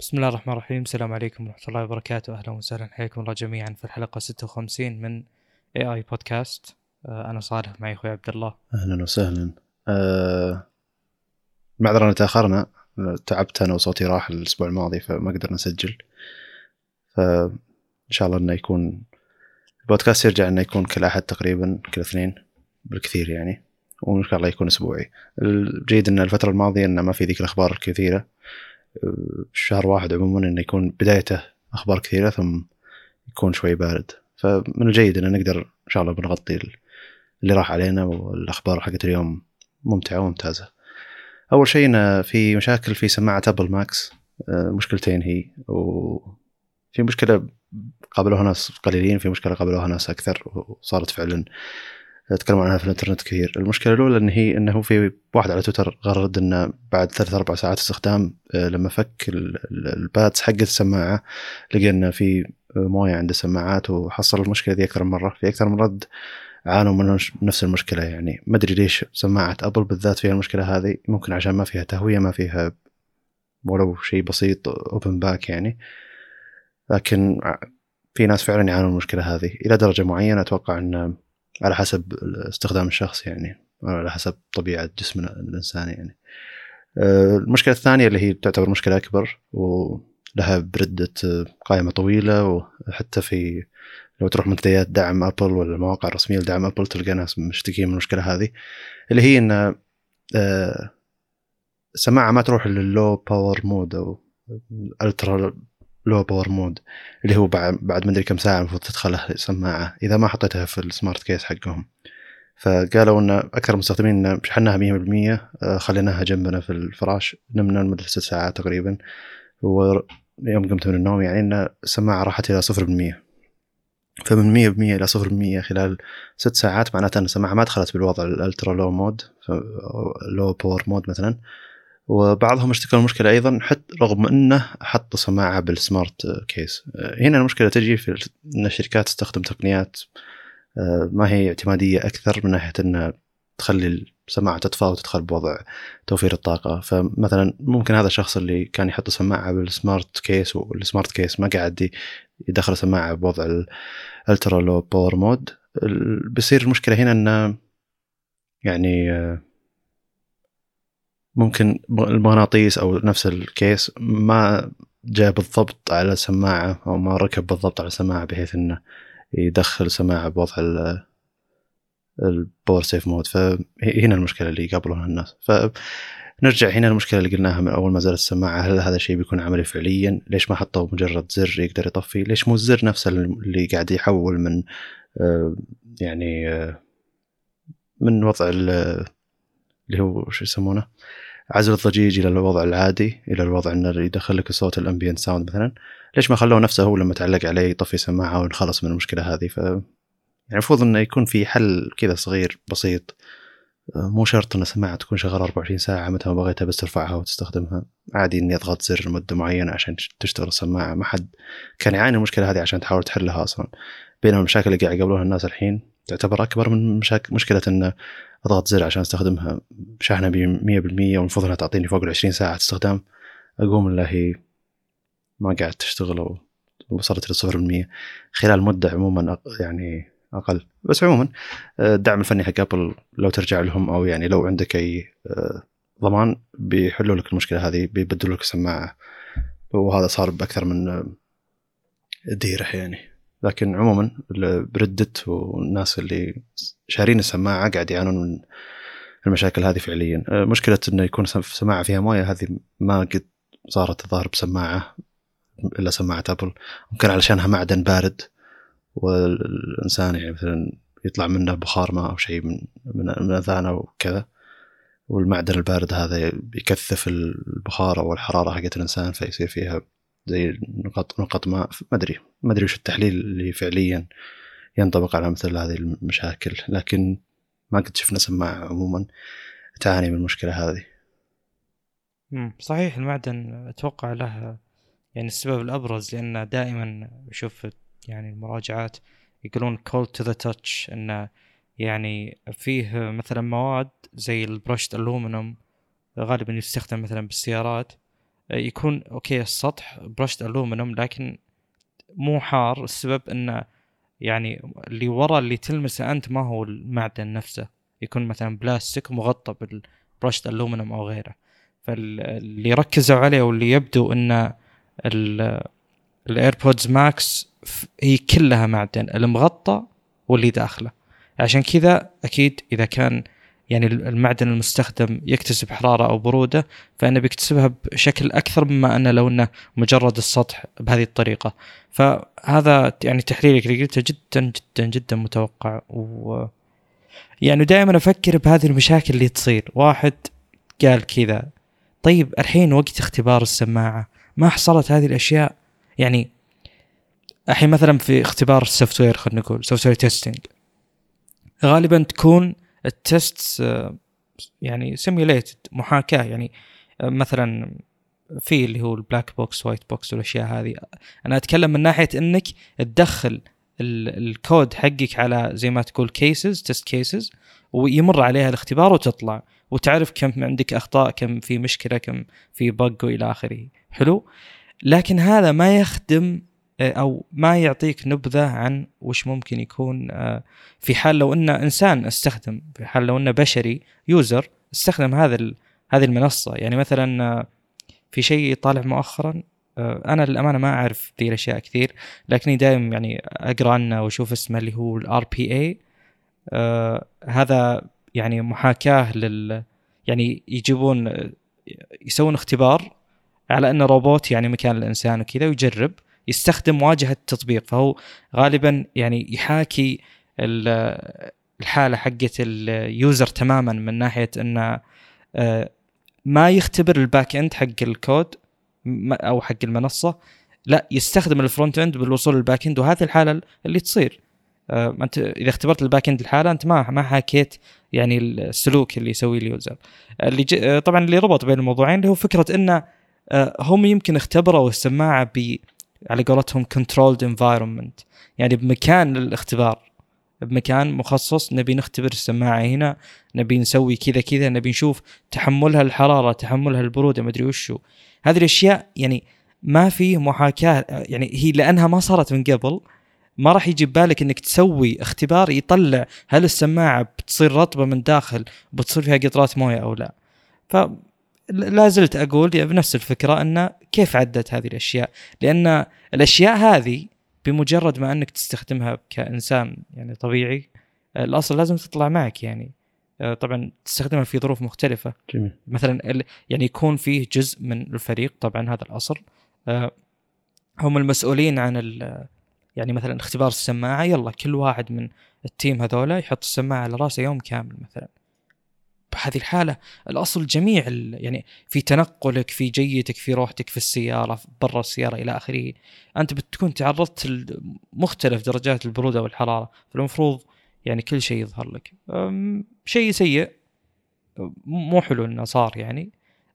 بسم الله الرحمن الرحيم. السلام عليكم ورحمة الله وبركاته. أهلا وسهلا. حياكم الله جميعا في الحلقة 56 من اي اي بودكاست أنا صالح. معي أخوي عبد الله. أهلا وسهلا. أه... معذرة تأخرنا. تعبت أنا وصوتي راح الأسبوع الماضي فما قدرنا نسجل. فان شاء الله إنه يكون البودكاست يرجع إنه يكون كل أحد تقريبا كل اثنين بالكثير يعني. وإن شاء الله يكون أسبوعي. الجيد إن الفترة الماضية إنه ما في ذيك الأخبار الكثيرة. شهر واحد عموما إنه يكون بدايته أخبار كثيرة ثم يكون شوي بارد. فمن الجيد ان نقدر إن شاء الله بنغطي اللي راح علينا والأخبار حقت اليوم ممتعة وممتازة. أول شيء في مشاكل في سماعة أبل ماكس. آه، مشكلتين هي وفي مشكلة قابلوها ناس قليلين في مشكلة قابلوها ناس أكثر وصارت فعلا تكلموا عنها في الإنترنت كثير. المشكلة الأولى إن هي إنه في واحد على تويتر غرد إنه بعد ثلاث أربع ساعات استخدام آه، لما فك ال pads حق السماعة لقى إنه في موية عند السماعات وحصل المشكلة دي أكثر من مرة. في أكثر من رد عانوا من نفس المشكلة يعني. ما أدري ليش سماعة أبل بالذات فيها المشكلة هذه. ممكن عشان ما فيها تهوية ما فيها ولو شيء بسيط open back يعني. لكن في ناس فعلا يعانون المشكلة هذه. إلى درجة معينة أتوقع إن على حسب استخدام الشخص يعني على حسب طبيعة جسم الإنسان يعني. آه، المشكلة الثانية اللي هي تعتبر مشكلة أكبر ولها بردة قائمة طويلة وحتى في لو تروح منتديات دعم أبل ولا المواقع الرسمية لدعم أبل تلقى ناس مشتكين من المشكلة هذه اللي هي إن السماعة آه، ما تروح لل low power mode أو ultra low power mode اللي هو بعد ما أدري كم ساعة المفروض تدخله سماعه إذا ما حطيتها في ال smart case حقهم. فقالوا إن أكثر المستخدمين شحناها 100% آه، خليناها جنبنا في الفراش نمنا لمدة ست ساعات تقريبا. ويوم قمت من النوم يعني إن السماعة راحت إلى 0% فمن 100% إلى 0% خلال ست ساعات معناته إن السماعة ما دخلت بالوضع ال ultra low mode low power mode مثلا. وبعضهم اشتكى المشكلة أيضا حتى رغم إنه حط سماعة بال smart case. هنا المشكلة تجي في إن الشركات تستخدم تقنيات آه، ما هي اعتمادية أكثر من ناحية ان تخلي السماعة تطفى وتدخل بوضع توفير الطاقة. فمثلا ممكن هذا الشخص اللي كان يحط سماعة بال smart case وال smart case ما قاعد يدخل سماعة بوضع ال ultra low power mode بيصير المشكلة هنا إنه يعني آه، ممكن المغناطيس أو نفس ال case ما جاء بالضبط على السماعه أو ما ركب بالضبط على السماعه بحيث إنه يدخل سماعة بوضع ال power save mode. فهنا المشكلة اللي يقابلونها الناس. فنرجع هنا المشكلة اللي قلناها من أول ما زالت السماعة. هل هذا الشيء بيكون عملي فعليا؟ ليش ما حطوا مجرد زر يقدر يطفي؟ ليش مو الزر نفسه اللي قاعد يحول من آه، يعني آه، من وضع اللي هو شو يسمونه؟ عزل الضجيج إلى الوضع العادي إلى الوضع انه يدخل لك صوت الأمبيانت ساوند مثلا. ليش ما خلوه نفسه هو لما تعلق عليه يطفي سماعه ونخلص من المشكلة هذه؟ ف يعني المفروض إنه يكون في حل كذا صغير بسيط. مو شرط إن السماعه تكون شغالة 24 ساعة متى ما بغيتها بس ترفعها وتستخدمها. عادي اني اضغط زر مده معينة عشان تشتغل السماعة. ما حد كان يعاني المشكلة هذه عشان تحاول تحلها أصلا. بينما المشاكل اللي قاعد يقابلوها الناس الحين تعتبر أكبر من مشاكل مشكلة انه أضغط زر عشان أستخدمها شحنة ب 100% والمفروض انها تعطيني فوق ال 20 ساعة استخدام أقوم الا هي ما قاعد تشتغل وصلت ل 0% خلال مدة عموما يعني أقل. بس عموما آه، الدعم الفني حق أبل لو ترجع لهم أو يعني لو عندك أي آه، ضمان بيحلوا لك المشكلة هذه بيبدلوا لك سماعه وهذا صار بأكثر من ديرة يعني. لكن عموما بردت والناس اللي شارين السماعة قاعد يعانون من المشاكل هذه فعليا. آه، مشكلة إنه يكون سماعة فيها مويه هذه ما قد صارت الظاهر بسماعه إلا سماعة ابل ممكن علشانها معدن بارد والإنسان يعني مثلا يطلع منه بخار ماء أو شيء من من أذانه وكذا والمعدن البارد هذا يكثف البخار أو الحرارة حقت الإنسان فيصير فيها زي نقط نقط ماء ما أدري. ما أدري وش التحليل اللي فعليا ينطبق على مثل هذه المشاكل لكن ما قد شفنا سماعة عموما تعاني من المشكلة هذه. صحيح المعدن أتوقع له يعني السبب الأبرز لأنه دائما أشوف يعني المراجعات يقولون cool to the touch انه يعني فيه مثلا مواد زي ال brushed aluminum غالبا يستخدم مثلا بالسيارات. يكون okay السطح brushed aluminum لكن مو حار. السبب إنه يعني اللي ورا اللي تلمسه أنت ما هو المعدن نفسه. يكون مثلا بلاستيك مغطى بال brushed aluminum أو غيره. فاللي ركزوا عليه واللي يبدو إن ال AirPods Max هي كلها معدن. المغطى واللي داخله. عشان كذا أكيد إذا كان يعني المعدن المستخدم يكتسب حرارة أو برودة فإنه بيكتسبها بشكل أكثر مما أنه لو أنه مجرد السطح بهذه الطريقة. فهذا يعني تحليلك اللي قلته جدا جدا جدا متوقع. و يعني دائما أفكر بهذه المشاكل اللي تصير. واحد قال كذا طيب الحين وقت اختبار السماعة ما حصلت هذه الأشياء؟ يعني الحين مثلا في اختبار ال software خلينا نقول software testing غالبا تكون ال test آه، يعني simulated محاكاة. يعني آه، مثلا في اللي هو ال black box white box والأشياء هذه. أنا أتكلم من ناحية إنك تدخل الكود حقك على زي ما تقول cases test cases ويمر عليها الاختبار وتطلع. وتعرف كم عندك أخطاء كم في مشكلة كم في bug وإلى آخره. حلو؟ لكن هذا ما يخدم أو ما يعطيك نبذة عن وش ممكن يكون آه، في حال لو انه إنسان استخدم في حال لو انه بشري user استخدم هذا هذه المنصة. يعني مثلا آه، في شيء طالع مؤخرا أنا للأمانة ما أعرف ذي الأشياء كثير لكني دائما يعني أقرأ عنه وأشوف اسمه اللي هو ال RPA هذا يعني محاكاة لل يعني يجيبون يسوون اختبار على انه روبوت يعني مكان الإنسان وكذا ويجرب. يستخدم واجهة التطبيق فهو غالبا يعني يحاكي الحالة حقت ال user تماما من ناحية إنه آه، ما يختبر ال back end حق الكود أو حق المنصة لا يستخدم ال front end بالوصول لل back end وهذه الحالة اللي تصير. آه، أنت إذا اختبرت ال back end الحالة أنت ما ما حكيت يعني السلوك اللي يسويه ال user. اللي آه، طبعا اللي ربط بين الموضوعين اللي هو فكرة إنه هم يمكن اختبروا السماعة ب على قولتهم controlled environment يعني بمكان للاختبار. بمكان مخصص نبي نختبر السماعة هنا نبي نسوي كذا كذا نبي نشوف تحملها الحرارة تحملها البرودة ما أدري وشو. هذه الأشياء يعني ما في محاكاة يعني هي لأنها ما صارت من قبل ما راح يجي ببالك إنك تسوي اختبار يطلع هل السماعة بتصير رطبة من داخل بتصير فيها قطرات موية أو لا. ف لا زلت أقول بنفس الفكرة انه كيف عدت هذه الأشياء؟ لأن الأشياء هذه بمجرد ما أنك تستخدمها كإنسان يعني طبيعي الأصل لازم تطلع معك يعني آه، طبعا تستخدمها في ظروف مختلفة جميل. مثلا يعني يكون فيه جزء من الفريق طبعا هذا الأصل آه، هم المسؤولين عن يعني مثلا اختبار السماعة يلا كل واحد من التيم هذولا يحط السماعة على رأسه يوم كامل مثلا بهذه الحالة. الأصل جميع يعني في تنقلك في جيتك في روحتك في السيارة برا السيارة إلى آخره. أنت بتكون تعرضت لمختلف درجات البرودة والحرارة. فالمفروض يعني كل شيء يظهر لك. شيء سيء. مو حلو إنه صار يعني.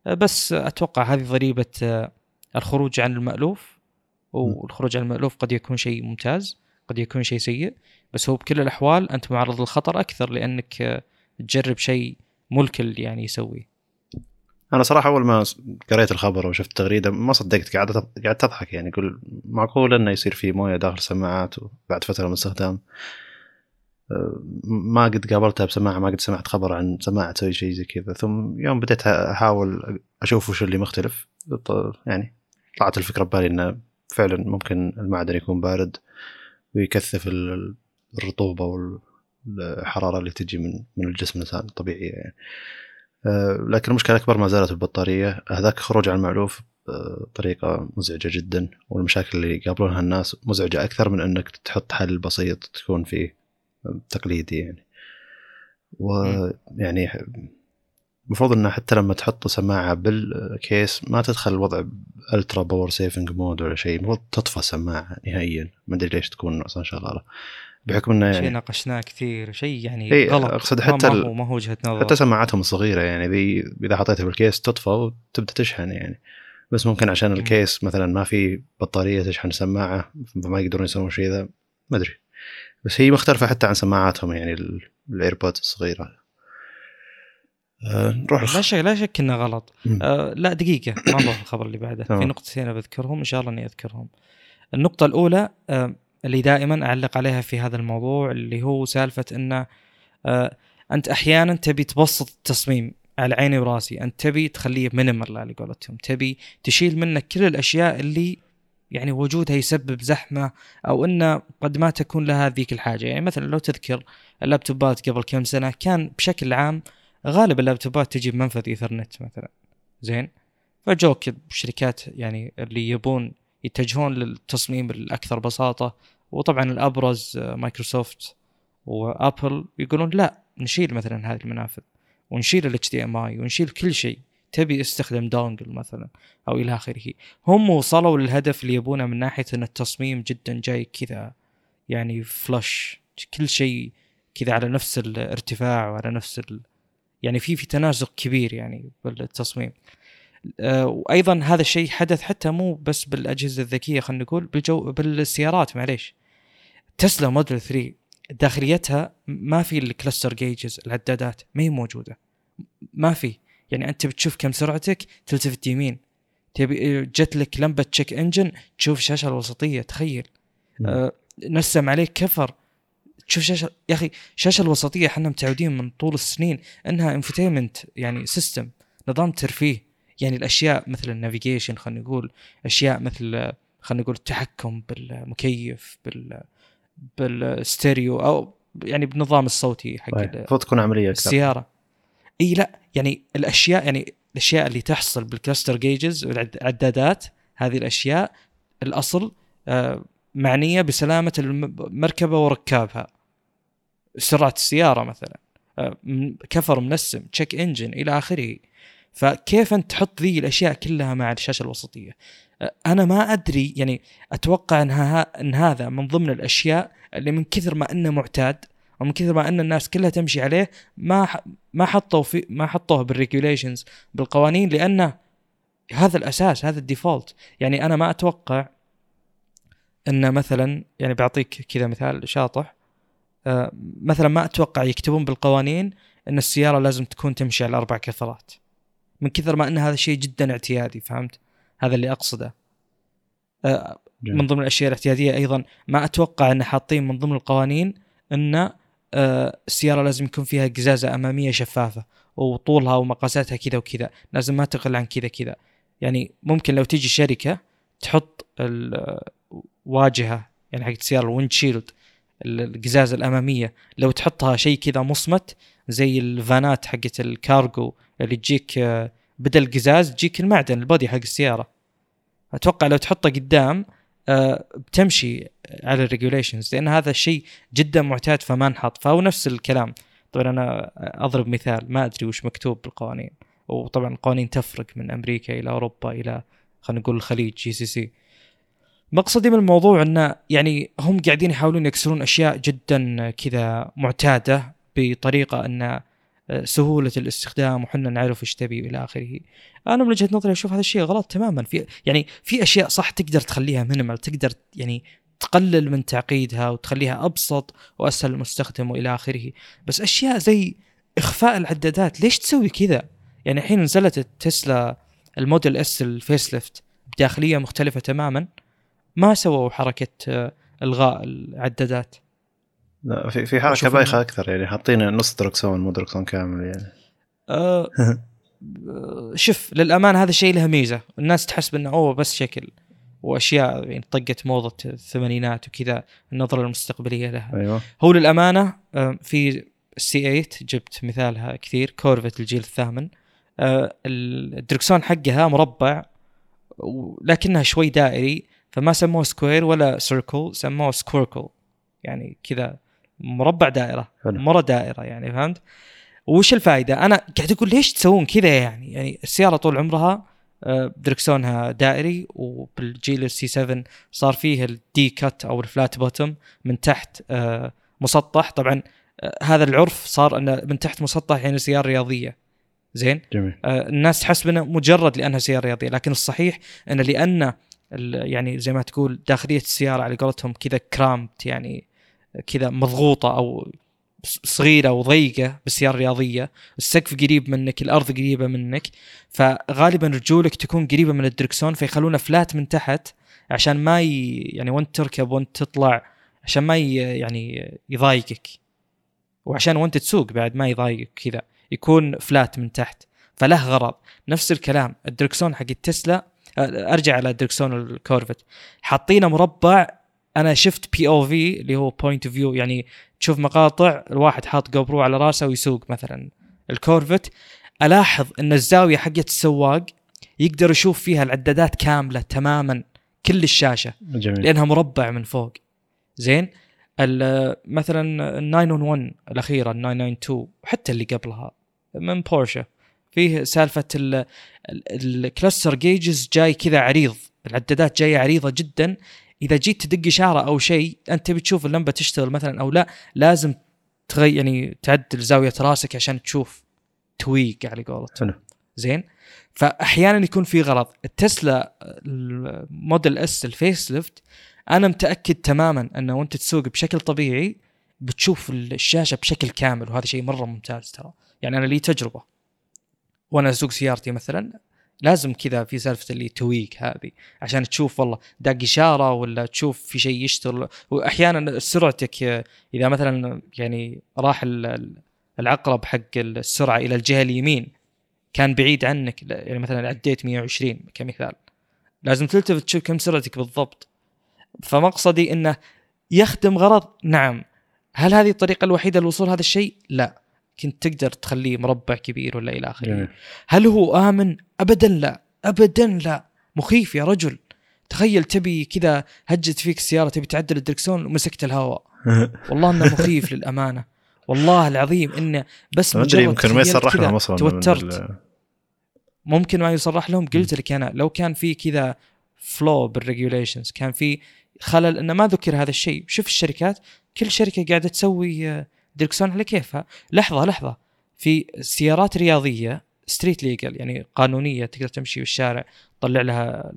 بس أتوقع هذه ضريبة آه، الخروج عن المألوف. والخروج عن المألوف قد يكون شيء ممتاز قد يكون شيء سيء. بس هو بكل الأحوال أنت معرض للخطر أكثر لأنك آه، تجرب شيء مو الكل يعني يسوي أنا صراحة أول ما قريت الخبر وشفت التغريدة ما صدقت قاعد قاعد تضحك يعني أقول معقول إنه يصير في موية داخل السماعات وبعد فترة من الاستخدام. أه، ما قد قابلتها بسماعة ما قد سمعت خبر عن سماعة تسوي شيء زي كذا. ثم يوم بديت أحاول أشوف وش اللي مختلف يعني طلعت الفكرة ببالي إنه فعلا ممكن المعدن يكون بارد ويكثف الرطوبة الحرارة اللي تجي من من الجسم الإنسان الطبيعيه يعني. آه، لكن المشكلة الاكبر ما زالت البطارية. هذاك خروج عن المألوف بطريقه مزعجة جدا والمشاكل اللي يقابلونها الناس مزعجة أكثر من إنك تحط حل بسيط تكون فيه تقليدي يعني. ويعني المفروض انه حتى لما تحط سماعة بال case ما تدخل الوضع ultra power saving mode ولا شيء المفروض تطفى السماعة نهائيا. ما أدري ليش تكون أصلا شغالة. بحكم إنه يعني شيء ناقشناه كثير شيء يعني إيه غلط. أقصد حتى ما هو, ما هو وجهة نظر. حتى سماعاتهم الصغيرة يعني ذي إذا حطيتها بال case تطفى وتبدأ تشحن يعني. بس ممكن عشان ال case مثلا ما في بطارية تشحن السماعه فما يقدرون يسوون شيء ذا ما أدري. بس هي مختلفة حتى عن سماعاتهم يعني الايربودز الصغيرة. آه نروح لا. شك لا شك إنه غلط. آه لا دقيقة. ما نروح الخبر اللي بعده. في نقطتين بذكرهم إن شاء الله إني أذكرهم. النقطة الأولى آه اللي دائما أعلق عليها في هذا الموضوع اللي هو سالفة انه آه أنت أحيانا تبي تبسط التصميم على عيني وراسي. أنت تبي تخليه minimal على قولتهم. تبي تشيل منك كل الأشياء اللي يعني وجودها يسبب زحمة أو انه قد ما تكون لها ذيك الحاجة. يعني مثلا لو تذكر اللابتوبات قبل كم سنة كان بشكل عام غالب اللابتوبات تجي بمنفذ إيثرنت مثلا. زين؟ فجوك شركات يعني اللي يبون يتجهون للتصميم الأكثر بساطة. وطبعا الأبرز آه، مايكروسوفت وأبل يقولون لا نشيل مثلا هذه المنافذ ونشيل ال HDMI ونشيل كل شيء. تبي استخدم دونجل مثلا أو إلى آخره. هم وصلوا للهدف اللي يبونه من ناحية إن التصميم جدا جاي كذا يعني فلش كل شيء كذا على نفس الارتفاع وعلى نفس ال... يعني في في تناسق كبير يعني بالتصميم. وأيضا هذا الشيء حدث حتى مو بس بالأجهزة الذكية خلينا نقول بالجو بالسيارات معليش. تسلا موديل 3 داخليتها ما في ال cluster gauges العدادات ما هي موجودة. ما في. يعني أنت بتشوف كم سرعتك تلتفت يمين. تبي جت لك لمبة check engine تشوف الشاشه الوسطية تخيل. آه منسم عليك كفر. تشوف شاشة يا أخي الشاشه الوسطية إحنا متعودين من طول السنين إنها infotainment يعني system نظام ترفيه. يعني الأشياء مثل ال navigation خلينا نقول أشياء مثل خلينا نقول التحكم بالمكيف بال بالستيريو أو يعني بالنظام الصوتي حق طيب، ال- المفروض تكون عملية أكثر. السيارة. إي لا يعني الأشياء يعني الأشياء اللي تحصل بال cluster gauges والعدادات هذه الأشياء الأصل آه، معنية بسلامة المركبة وركابها. سرعة السيارة مثلا آه، كفر منسم check engine إلى آخره. فكيف أنت تحط ذي الأشياء كلها مع الشاشة الوسطية؟ أنا ما أدري يعني أتوقع إن, إن هذا من ضمن الأشياء اللي من كثر ما إنه معتاد ومن كثر ما إن الناس كلها تمشي عليه ما ما حطوا في ما حطوه بال regulations بالقوانين لأنه هذا الأساس هذا ال default. يعني أنا ما أتوقع ان مثلا يعني بعطيك كذا مثال شاطح. آه، مثلا ما أتوقع يكتبون بالقوانين إن السيارة لازم تكون تمشي على أربع كثرات. من كثر ما إن هذا شيء جدا اعتيادي فهمت؟ هذا اللي أقصده. من ضمن الأشياء الاعتيادية أيضا ما أتوقع إن حاطين من ضمن القوانين إن السيارة لازم يكون فيها قزازة أمامية شفافة وطولها ومقاساتها كذا وكذا لازم ما تقل عن كذا كذا. يعني ممكن لو تيجي شركة تحط الواجهه يعني حق السياره الويندشيلد القزاز الأمامية. لو تحطها شيء كذا مصمت زي الفانات حقت الكارغو اللي تجيك آه، بدل قزاز تجيك المعدن ال body حق السيارة. أتوقع لو تحطه قدام آه، بتمشي على ال regulations لأن هذا الشيء جدا معتاد فما نحط. فهو نفس الكلام. طبعا أنا أضرب مثال ما أدري وش مكتوب بالقوانين. وطبعا القوانين تفرق من أمريكا إلى أوروبا إلى خلينا نقول الخليج GCC. مقصدي من الموضوع انه يعني هم قاعدين يحاولون يكسرون أشياء جدا كذا معتادة بطريقة إن سهولة الاستخدام وحنا نعرف إيش تبي والى آخره. أنا من وجهة نظري أشوف هذا الشيء غلط تماما. في يعني في أشياء صح تقدر تخليها مينيمال تقدر يعني تقلل من تعقيدها وتخليها أبسط وأسهل للمستخدم وإلى آخره. بس أشياء زي إخفاء العدادات ليش تسوي كذا؟ يعني الحين نزلت التسلا ال Model S ال facelift بداخلية مختلفة تماما. ما سووا حركة آه، إلغاء العدادات. لا في في حركة بايخة أكثر يعني حاطين نص دركسون مو دركسون كامل يعني. أه آه، شوف للأمانة هذا الشيء له ميزة. الناس تحسب إنه أوه بس شكل وأشياء يعني طقت موضة الثمانينات وكذا النظرة المستقبلية لها. أيوه. هو للأمانة آه، في ال C8 جبت مثالها كثير Corvette الجيل الثامن. آه، الدركسون حقها مربع ولكنها شوي دائري. فما سموه square ولا circle سموه squircle يعني كذا مربع دائرة. مرة دائرة يعني فهمت؟ وش الفائدة؟ أنا قاعد أقول ليش تسوون كذا يعني؟ يعني السيارة طول عمرها آه، دركسونها دائري وبالجيل ال C7 صار فيه ال D-cut أو ال flat bottom من تحت آه، مسطح. طبعا آه، هذا العرف صار إنه من تحت مسطح يعني سيارة رياضية. زين؟ جميل. الناس تحسب انه مجرد لأنها سيارة رياضية لكن الصحيح انه لأن يعني زي ما تقول داخلية السيارة على قولتهم كذا كرامت يعني كذا مضغوطة أو صغيرة وضيقه بالسيارة الرياضية. السقف قريب منك الأرض قريبة منك. فغالبا رجولك تكون قريبة من الدركسون فيخلونه فلات من تحت عشان ما ي... يعني وانت تركب وانت تطلع عشان ما ي... يعني يضايقك. وعشان وانت تسوق بعد ما يضايقك كذا يكون flat من تحت. فله غرض. نفس الكلام الدركسون حق التسلا أرجع على دركسون الكورفت حاطينه مربع أنا شفت POV اللي هو point of view يعني تشوف مقاطع الواحد حاط GoPro على راسه ويسوق مثلا. الكورفت ألاحظ إن الزاوية حقت السواق يقدر يشوف فيها العدادات كاملة تماما كل الشاشة جميل. لأنها مربع من فوق. زين؟ مثلا ال 911 الأخيرة ال 992 وحتى اللي قبلها من بورشه فيه سالفة ال- ال- الكلستر جيجز جاي كذا عريض العدادات جاية عريضة جدا. إذا جيت تدق إشارة أو شيء أنت تبي تشوف اللمبة تشتغل مثلا أو لا لازم تغير يعني تعدل زاوية راسك عشان تشوف تويق على قولتهم. زين؟ فاحيانا يكون في غلط. التسلا ال Model S ال facelift أنا متأكد تماما أنه وأنت تسوق بشكل طبيعي بتشوف الشاشة بشكل كامل وهذا شيء مرة ممتاز ترى. يعني أنا لي تجربة. وأنا اسوق سيارتي مثلا لازم كذا في سالفة اللي tweak هذه عشان تشوف والله داق إشارة ولا تشوف في شيء يشتغل واحيانا سرعتك إذا مثلا يعني راح ال- ال- العقرب حق السرعة إلى الجهة اليمين كان بعيد عنك يعني مثلا عديت 120 كمثال. لازم تلتفت تشوف كم سرعتك بالضبط. فمقصدي إنه يخدم غرض نعم هل هذه الطريقة الوحيدة للوصول هذا الشيء؟ لا. كنت تقدر تخليه مربع كبير ولا إلى آخره. هل هو آمن؟ ابدا لا. ابدا لا. مخيف يا رجل. تخيل تبي كذا هجت فيك السيارة تبي تعدل الدركسون ومسكت الهواء. والله إنه مخيف للأمانة. والله العظيم إنه بس ما أدري يمكن ما يصرح لهم أصلا توترت. ممكن ما يصرح لهم؟ قلت لك أنا لو كان في كذا فلو بال regulations كان في خلل إنه ما ذكر هذا الشيء. شوف الشركات كل شركة قاعدة تسوي دركسون على كيفها. لحظة لحظة. في سيارات رياضية street legal يعني قانونية تقدر تمشي بالشارع تطلع لها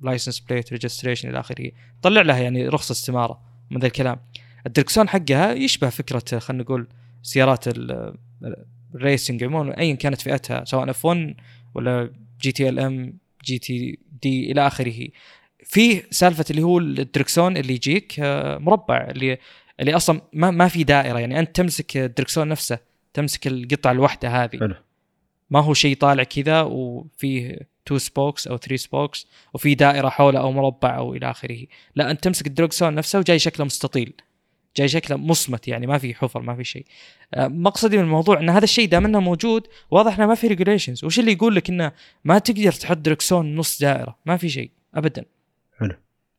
license plate registration إلى آخره طلع لها يعني رخصة استمارة من ذا الكلام. الدركسون حقها يشبه فكرة خلينا نقول سيارات ال- ال racing عموما ايا كانت فئتها سواء F1 ولا GTLM GTD إلى آخره. في سالفة اللي هو الدركسون اللي يجيك آه، مربع اللي اللي أصلا ما ما في دائرة يعني أنت تمسك الدركسون نفسه تمسك القطعة الواحدة هذه. حلو. ما هو شيء طالع كذا وفيه two spokes أو three spokes وفي دائرة حوله أو مربع أو إلى آخره. لا أنت تمسك الدركسون نفسه وجاي شكله مستطيل. جاي شكله مصمت يعني ما في حفر ما في شيء آه، مقصدي من الموضوع إن هذا الشيء دام إنه موجود واضح إنه ما في regulations وش اللي يقول لك إنه ما تقدر تحط دركسون نص دائرة؟ ما في شيء ابدا. حلو.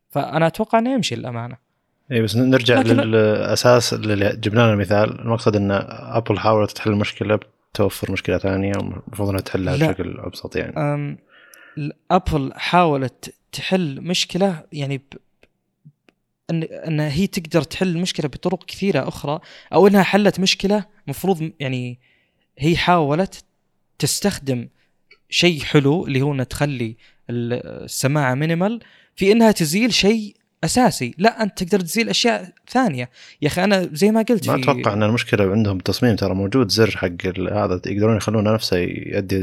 فأنا أتوقع إنه يمشي للأمانة. اي بس نرجع لكن- للأساس اللي جبنا لنا المثال المقصد إن ابل حاولت تحل المشكلة بتوفر مشكلة ثانية المفروض إنها تحلها لا. بشكل أبسط يعني أم ابل حاولت تحل مشكلة يعني ب... ان إن هي تقدر تحل المشكلة بطرق كثيرة أخرى أو إنها حلت مشكلة مفروض يعني هي حاولت تستخدم شيء حلو اللي هو إنها تخلي السماعة minimal في إنها تزيل شيء أساسي. لا أنت تقدر تزيل أشياء ثانية. يا أخي أنا زي ما قلت ما في أتوقع إن المشكلة عندهم بالتصميم ترى موجود زر حق هذا يقدرون يخلونه نفسه يؤدي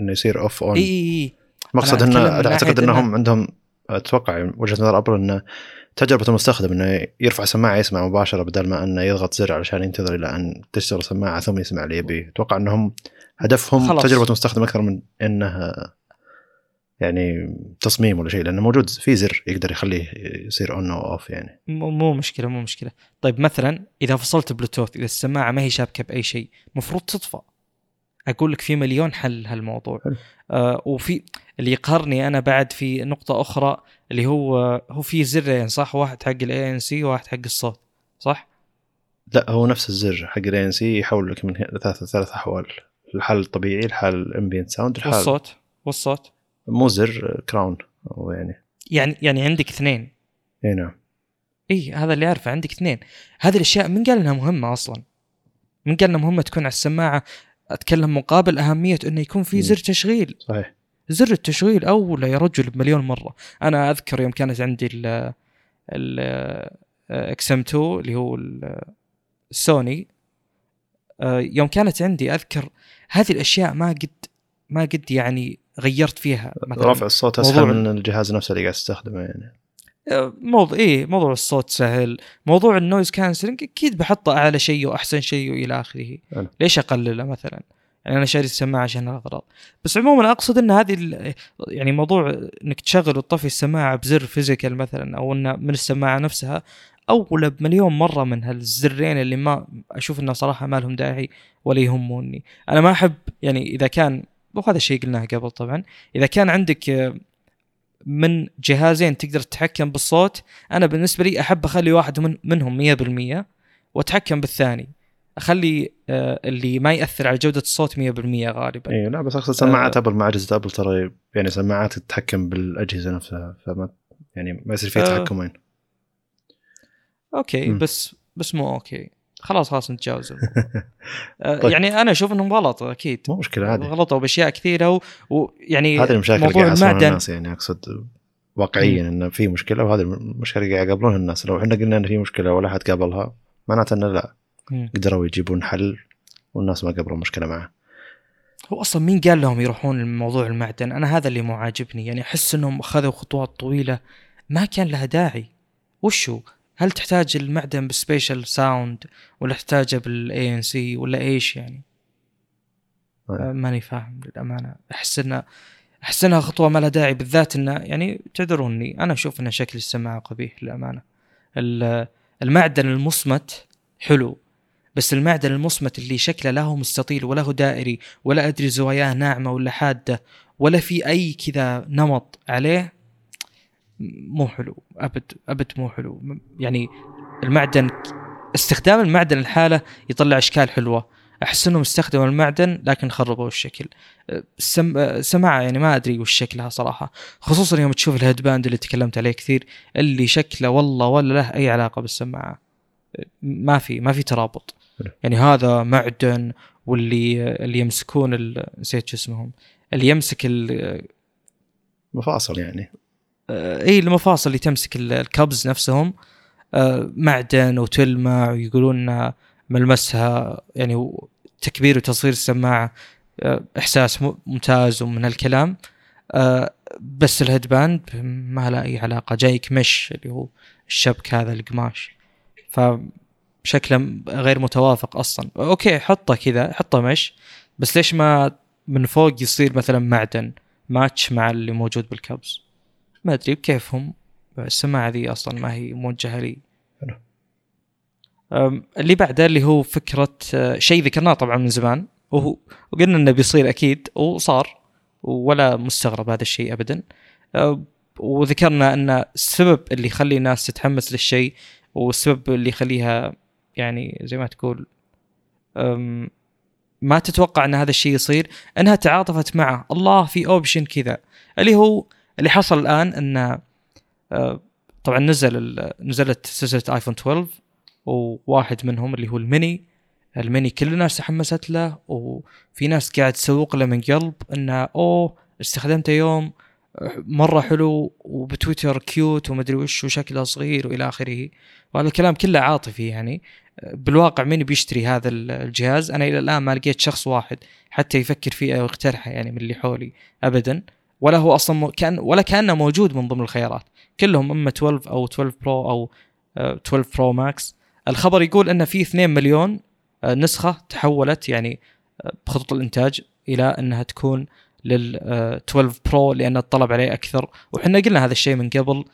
إنه يصير off on إي إي من انه أعتقد إنهم عندهم أتوقع وجهة نظر أبل إنه تجربة المستخدم إنه يرفع سماعه يسمع مباشرة بدل ما إنه يضغط زر علشان ينتظر إلى أن تشتغل السماعه ثم يسمع اللي يبيه. أتوقع إنهم هدفهم خلاص. تجربة المستخدم أكثر من إنه يعني تصميم ولا شيء لأنه موجود في زر يقدر يخليه يصير on أو off يعني. مو مشكلة مو مشكلة. طيب مثلا إذا فصلت بلوتوث إذا السماعة ما هي شابكة بأي شيء مفروض تطفى. أقول لك في مليون حل هالموضوع. حلو. آه وفي اللي يقهرني أنا بعد في نقطة أخرى اللي هو هو في زرين صح؟ واحد حق ال ANC وواحد حق الصوت صح؟ لا هو نفس الزر حق ال ANC يحول لك من ثلاث ثلاث أحوال. الحال الطبيعي الحال ال ambient sound الحال والصوت والصوت. مو زر crown أو يعني. يعني يعني عندك اثنين. إي نعم. إي هذا اللي أعرفه عندك اثنين. هذه الأشياء من قال إنها مهمة أصلا؟ من قال إنها مهمة تكون على السماعة؟ أتكلم مقابل أهمية إنه يكون في. زر تشغيل. صحيح. زر التشغيل اولى يا رجل بمليون مرة. أنا أذكر يوم كانت عندي ال ال XM2 اللي هو ال- السوني آه، يوم كانت عندي أذكر هذه الأشياء ما قد ما قد يعني غيرت فيها مثلا رفع الصوت أسهل من الجهاز نفسه اللي قاعد تستخدمه يعني. آه، موضوع إيه موضوع الصوت سهل. موضوع ال noise cancelling أكيد بحطه أعلى شيء وأحسن شيء وإلى آخره. ليش أقلله مثلا؟ يعني أنا شاري السماعة عشان الأغراض. بس عموما أقصد إن هذه يعني موضوع إنك تشغل وتطفي السماعة بزر physical مثلا أو إنه من السماعة نفسها اولى بمليون مرة من هالزرين اللي ما أشوف إنه صراحة ما لهم داعي ولا يهموني. أنا ما أحب يعني إذا كان وهذا الشيء قلناه قبل طبعا. إذا كان عندك من جهازين تقدر تتحكم بالصوت أنا بالنسبة لي أحب أخلي واحد من منهم 100% وأتحكم بالثاني. أخلي آه، اللي ما يأثر على جودة الصوت 100% غالبا. اي لا بس أقصد سماعات أبل مع أجهزة أبل ترى يعني سماعات تتحكم بالأجهزة نفسها فما يعني ما يصير فيها آه. تحكمين. okay م. بس بس مو okay. خلاص خلاص نتجاوز آه، طيب. يعني أنا أشوف إنهم غلط أكيد. مو مشكلة عادي. غلطوا بأشياء كثيرة ويعني هذه المشاكل موضوع المعدن الناس يعني أقصد واقعيا انه في مشكلة وهذه المشكلة اللي قاعد يقابلونها الناس. لو إحنا قلنا إن في مشكلة ولا حد قابلها معناته إنه لا. قدروا يجيبون حل والناس ما قبلوا مشكلة معه. هو أصلا مين قال لهم يروحون لموضوع المعدن؟ أنا هذا اللي مو عاجبني. يعني أحس إنهم أخذوا خطوات طويلة ما كان لها داعي. وشو؟ هل تحتاج المعدن بال spatial sound ولا تحتاجه بال ANC ولا إيش يعني؟ آه، ماني فاهم للأمانة. أحس انه أحس إنها خطوة ما لها داعي بالذات إنه يعني تعذروني أنا أشوف ان شكل السماعة قبيح للأمانة. المعدن المصمت حلو بس المعدن المصمت اللي شكله لا هو مستطيل ولا هو دائري ولا أدري زواياه ناعمة ولا حادة ولا في أي كذا نمط عليه مو حلو أبد أبد مو حلو. يعني المعدن استخدام المعدن لحاله يطلع أشكال حلوة. أحس انهم استخدموا المعدن لكن خربوا الشكل. السم... يعني ما أدري وش شكلها صراحة. خصوصا يوم تشوف ال headband اللي تكلمت عليه كثير اللي شكله والله ولا له أي علاقة بالسماعة. ما في ما في ترابط. يعني هذا معدن واللي اللي يمسكون نسيت شو اسمهم. اللي يمسك مفاصل يعني. اي المفاصل اللي تمسك ال cups نفسهم. آه، معدن وتلمع ويقولون ملمسها يعني تكبير وتصغير السماعة آه، إحساس ممتاز ومن هالكلام. بس ال headband ما له أي علاقة. جايك مش اللي هو الشبك هذا القماش. فشكله غير متوافق أصلا. أوكي حطه كذا حطه مش. بس ليش ما من فوق يصير مثلا معدن ماتش مع اللي موجود بالكبز؟ ما أدري بكيفهم السماعة ذي أصلا ما هي موجهة لي. اللي بعده اللي هو فكرة أه، شيء ذكرناه طبعا من زمان وهو وقلنا إنه بيصير أكيد وصار ولا مستغرب هذا الشيء ابدا. وذكرنا إن السبب اللي يخلي الناس تتحمس للشيء والسبب اللي يخليها يعني زي ما تقول ما تتوقع إن هذا الشيء يصير إنها تعاطفت معه اللي في emotion كذا اللي هو اللي حصل الآن إن آه، طبعا نزل نزلت سلسلة آيفون 12 وواحد منهم اللي هو ال mini ال mini كل الناس تحمست له وفي ناس قاعد تسوق له من قلب إنه أوه استخدمته يوم مرة حلو وبتويتر cute ومدري وش وشكله صغير وإلى آخره. وهذا الكلام كله عاطفي يعني. بالواقع مين بيشتري هذا الجهاز. أنا إلى الآن ما لقيت شخص واحد حتى يفكر فيه أو يقترحه يعني من اللي حولي ابدا. ولا هو أصلا كان ولا كأنه موجود من ضمن الخيارات. كلهم إما 12 أو 12 Pro أو 12 Pro Max الخبر يقول إن في 2 مليون آه، نسخة تحولت يعني آه، بخطوط الإنتاج إلى إنها تكون لل 12 Pro لأن الطلب عليه أكثر. وحنا قلنا هذا الشيء من قبل.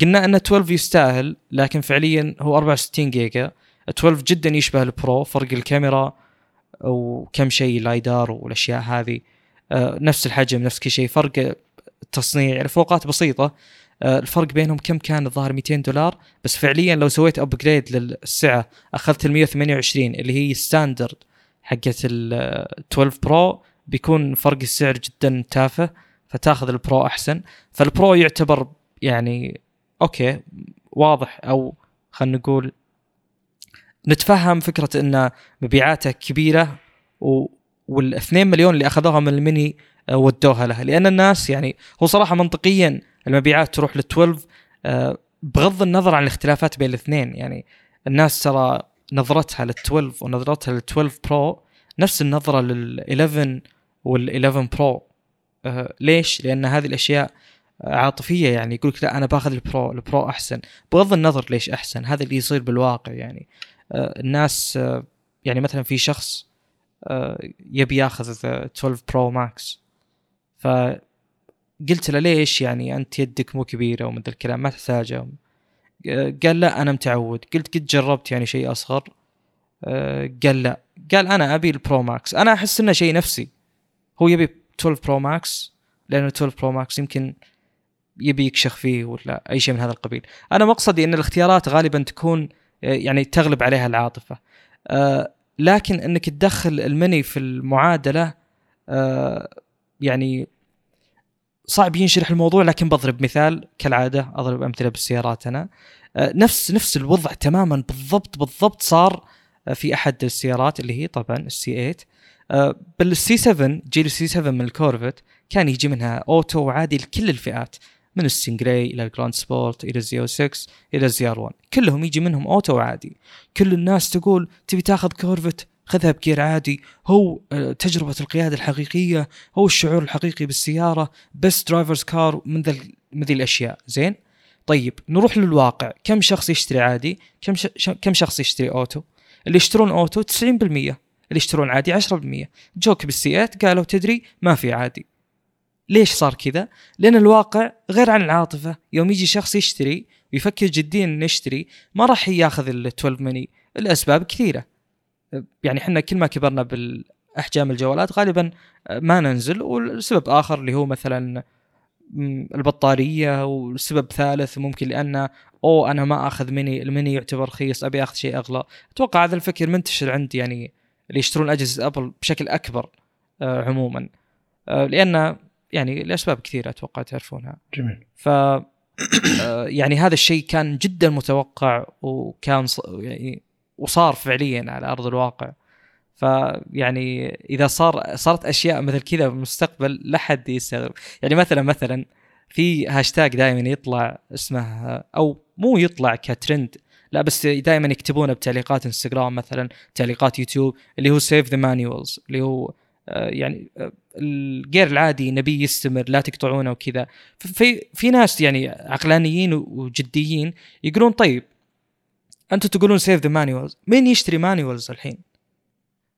قلنا إن 12 يستاهل لكن فعليا هو 64 جيجا. 12 جدا يشبه ال Pro فرق الكاميرا وكم شيء LiDAR والأشياء هذه. آه، نفس الحجم نفس كل شيء. فرق التصنيع يعني فروقات بسيطة. آه، الفرق بينهم كم كان؟ الظاهر 200 دولار. بس فعليا لو سويت upgrade للسعة أخذت ال 128 اللي هي standard حقت ال 12 Pro بيكون فرق السعر جدا تافه فتاخذ ال Pro أحسن. فال Pro يعتبر يعني okay واضح أو خلينا نقول نتفهم فكرة إن مبيعاته كبيرة و وال2 مليون اللي أخذوها من الميني آه، ودوها له لأن الناس يعني هو صراحة منطقيا المبيعات تروح لل12 آه، بغض النظر عن الاختلافات بين الاثنين. يعني الناس ترى نظرتها لل 12 ونظرتها لل 12 Pro نفس النظرة لل 11 وال 11 Pro ليش؟ لأن هذه الأشياء عاطفية. يعني يقول لك لا أنا باخذ ال Pro ال Pro أحسن. بغض النظر ليش أحسن هذا اللي يصير بالواقع يعني. آه الناس يعني مثلا في شخص يبي ياخذ 12 Pro Max فقلت له ليش يعني أنت يدك مو كبيرة ومن الكلام ما تحتاجه قال لا أنا متعود. قلت قد جربت يعني شيء أصغر. آه، قال لا. قال أنا أبي ال Pro Max أنا أحس إنه شيء نفسي. هو يبي 12 Pro Max لأنه 12 Pro Max يمكن يبي يكشخ فيه ولا أي شيء من هذا القبيل. أنا مقصدي إن الاختيارات غالبا تكون آه، يعني تغلب عليها العاطفة. آه، لكن إنك تدخل المني في المعادلة يعني صعب ينشرح الموضوع لكن بضرب مثال كالعادة أضرب أمثلة بالسيارات أنا. آه، نفس نفس الوضع تماما بالضبط بالضبط صار آه، في أحد السيارات اللي هي طبعا ال C8 آه، بال C7 جيل ال C7 من ال Corvette كان يجي منها auto وعادي لكل الفئات. من ال Stingray إلى ال Grand Sport إلى ال Z06 إلى ال ZR1 كلهم يجي منهم auto وعادي. كل الناس تقول تبي تاخذ Corvette؟ خذها بجير عادي. هو آه، تجربة القيادة الحقيقية هو الشعور الحقيقي بالسيارة best driver's car من ذي الأشياء. زين؟ طيب نروح للواقع. كم شخص يشتري عادي؟ كم. كم شخص يشتري auto؟ اللي يشترون auto 90% اللي يشترون عادي 10% جوك بال C8 قالوا تدري ما في عادي. ليش صار كذا؟ لأن الواقع غير عن العاطفة. يوم يجي شخص يشتري ويفكر جديا إنه يشتري ما راح ياخذ ال 12 ماني الاسباب كثيرة. يعني إحنا كل ما كبرنا بالأحجام الجوالات غالبا ما ننزل والسبب آخر اللي هو مثلا البطارية وسبب ثالث ممكن لأن أو أنا ما آخذ mini ال mini يعتبر رخيص أبي آخذ شيء أغلى. أتوقع هذا الفكر منتشر عند يعني اللي يشترون أجهزة أبل بشكل أكبر آه عموما. آه لأن يعني لأسباب كثيرة أتوقع تعرفونها. جميل. ف آه يعني هذا الشيء كان جدا متوقع وكان يعني وصار فعليا على أرض الواقع. فيعني إذا صار صارت أشياء مثل كذا بالمستقبل لا حد يستغرب. يعني مثلا مثلا في هاشتاج دائما يطلع اسمه أو مو يطلع كترند لا بس دائما يكتبونه بتعليقات إنستغرام مثلا تعليقات يوتيوب اللي هو save the manuals اللي هو يعني آه، ال gear العادي نبي يستمر لا تقطعونه وكذا. في في ناس يعني عقلانيين وجديين يقولون طيب أنتم تقولون save the manuals مين يشتري manuals الحين؟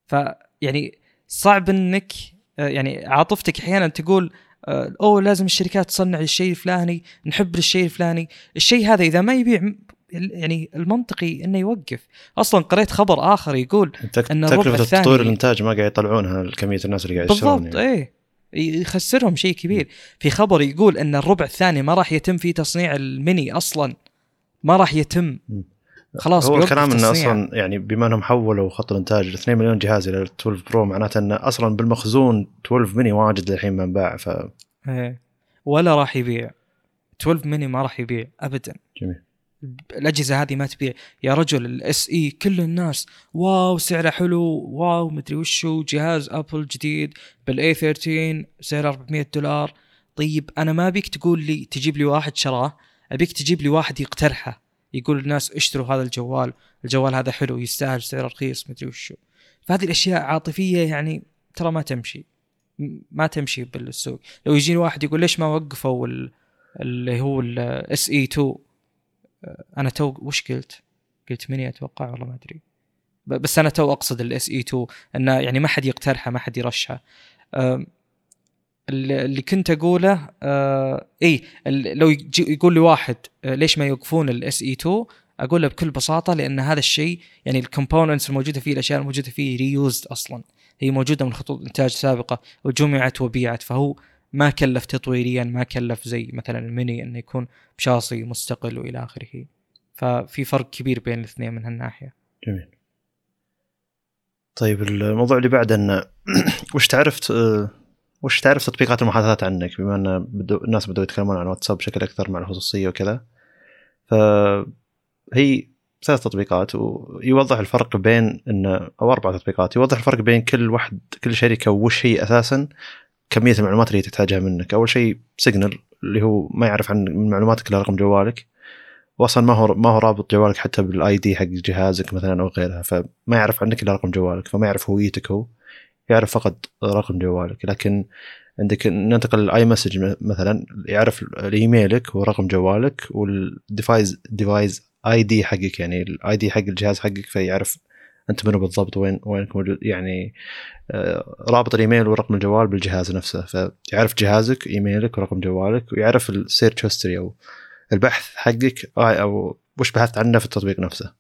فيعني صعب إنك آه، يعني عاطفتك أحيانا تقول آه، أوه لازم الشركات تصنع الشيء الفلاني نحب الشيء الفلاني. الشيء هذا إذا ما يبيع يعني المنطقي إنه يوقف. أصلا قريت خبر آخر يقول إن تكلفة تطوير الإنتاج ما قاعد يطلعونها كمية الناس اللي قاعد يشترون بالضبط يعني. إيه. يخسرهم شيء كبير. في خبر يقول إن الربع الثاني ما راح يتم فيه تصنيع الميني أصلا. ما راح يتم. خلاص هو الكلام انه أصلا يعني بما إنهم حولوا خط الإنتاج 2 مليون جهاز إلى 12 Pro معناته انه أصلا بالمخزون 12 ميني واجد للحين ما انباع ف إيه. ولا راح يبيع. 12 ميني ما راح يبيع ابدا. جميل. الأجهزة هذه ما تبيع. يا رجل ال SE كل الناس واو سعره حلو واو مدري وشو جهاز ابل جديد بال A13 سعره 400 دولار. طيب أنا ما بيك تقول لي تجيب لي واحد شراه أبيك تجيب لي واحد يقترحه يقول الناس اشتروا هذا الجوال الجوال هذا حلو يستاهل سعر رخيص مدري وشو. فهذه الأشياء عاطفية يعني ترى ما تمشي ما تمشي بالسوق. لو يجيني واحد يقول ليش ما وقفوا اللي هو ال SE 2 أنا تو وش قلت؟ قلت مني أتوقع؟ والله ما أدري. بس أنا تو أقصد ال SE 2 انه يعني ما حد يقترحه ما حد يرشحه. اللي كنت أقوله آه إي لو يقول لي واحد آه ليش ما يوقفون ال SE 2 أقول له بكل بساطة لأن هذا الشيء يعني ال components الموجودة فيه الأشياء الموجودة فيه reused أصلا. هي موجودة من خطوط إنتاج سابقة وجمعت وبيعت. فهو ما كلف تطويريا ما كلف زي مثلا الميني إنه يكون بشاصي مستقل وإلى آخره. ففي فرق كبير بين الاثنين من هالناحية. جميل. طيب الموضوع اللي بعده إنه وش تعرفت آه، وش تعرف تطبيقات المحادثات عنك؟ بما إن بدو الناس بدأوا يتكلمون عن واتساب بشكل أكثر مع الخصوصية وكذا. فهي ثلاث تطبيقات ويوضح الفرق بين إن أو أربع تطبيقات. يوضح الفرق بين كل واحد كل شركة وش هي أساسا كمية المعلومات اللي تحتاجها منك. أول شيء Signal اللي هو ما يعرف عن معلوماتك إلا رقم جوالك. واصلا ما هو ما هو رابط جوالك حتى بال ID حق جهازك مثلا أو غيرها فما يعرف عنك إلا رقم جوالك فما يعرف هويتك هو يعرف فقط رقم جوالك. لكن عندك ننتقل لل iMessage مثلا يعرف الايميلك ورقم جوالك وال device device ID حقك يعني ال ID حق الجهاز حقك فيعرف أنت منو بالضبط؟ وين وينك موجود يعني آه، رابط الإيميل ورقم الجوال بالجهاز نفسه. فيعرف جهازك إيميلك ورقم جوالك ويعرف ال search history أو البحث حقك أو وش بحثت عنه في التطبيق نفسه.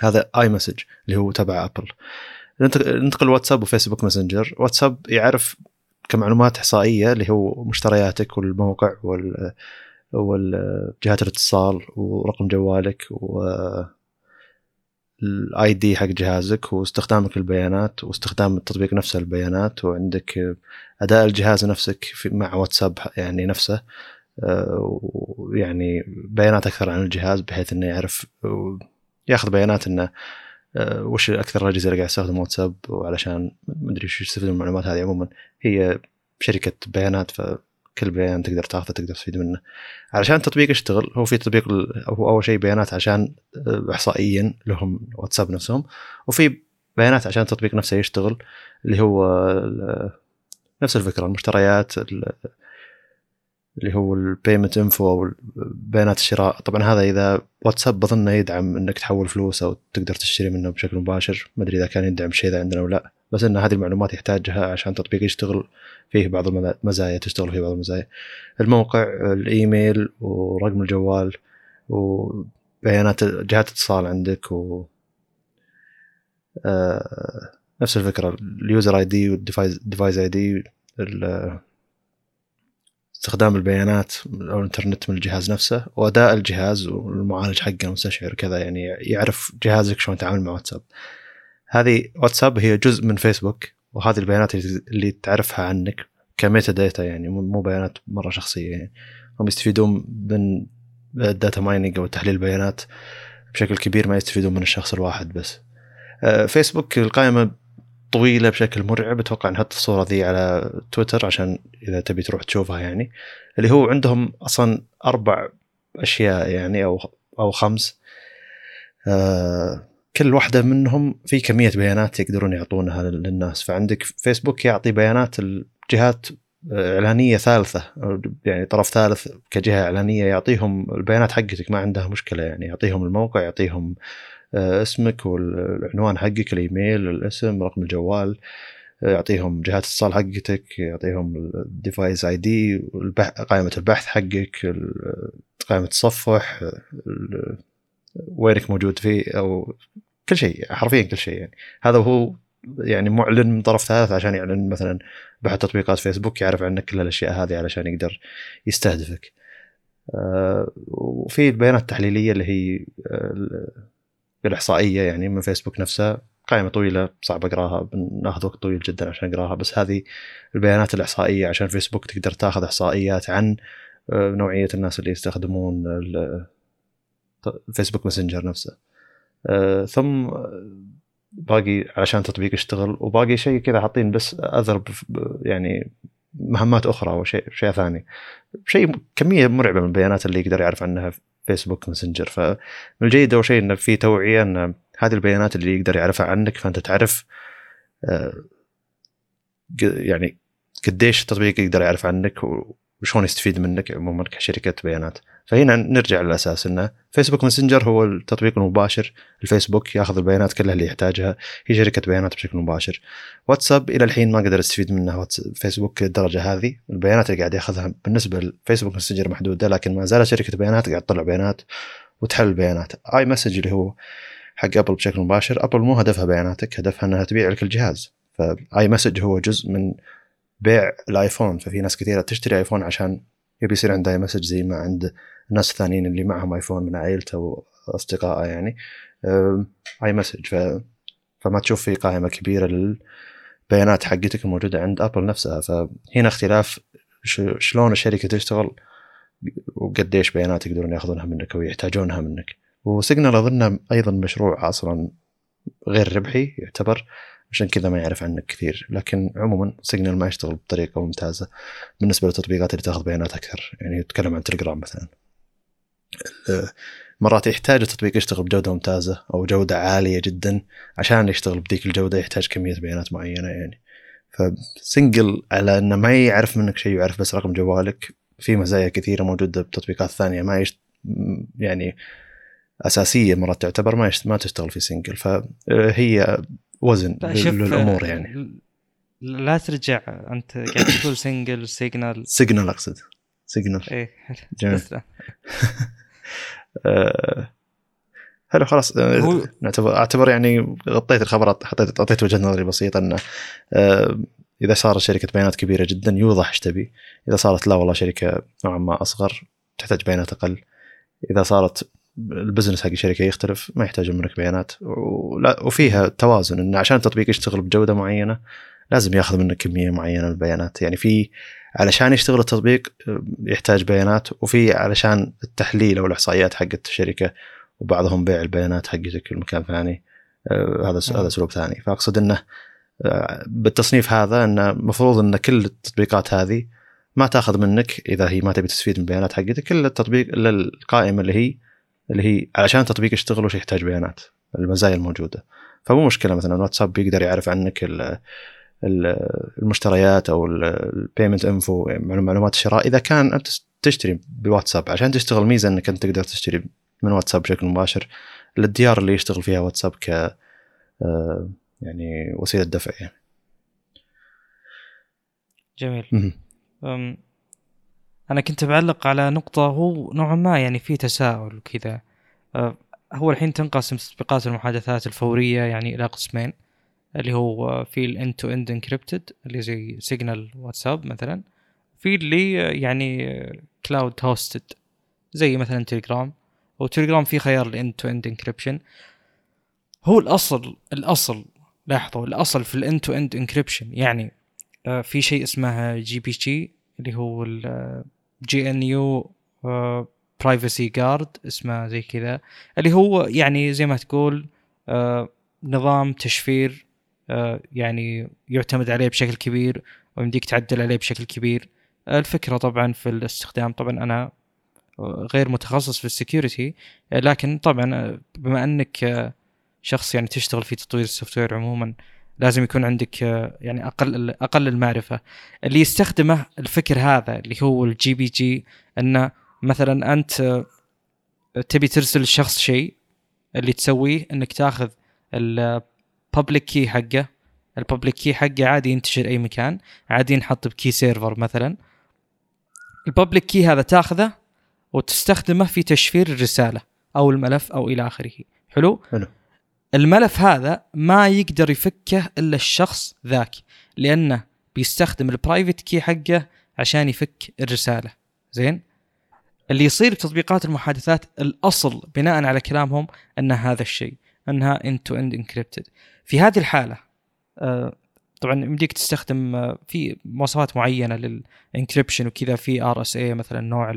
هذا iMessage اللي هو تبع ابل ننتقل واتساب و Facebook Messenger. واتساب يعرف كمعلومات إحصائية اللي هو مشترياتك والموقع وال والجهات الاتصال ورقم جوالك و الاي دي حق جهازك واستخدامك للبيانات واستخدام التطبيق نفسه للبيانات وعندك أداء الجهاز نفسك مع واتساب يعني نفسه ويعني بيانات أكثر عن الجهاز بحيث إنه يعرف ياخذ بيانات إنه وش أكثر الأجهزة اللي قاعد يستخدم واتساب وعلشان ما أدري وش يستفيد من المعلومات هذه. عموما هي شركة بيانات فكل بيان تقدر تاخذه تقدر تستفيد منه. علشان التطبيق يشتغل هو في تطبيق هو أول شيء بيانات عشان احصائيا لهم واتساب نفسهم وفي بيانات عشان التطبيق نفسه يشتغل اللي هو نفس الفكرة المشتريات اللي هو ال payment info أو بيانات الشراء. طبعا هذا إذا واتساب بظنه يدعم إنك تحول فلوس أو تقدر تشتري منه بشكل مباشر ما أدري إذا كان يدعم الشيء ذا عندنا ولا لأ. بس إن هذه المعلومات يحتاجها عشان التطبيق يشتغل فيه بعض المزايا تشتغل فيه بعض المزايا. الموقع الإيميل ورقم الجوال وبيانات جهات الاتصال عندك و آه نفس الفكرة. ال user ID وال device device ID استخدام البيانات أو الإنترنت من الجهاز نفسه وأداء الجهاز والمعالج حقه المستشعر كذا يعني يعرف جهازك شلون يتعامل مع واتساب. هذه واتساب هي جزء من فيسبوك وهذه البيانات اللي تعرفها عنك ك metadata يعني مو بيانات مرة شخصية يعني. هم يستفيدون من ال data mining أو تحليل البيانات بشكل كبير ما يستفيدون من الشخص الواحد بس. آه، فيسبوك القائمة طويلة بشكل مرعب أتوقع نحط الصورة ذي على تويتر عشان إذا تبي تروح تشوفها يعني. اللي هو عندهم أصلا أربع أشياء يعني أو أو خمس. آه كل واحدة منهم في كمية بيانات يقدرون يعطونها للناس. فعندك فيسبوك يعطي بيانات الجهات إعلانية ثالثة يعني طرف ثالث كجهة إعلانية يعطيهم البيانات حقتك ما عندها مشكلة يعني. يعطيهم الموقع يعطيهم آه، اسمك والعنوان حقك الإيميل الاسم رقم الجوال آه، يعطيهم جهات الاتصال حقتك يعطيهم ال device ID قائمة البحث حقك قائمة التصفح وينك موجود فيه أو كل شيء حرفيا كل شيء يعني. هذا هو يعني معلن من طرف ثالث عشان يعلن مثلا بحث تطبيقات فيسبوك يعرف عنك كل الأشياء هذه علشان يقدر يستهدفك. آه، وفي البيانات التحليلية اللي هي بالاحصائيه يعني من فيسبوك نفسها قائمة طويلة صعب أقراها بناخذ وقت طويل جدا عشان أقراها بس هذه البيانات الإحصائية عشان فيسبوك تقدر تاخذ إحصائيات عن آه، نوعية الناس اللي يستخدمون ال Facebook Messenger نفسه. آه، ثم باقي عشان التطبيق يشتغل وباقي شيء كذا حاطين بس other يعني مهمات أخرى أو شيء شيء ثاني. شيء كمية مرعبة من البيانات اللي يقدر يعرف عنها Facebook Messenger فمن الجيد أول شيء انه في توعية إن هذه البيانات اللي يقدر يعرفها عنك فأنت تعرف آه، يعني قديش التطبيق يقدر يعرف عنك وشلون يستفيد منك عموما كشركة بيانات. فهنا نرجع للأساس إنه فيسبوك ماسنجر هو التطبيق المباشر. الفيسبوك ياخذ البيانات كلها اللي يحتاجها. هي شركة بيانات بشكل مباشر. واتساب إلى الحين ما قدر يستفيد منها فيسبوك الدرجة هذه. البيانات اللي قاعد ياخذها بالنسبة لفيسبوك ماسنجر محدودة لكن ما زالت شركة بيانات قاعد تطلع بيانات وتحلل البيانات iMessage اللي هو حق ابل بشكل مباشر. ابل مو هدفها بياناتك هدفها إنها تبيع لك الجهاز. ف iMessage هو جزء من بيع الآيفون. ففي ناس كثيرة تشتري آيفون عشان يبي يصير عنده iMessage زي ما عند الناس الثانيين اللي معهم ايفون من عائلته واصدقائه يعني iMessage. ف... فما تشوف في قائمة كبيرة للبيانات حقتك الموجودة عند ابل نفسها. فهنا اختلاف شلون الشركة تشتغل وقديش بيانات يقدرون ياخذونها منك أو يحتاجونها منك. وسيجنال اظن أيضا مشروع أصلا غير ربحي يعتبر عشان كذا ما يعرف عنك كثير. لكن عموما سيجنال ما يشتغل بطريقة ممتازة بالنسبة للتطبيقات اللي تاخذ بيانات أكثر. يعني يتكلم عن تليجرام مثلا. آه، مرات يحتاج التطبيق يشتغل بجودة ممتازة أو جودة عالية جدا عشان يشتغل بديك الجودة يحتاج كمية بيانات معينة يعني. فسنجل على إنه ما يعرف منك شيء ويعرف بس رقم جوالك. في مزايا كثيرة موجودة بتطبيقات ثانية ما يشت يعني أساسية مرات تعتبر ما يشت ما تشتغل في سنجل فهي وزن للأمور يعني. لا ترجع أنت قاعد تقول سنجل سيجنال سيجنال أقصد. سيجنال إيه جميل. آه، حلو خلاص. آه، نعتبر أعتبر يعني غطيت الخبر حطيت أعطيت وجهة نظري بسيطة إنه آه، إذا صارت شركة بيانات كبيرة جدا يوضح إيش تبي. إذا صارت لا والله شركة نوعا ما أصغر تحتاج بيانات أقل. إذا صارت البزنس حق الشركة يختلف ما يحتاج منك بيانات. ولا وفيها توازن انه عشان التطبيق يشتغل بجودة معينة لازم ياخذ منك كمية معينة من البيانات. يعني في علشان يشتغل التطبيق يحتاج بيانات وفي علشان التحليل أو الإحصائيات حقت الشركة وبعضهم بيع البيانات حقتك في مكان ثاني. آه، هذا هذا اسلوب ثاني. فأقصد إنه آه، بالتصنيف هذا إنه المفروض إن كل التطبيقات هذه ما تاخذ منك إذا هي ما تبي تستفيد من البيانات حقتك. الا التطبيق إلا القائمة اللي هي اللي هي علشان التطبيق يشتغل وش يحتاج بيانات. المزايا الموجودة. فمو مشكلة مثلا واتساب بيقدر يعرف عنك المشتريات أو ال payment info معلومات الشراء. إذا كان أنت تشتري بواتساب عشان تشتغل ميزة إنك أنت تقدر تشتري من واتساب بشكل مباشر. للديار اللي يشتغل فيها واتساب ك آه، يعني وسيلة دفع يعني. جميل. أنا كنت بعلق على نقطة هو نوعا ما يعني في تساؤل وكذا أه، هو الحين تنقسم تطبيقات المحادثات الفورية يعني إلى قسمين اللي هو في ال end-to-end encrypted اللي زي سيجنال واتساب مثلا في اللي يعني cloud hosted زي مثلا تليجرام وتليجرام في خيار ال end-to-end encryption هو الأصل الأصل لاحظوا الأصل في ال end-to-end encryption يعني آه، في شيء اسمه GPG اللي هو GNU Privacy Guard اسمه زي كذا اللي هو يعني زي ما تقول آه، نظام تشفير آه، يعني يعتمد عليه بشكل كبير ويمديك تعدل عليه بشكل كبير. الفكرة طبعا في الاستخدام طبعا أنا غير متخصص في ال security لكن طبعا بما أنك شخص يعني تشتغل في تطوير ال software عموما لازم يكون عندك يعني أقل أقل المعرفة. اللي يستخدمه الفكر هذا اللي هو ال GPG إنه مثلا أنت تبي ترسل للشخص شيء اللي تسويه إنك تاخذ ال public key حقه. ال public key حقه عادي ينتشر أي مكان. عادي ينحط ب key server مثلا. ال public key هذا تاخذه وتستخدمه في تشفير الرسالة أو الملف أو إلى آخره. حلو؟ حلو. الملف هذا ما يقدر يفكه إلا الشخص ذاك لأنه بيستخدم ال private key حقه عشان يفك الرسالة. زين؟ اللي يصير بتطبيقات المحادثات الأصل بناء على كلامهم أن هذا الشيء أنها end-to-end encrypted في هذه الحالة آه طبعا يمديك تستخدم آه في مواصفات معينة لل encryption وكذا في RSA مثلا نوع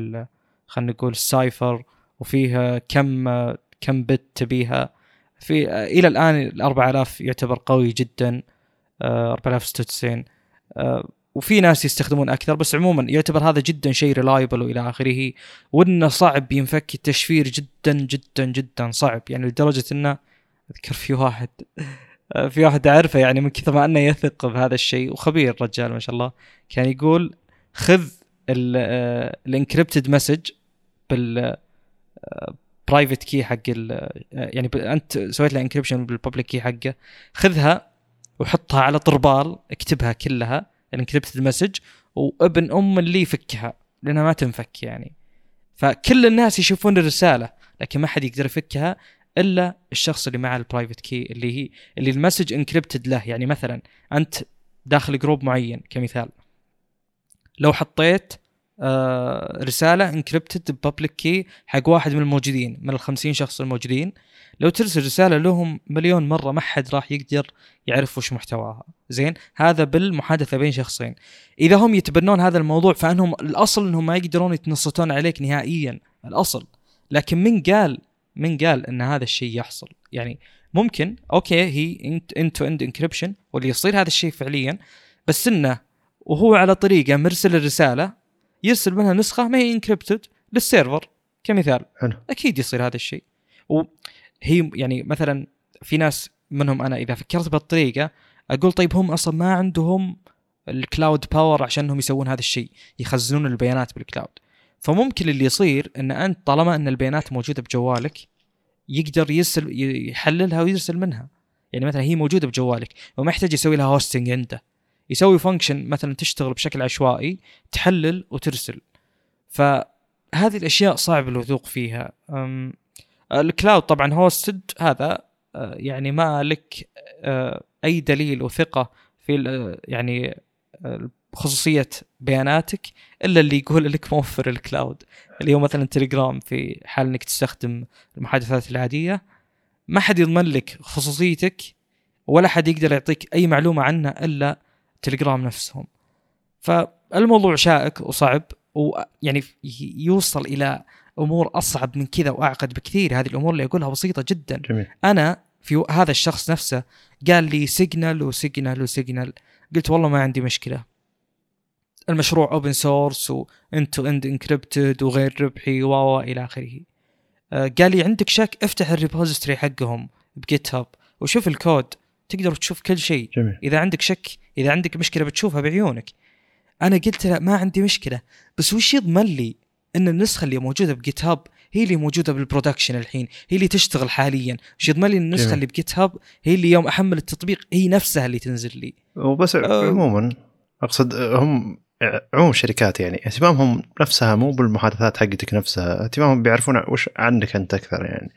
خلينا نقول ال cipher وفيها كم آه كم bit تبيها. في آه إلى الآن ال 4000 يعتبر قوي جدا آه 4096 آه وفي ناس يستخدمون أكثر بس عموما يعتبر هذا جدا شيء reliable وإلى آخره وإنه صعب ينفك التشفير جدا جدا جدا صعب يعني لدرجة إنه أذكر في واحد آه، في واحد أعرفه يعني من كثر ما أنه يثق بهذا الشيء وخبير رجال ما شاء الله كان يقول خذ ال encrypted message بال private key حق يعني أنت سويت له encryption بال public key حقه. خذها وحطها على طربال اكتبها كلها ال encrypted message وابن أم اللي يفكها لأنها ما تنفك يعني. فكل الناس يشوفون الرسالة لكن ما حد يقدر يفكها إلا الشخص اللي معه ال private key اللي هي اللي ال message encrypted له. يعني مثلا أنت داخل group معين كمثال. لو حطيت رسالة encrypted ب public key حق واحد من الموجودين من ال 50 شخص الموجودين. لو ترسل رسالة لهم مليون مرة ما حد راح يقدر يعرف وش محتواها. زين؟ هذا بالمحادثة بين شخصين. إذا هم يتبنون هذا الموضوع فإنهم الأصل إنهم ما يقدرون يتنصتون عليك نهائيا الأصل. لكن من قال من قال إن هذا الشيء يحصل؟ يعني ممكن okay هي end-to-end encryption واللي يصير هذا الشيء فعليا بس إنه وهو على طريقة مرسل الرسالة يرسل منها نسخة ما هي encrypted لل server كمثال. حلو. أكيد يصير هذا الشيء. وهي يعني مثلا في ناس منهم أنا إذا فكرت بالطريقة أقول طيب هم أصلا ما عندهم ال cloud power عشان انهم يسوون هذا الشيء يخزنون البيانات بال cloud فممكن اللي يصير إن أنت طالما إن البيانات موجودة بجوالك يقدر يرسل يحللها ويرسل منها. يعني مثلا هي موجودة بجوالك وما يحتاج يسوي لها hosting عنده. يسوي function مثلا تشتغل بشكل عشوائي تحلل وترسل. فهذه الأشياء صعب الوثوق فيها. ال cloud طبعا hosted هذا أه، يعني ما لك أه، أي دليل وثقة في ال- يعني أه، خصوصية بياناتك إلا اللي يقول لك موفر ال cloud اللي هو مثلا تليجرام في حال إنك تستخدم المحادثات العادية. ما حد يضمن لك خصوصيتك ولا حد يقدر يعطيك أي معلومة عنها إلا تليجرام نفسهم. فالموضوع شائك وصعب ويعني يوصل إلى أمور أصعب من كذا وأعقد بكثير. هذه الأمور اللي أقولها بسيطة جدا. جميل. أنا في هذا الشخص نفسه قال لي سيجنال وسيجنال وسيجنال قلت والله ما عندي مشكلة. المشروع open source و end-to-end encrypted وغير ربحي و إلى آخره. آه، قال لي عندك شك؟ افتح ال repository حقهم ب GitHub وشوف الكود. تقدر تشوف كل شيء. جميل. إذا عندك شك إذا عندك مشكلة بتشوفها بعيونك. أنا قلت له ما عندي مشكلة. بس وش يضمن لي إن النسخة اللي موجودة ب GitHub هي اللي موجودة بال production الحين هي اللي تشتغل حاليا؟ وش يضمن لي النسخة جميل. اللي ب GitHub هي اللي يوم أحمل التطبيق هي نفسها اللي تنزل لي. وبس أه. عموما أقصد هم عموم الشركات يعني اهتمامهم نفسها مو بالمحادثات حقتك نفسها اهتمامهم بيعرفون وش عنك أنت أكثر يعني.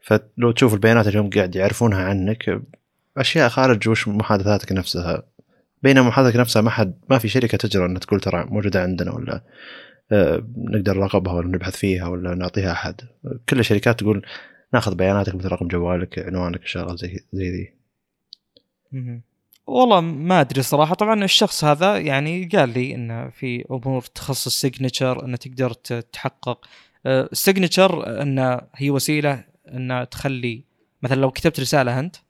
فلو تشوف البيانات اللي هم قاعد يعرفونها عنك أشياء خارج وش محادثاتك نفسها. بينما محادثتك نفسها ما حد ما في شركة تجرؤ إنها تقول ترى موجودة عندنا ولا آه، نقدر نراقبها ولا نبحث فيها ولا نعطيها أحد كل الشركات تقول ناخذ بياناتك مثل رقم جوالك عنوانك الشغلات زي زي ذي. والله ما أدري صراحة طبعا الشخص هذا يعني قال لي انه في أمور تخص ال signature انه تقدر ت- تحقق ال signature انه هي وسيلة انها تخلي مثلا لو كتبت رسالة أنت. آه،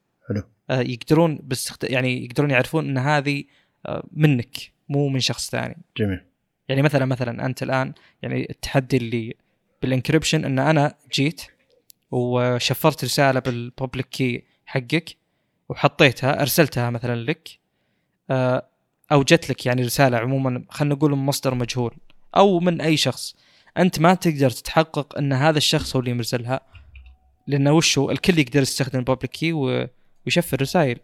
يقدرون باستخد... يعني يقدرون يعرفون إن هذه آه، منك مو من شخص ثاني. جميل. يعني مثلا مثلا أنت الآن يعني التحدي اللي بال encryption إن أنا جيت وشفرت رسالة بال public key حقك وحطيتها أرسلتها مثلا لك آه، أو جت لك يعني رسالة عموما خلينا نقول من مصدر مجهول أو من أي شخص. أنت ما تقدر تتحقق إن هذا الشخص هو اللي مرسلها لأنه وشو؟ الكل يقدر يستخدم ال public key ويشفر رسائل.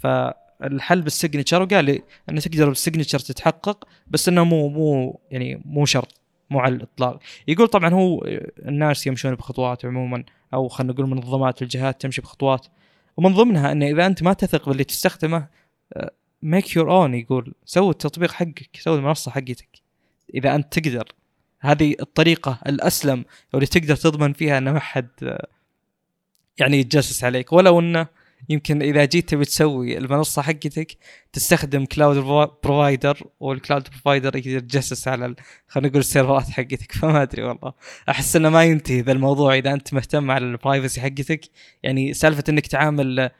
فالحل بال signature وقال لي انه تقدر بال signature تتحقق بس إنه مو مو يعني مو شرط مو على الإطلاق. يقول طبعا هو الناس يمشون بخطوات عموما أو خلينا نقول منظمات الجهات تمشي بخطوات. ومن ضمنها انه إذا أنت ما تثق باللي تستخدمه make your own يقول. سوي التطبيق حقك سوي المنصة حقتك. إذا أنت تقدر. هذه الطريقة الأسلم واللي تقدر تضمن فيها ان ما حد آه، يعني يتجسس عليك. ولو إنه يمكن إذا جيت تبي تسوي المنصة حقتك تستخدم cloud provider وال cloud provider يقدر يتجسس على خلينا نقول السيرفرات حقتك. فما أدري والله. أحس إنه ما ينتهي ذا الموضوع إذا أنت مهتم على ال privacy حقتك. يعني سالفة إنك تعامل آه،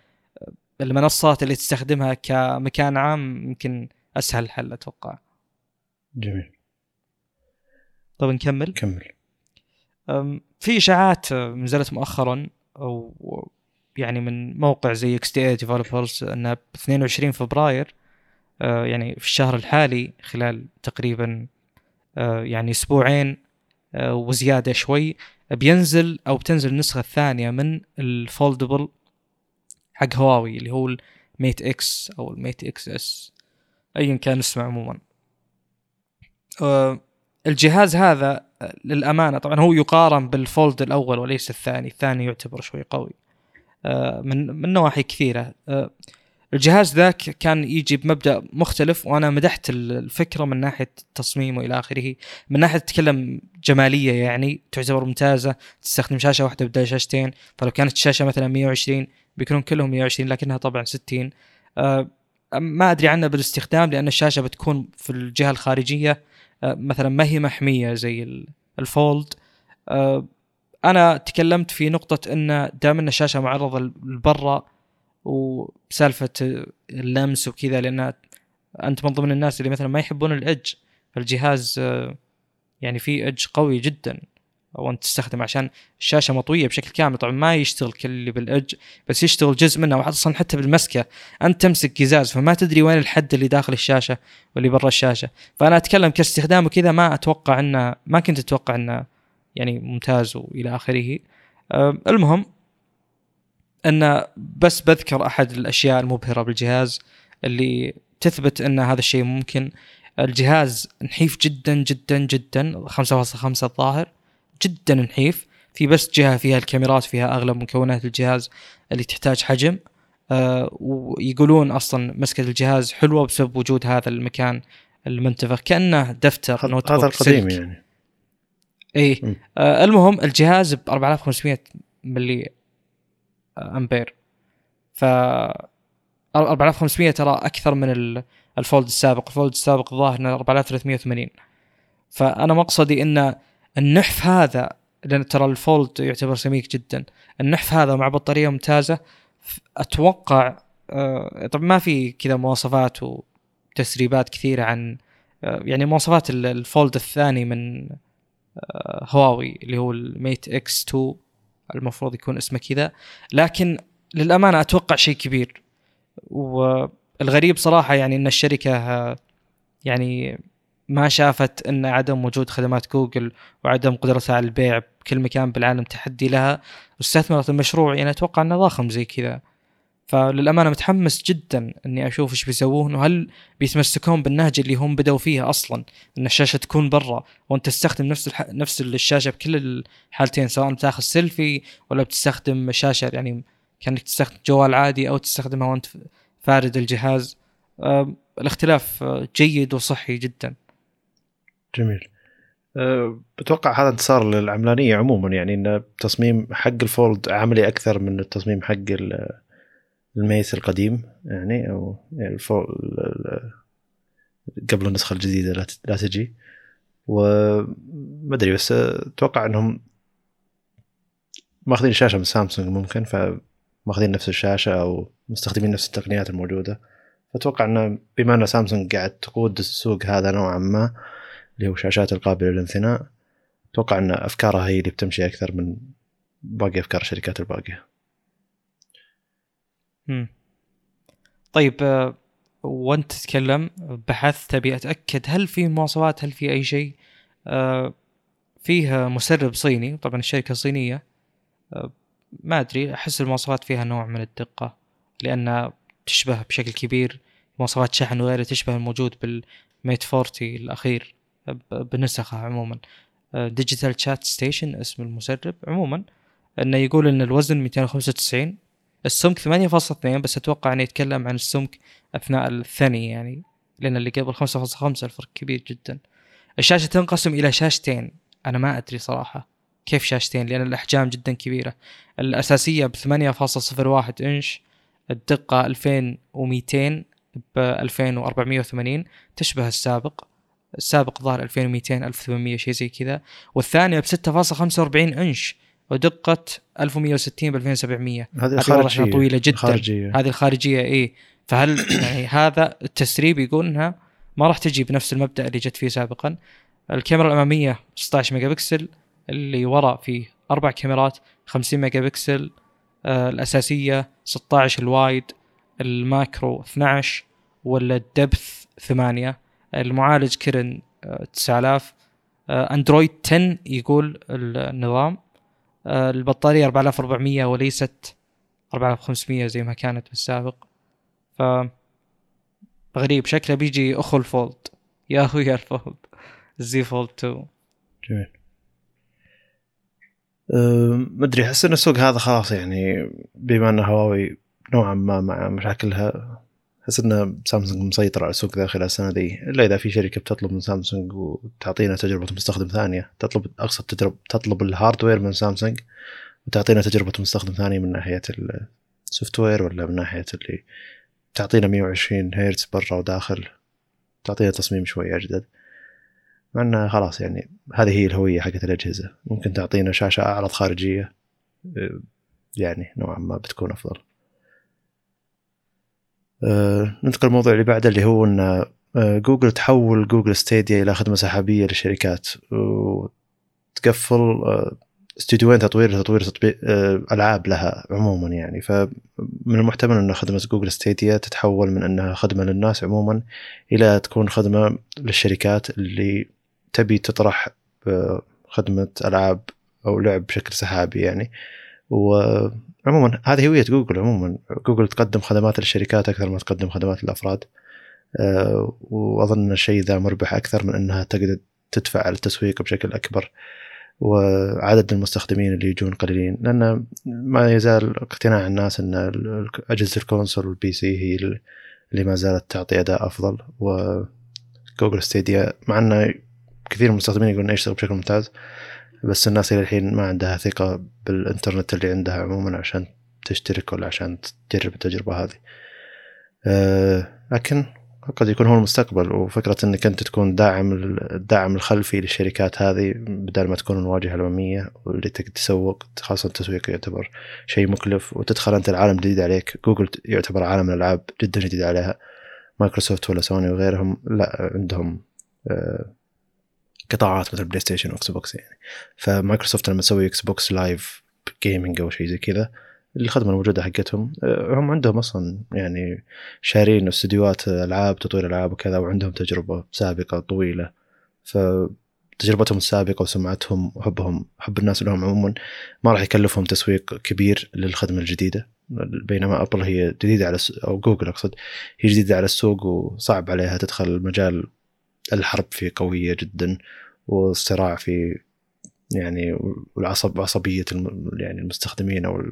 المنصات اللي تستخدمها كمكان عام يمكن أسهل حل أتوقع. جميل. طيب نكمل؟ كمل. في إشاعات أه، نزلت مؤخرا أو يعني من موقع زي XDA Developers انه ب 22 فبراير أه، يعني في الشهر الحالي خلال تقريبا أه، يعني أسبوعين أه، وزيادة شوي بينزل أو بتنزل النسخة الثانية من ال foldable حق هواوي اللي هو ال Mate X أو ال Mate Xs ايا كان اسمه عموما. الجهاز هذا للأمانة طبعا هو يقارن بال Fold الأول وليس الثاني الثاني يعتبر شوي قوي. من من نواحي كثيرة. أه، الجهاز ذاك كان يجي بمبدأ مختلف وأنا مدحت ال- الفكرة من ناحية التصميم وإلى آخره. من ناحية تتكلم جمالية يعني تعتبر ممتازة تستخدم شاشة واحدة بدل شاشتين. فلو كانت الشاشة مثلا 120 بيكونون كلهم 120 لكنها طبعا 60 أه، ما أدري عنها بالاستخدام لأن الشاشة بتكون في الجهة الخارجية. مثلا ما هي محمية زي ال- الفولد. أنا تكلمت في نقطة إن دام إن الشاشة معرضة لبرا وسالفة اللمس وكذا لأن أنت من ضمن الناس اللي مثلا ما يحبون الإدج فالجهاز أه، يعني فيه إدج قوي جدا وأنت تستخدم عشان الشاشة مطوية بشكل كامل. طبعا ما يشتغل كل اللي بالاج بس يشتغل جزء منه أصلا حتى بالمسكة. أنت تمسك قزاز فما تدري وين الحد اللي داخل الشاشة واللي برا الشاشة. فأنا أتكلم كاستخدام وكذا ما أتوقع انه ما كنت أتوقع إنه يعني ممتاز وإلى آخره. المهم أن بس بذكر أحد الأشياء المبهرة بالجهاز اللي تثبت أن هذا الشيء ممكن. الجهاز نحيف جدا جدا جدا 5.5 الظاهر جدا نحيف. في بس جهة فيها الكاميرات فيها أغلب مكونات الجهاز اللي تحتاج حجم. آه ويقولون أصلا مسكة الجهاز حلوة بسبب وجود هذا المكان المنتفخ. كأنه دفتر نوت هذا القديم يعني. إي. آه المهم الجهاز ب 4500 ملي أمبير. ف 4500 ترى أكثر من ال Fold السابق. ال Fold السابق ظاهر إنه 4380 فأنا مقصدي إن النحف هذا لأن ترى ال Fold يعتبر سميك جدا. النحف هذا مع بطارية ممتازة أتوقع آه، طبعا ما في كذا مواصفات وتسريبات كثيرة عن آه، يعني مواصفات ال Fold الثاني من آه، هواوي اللي هو ال Mate X 2 المفروض يكون اسمه كذا. لكن للأمانة أتوقع شيء كبير. والغريب صراحة يعني إن الشركة يعني ما شافت إن عدم وجود خدمات جوجل وعدم قدرتها على البيع بكل مكان بالعالم تحدي لها واستثمرت المشروع يعني أتوقع إنه ضخم زي كذا. فللأمانة متحمس جدا إني أشوف إيش بيسوون وهل بيتمسكون بالنهج اللي هم بدأوا فيه أصلا إن الشاشة تكون برا وأنت تستخدم نفس الح... نفس الشاشة بكل الحالتين سواء بتاخذ سيلفي ولا بتستخدم شاشة يعني كأنك تستخدم جوال عادي أو تستخدمها وأنت فارد الجهاز. آه الاختلاف جيد وصحي جدا. جميل. أه بتوقع هذا انتصار للعملانية عموما يعني إن التصميم حق ال Fold عملي أكثر من التصميم حق الميس القديم يعني أو يعني الفولد قبل النسخة الجديدة لا تجي. وما أدري بس أتوقع إنهم ماخذين شاشة من سامسونج ممكن فماخذين نفس الشاشة أو مستخدمين نفس التقنيات الموجودة. فأتوقع إنه بما أن سامسونج قاعد تقود السوق هذا نوعا ما اللي هو شاشات القابلة للانثناء أتوقع إن أفكارها هي اللي بتمشي أكثر من باقي أفكار الشركات الباقية. طيب آه، وانت تتكلم بحثت ابي أتأكد هل في مواصفات هل في أي شيء؟ آه، فيه مسرب صيني طبعا الشركة صينية. آه، ما أدري أحس المواصفات فيها نوع من الدقة لأن تشبه بشكل كبير مواصفات شحن وغيره تشبه الموجود بالميت 40 الأخير بنسخه عموما. Digital Chat Station اسم المسرب عموما. إنه يقول إن الوزن 295 السمك 8.2 بس أتوقع إنه يتكلم عن السمك أثناء الثنية يعني لأن اللي قبل 5.5 الفرق كبير جدا. الشاشة تنقسم إلى شاشتين أنا ما أدري صراحة كيف شاشتين لأن الأحجام جدا كبيرة. الأساسية ب 8.01 إنش الدقة 2200 ب 2480 تشبه السابق. السابق ظهر 2200 1800 شيء زي كذا. والثانية ب 6.45 إنش ودقة 1160 ب 2700 هذه الخارجية طويلة جدا. الخارجية. هذه الخارجية اي فهل يعني هذا التسريب يقول إنها ما راح تجي بنفس المبدأ اللي جت فيه سابقا. الكاميرا الأمامية 16 ميجا بكسل اللي ورا فيه أربع كاميرات 50 ميجا بكسل آه الأساسية 16 ال wide ال macro 12 ولا ال depth 8 المعالج Kirin 9000 آه أندرويد 10 يقول النظام. آه البطارية 4400 وليست 4500 زي ما كانت بالسابق ف غريب شكله بيجي أخو ال Fold. يا أخوي ال Fold. ال Z Fold 2 جميل. أه ما أدري أحس إن السوق هذا خلاص يعني بما ان هواوي نوعا ما مع مشاكلها احس إن سامسونج مسيطر على السوق ذا خلال السنة دي. إلا إذا في شركة بتطلب من سامسونج وتعطينا تجربة مستخدم ثانية. تطلب أقصد تجرب تطلب ال hardware من سامسونج وتعطينا تجربة مستخدم ثانية من ناحية ال software ولا من ناحية اللي تعطينا 120 هرتز برا وداخل. تعطينا تصميم شوي أجدد. مع إنه خلاص يعني هذه هي الهوية حقت الأجهزة. ممكن تعطينا شاشة اعرض خارجية. يعني نوعا ما بتكون أفضل. ننتقل للموضوع اللي بعده اللي هو إن آه، جوجل تحول جوجل ستيديا إلى خدمة سحابية للشركات. تقفل آه، استديوهين تطوير تطوير تطبيق آه، ألعاب لها عموما يعني. فمن المحتمل إن خدمة جوجل Stadia تتحول من إنها خدمة للناس عموما إلى تكون خدمة للشركات اللي تبي تطرح آه، خدمة ألعاب أو لعب بشكل سحابي يعني. وعموما هذه هوية جوجل عموما. جوجل تقدم خدمات للشركات أكثر ما تقدم خدمات للأفراد. آه، وأظن الشيء ذا مربح أكثر من أنها تقدر تدفع على التسويق بشكل أكبر. وعدد المستخدمين اللي يجون قليلين. لأن ما يزال اقتناع الناس أن أجهزة ال console وال PC هي اللي ما زالت تعطي أداء أفضل. وجوجل Stadia مع انه كثير من المستخدمين يقولون يشتغل بشكل ممتاز بس الناس إلى الحين ما عندها ثقة بالإنترنت اللي عندها عموما عشان تشترك ولا عشان تجرب التجربة هذه. أه لكن قد يكون هو المستقبل وفكرة إنك أنت تكون داعم الداعم الخلفي للشركات هذه بدل ما تكون الواجهة الأمامية واللي تسوق خاصة التسويق يعتبر شيء مكلف وتدخل أنت لعالم جديد عليك. جوجل يعتبر عالم الألعاب جدا جديد عليها. مايكروسوفت ولا سوني وغيرهم لا عندهم آه، قطاعات مثل بلاي ستيشن واكس بوكس يعني. فمايكروسوفت لما تسوي Xbox Live Gaming أو شيء زي كذا الخدمة الموجودة حقتهم آه، هم عندهم أصلا يعني شارين استديوهات ألعاب تطوير ألعاب وكذا وعندهم تجربة سابقة طويلة. فتجربتهم السابقة وسمعتهم وحبهم حب الناس لهم عموما ما راح يكلفهم تسويق كبير للخدمة الجديدة. بينما ابل هي جديدة على أو جوجل أقصد هي جديدة على السوق وصعب عليها تدخل المجال الحرب فيه قوية جدا والصراع في يعني والعصب عصبية يعني المستخدمين أو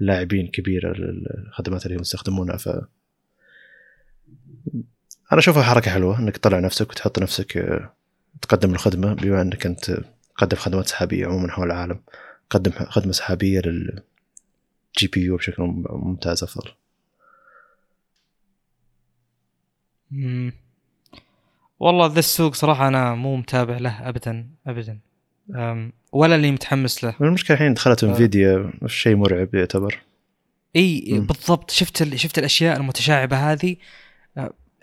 لاعبين كبيرة للخدمات اللي يستخدمونها ف أنا أشوفها حركة حلوة إنك تطلع نفسك وتحط نفسك آه، تقدم الخدمة بما إنك أنت تقدم خدمات سحابية عموما حول العالم قدم خدمة سحابية لل GPU بشكل ممتاز أفضل. والله ذا السوق صراحة أنا مو متابع له ابدا ابدا. ولا اللي متحمس له. المشكلة الحين دخلت انفيديا شيء مرعب يعتبر. إي. بالضبط. شفت شفت الأشياء المتشعبة هذه.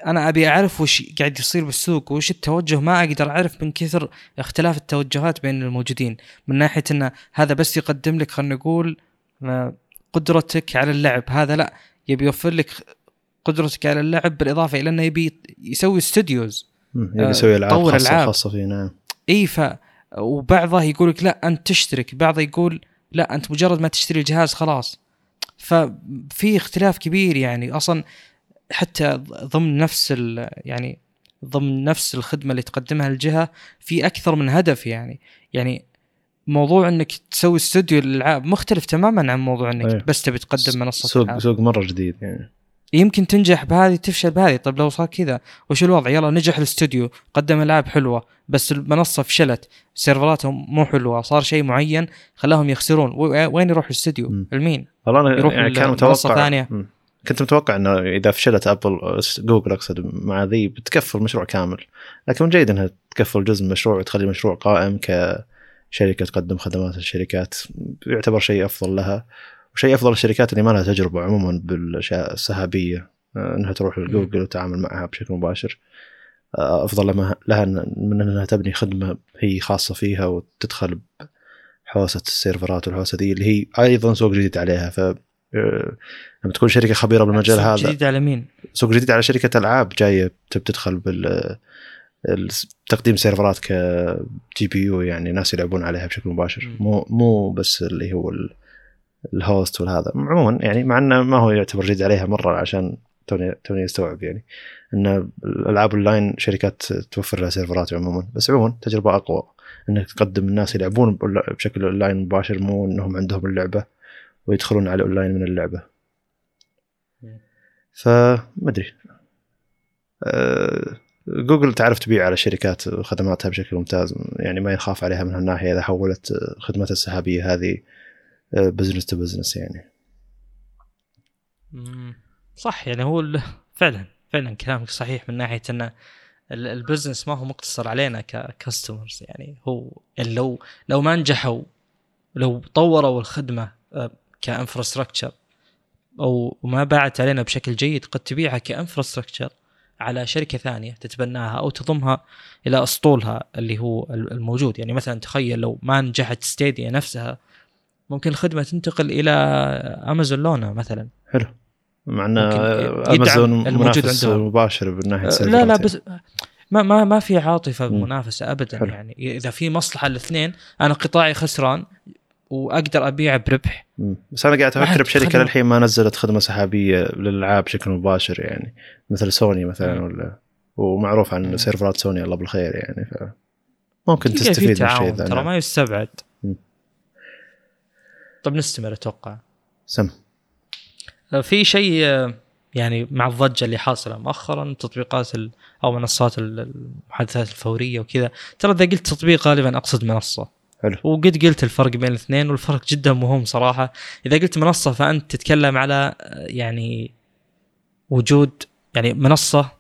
أنا أبي أعرف وش قاعد يصير بالسوق وش التوجه. ما أقدر أعرف من كثر اختلاف التوجهات بين الموجودين. من ناحية انه هذا بس يقدم لك خلينا نقول قدرتك على اللعب. هذا لا يبي يوفر لك قدرتك على اللعب بالإضافة إلى إنه يبي يسوي استوديوز يسوي ألعاب خاصة, خاصة فيه نعم. إي ف وبعضه يقول لك لا أنت تشترك. بعضه يقول لا أنت مجرد ما تشتري الجهاز خلاص. ففي اختلاف كبير يعني. أصلا حتى ضمن نفس يعني ضمن نفس الخدمة اللي تقدمها الجهة في أكثر من هدف يعني. يعني موضوع إنك تسوي استوديو للألعاب مختلف تماما عن موضوع إنك أيه. بس تبي تقدم منصة سوق ألعاب. سوق مرة جديد يعني. يمكن تنجح بهذه تفشل بهذه. طيب لو صار كذا وش الوضع؟ يلا نجح الاستوديو قدم العاب حلوة بس المنصة فشلت سيرفراتهم مو حلوة صار شيء معين خلاهم يخسرون. وين يروح الاستوديو؟ المين؟ والله أنا يروح يعني كان متوقع ثانية. م. كنت متوقع إنه إذا فشلت أبل جوجل أقصد مع ذي بتكفل مشروع كامل. لكن من جيد إنها تكفل جزء من مشروع وتخلي المشروع قائم كشركة تقدم خدمات للشركات. يعتبر شيء أفضل لها. وشيء أفضل الشركات اللي ما لها تجربة عموما بالأشياء السحابيه آه، إنها تروح لجوجل وتتعامل معها بشكل مباشر. آه، أفضل لها من إنها تبني خدمة هي خاصة فيها وتدخل بحوسة السيرفرات والحوسة ذي اللي هي أيضا سوق جديد عليها. ف آه، لما تكون شركة خبيرة بالمجال هذا سوق جديد على مين؟ سوق جديد على شركة ألعاب جاية تبي تدخل بال تقديم سيرفرات ك GPU يعني ناس يلعبون عليها بشكل مباشر. مو مو بس اللي هو ال host والهذا. عموما يعني مع إنه ما هو يعتبر جديد عليها مرة عشان توني توني استوعب يعني. إن الألعاب اونلاين شركات توفر لها servers ات عموما. بس عموما تجربة أقوى. إنك تقدم الناس يلعبون بشكل أونلاين مباشر مو إنهم عندهم اللعبة ويدخلون على أونلاين من اللعبة. فما أدري. أه جوجل تعرف تبيع على الشركات خدماتها بشكل ممتاز. يعني ما يخاف عليها من هالناحية إذا حولت خدمتها السحابية هذه. business to business يعني. صح يعني هو فعلا فعلا كلامك صحيح من ناحية إن ال business ما هو مقتصر علينا ك customers يعني. هو يعني لو لو ما نجحوا لو طوروا الخدمة آه، ك infrastructure أو ما باعت علينا بشكل جيد قد تبيعها ك infrastructure على شركة ثانية تتبناها أو تضمها إلى أسطولها اللي هو الموجود. يعني مثلا تخيل لو ما نجحت ستيديا نفسها ممكن الخدمة تنتقل إلى أمازون لونا مثلا حلو مع إن أمازون الموجود عندهم. مباشر من ناحيه أه، لا لا بس ما ما ما في عاطفة مم. منافسة ابدا حلو. يعني إذا في مصلحة الاثنين أنا قطاعي خسران وأقدر أبيع بربح مم. بس أنا قاعد أفكر بشركة. للحين ما نزلت خدمة سحابية للألعاب بشكل مباشر يعني مثل سوني مثلا مم. ولا ومعروف عن. سيرفرات سوني الله بالخير يعني ف ممكن في- في تستفيد من ذا ترى نعم. ما يستبعد مم. طب نستمر أتوقع. سم. في شيء آه، يعني مع الضجة اللي حاصلة مؤخرا تطبيقات أو منصات ال- المحادثات الفورية وكذا. ترى إذا قلت تطبيق غالبا أقصد منصة. حلو. وقد قلت الفرق بين الاثنين والفرق جدا مهم صراحة. إذا قلت منصة فأنت تتكلم على آه، يعني وجود يعني منصة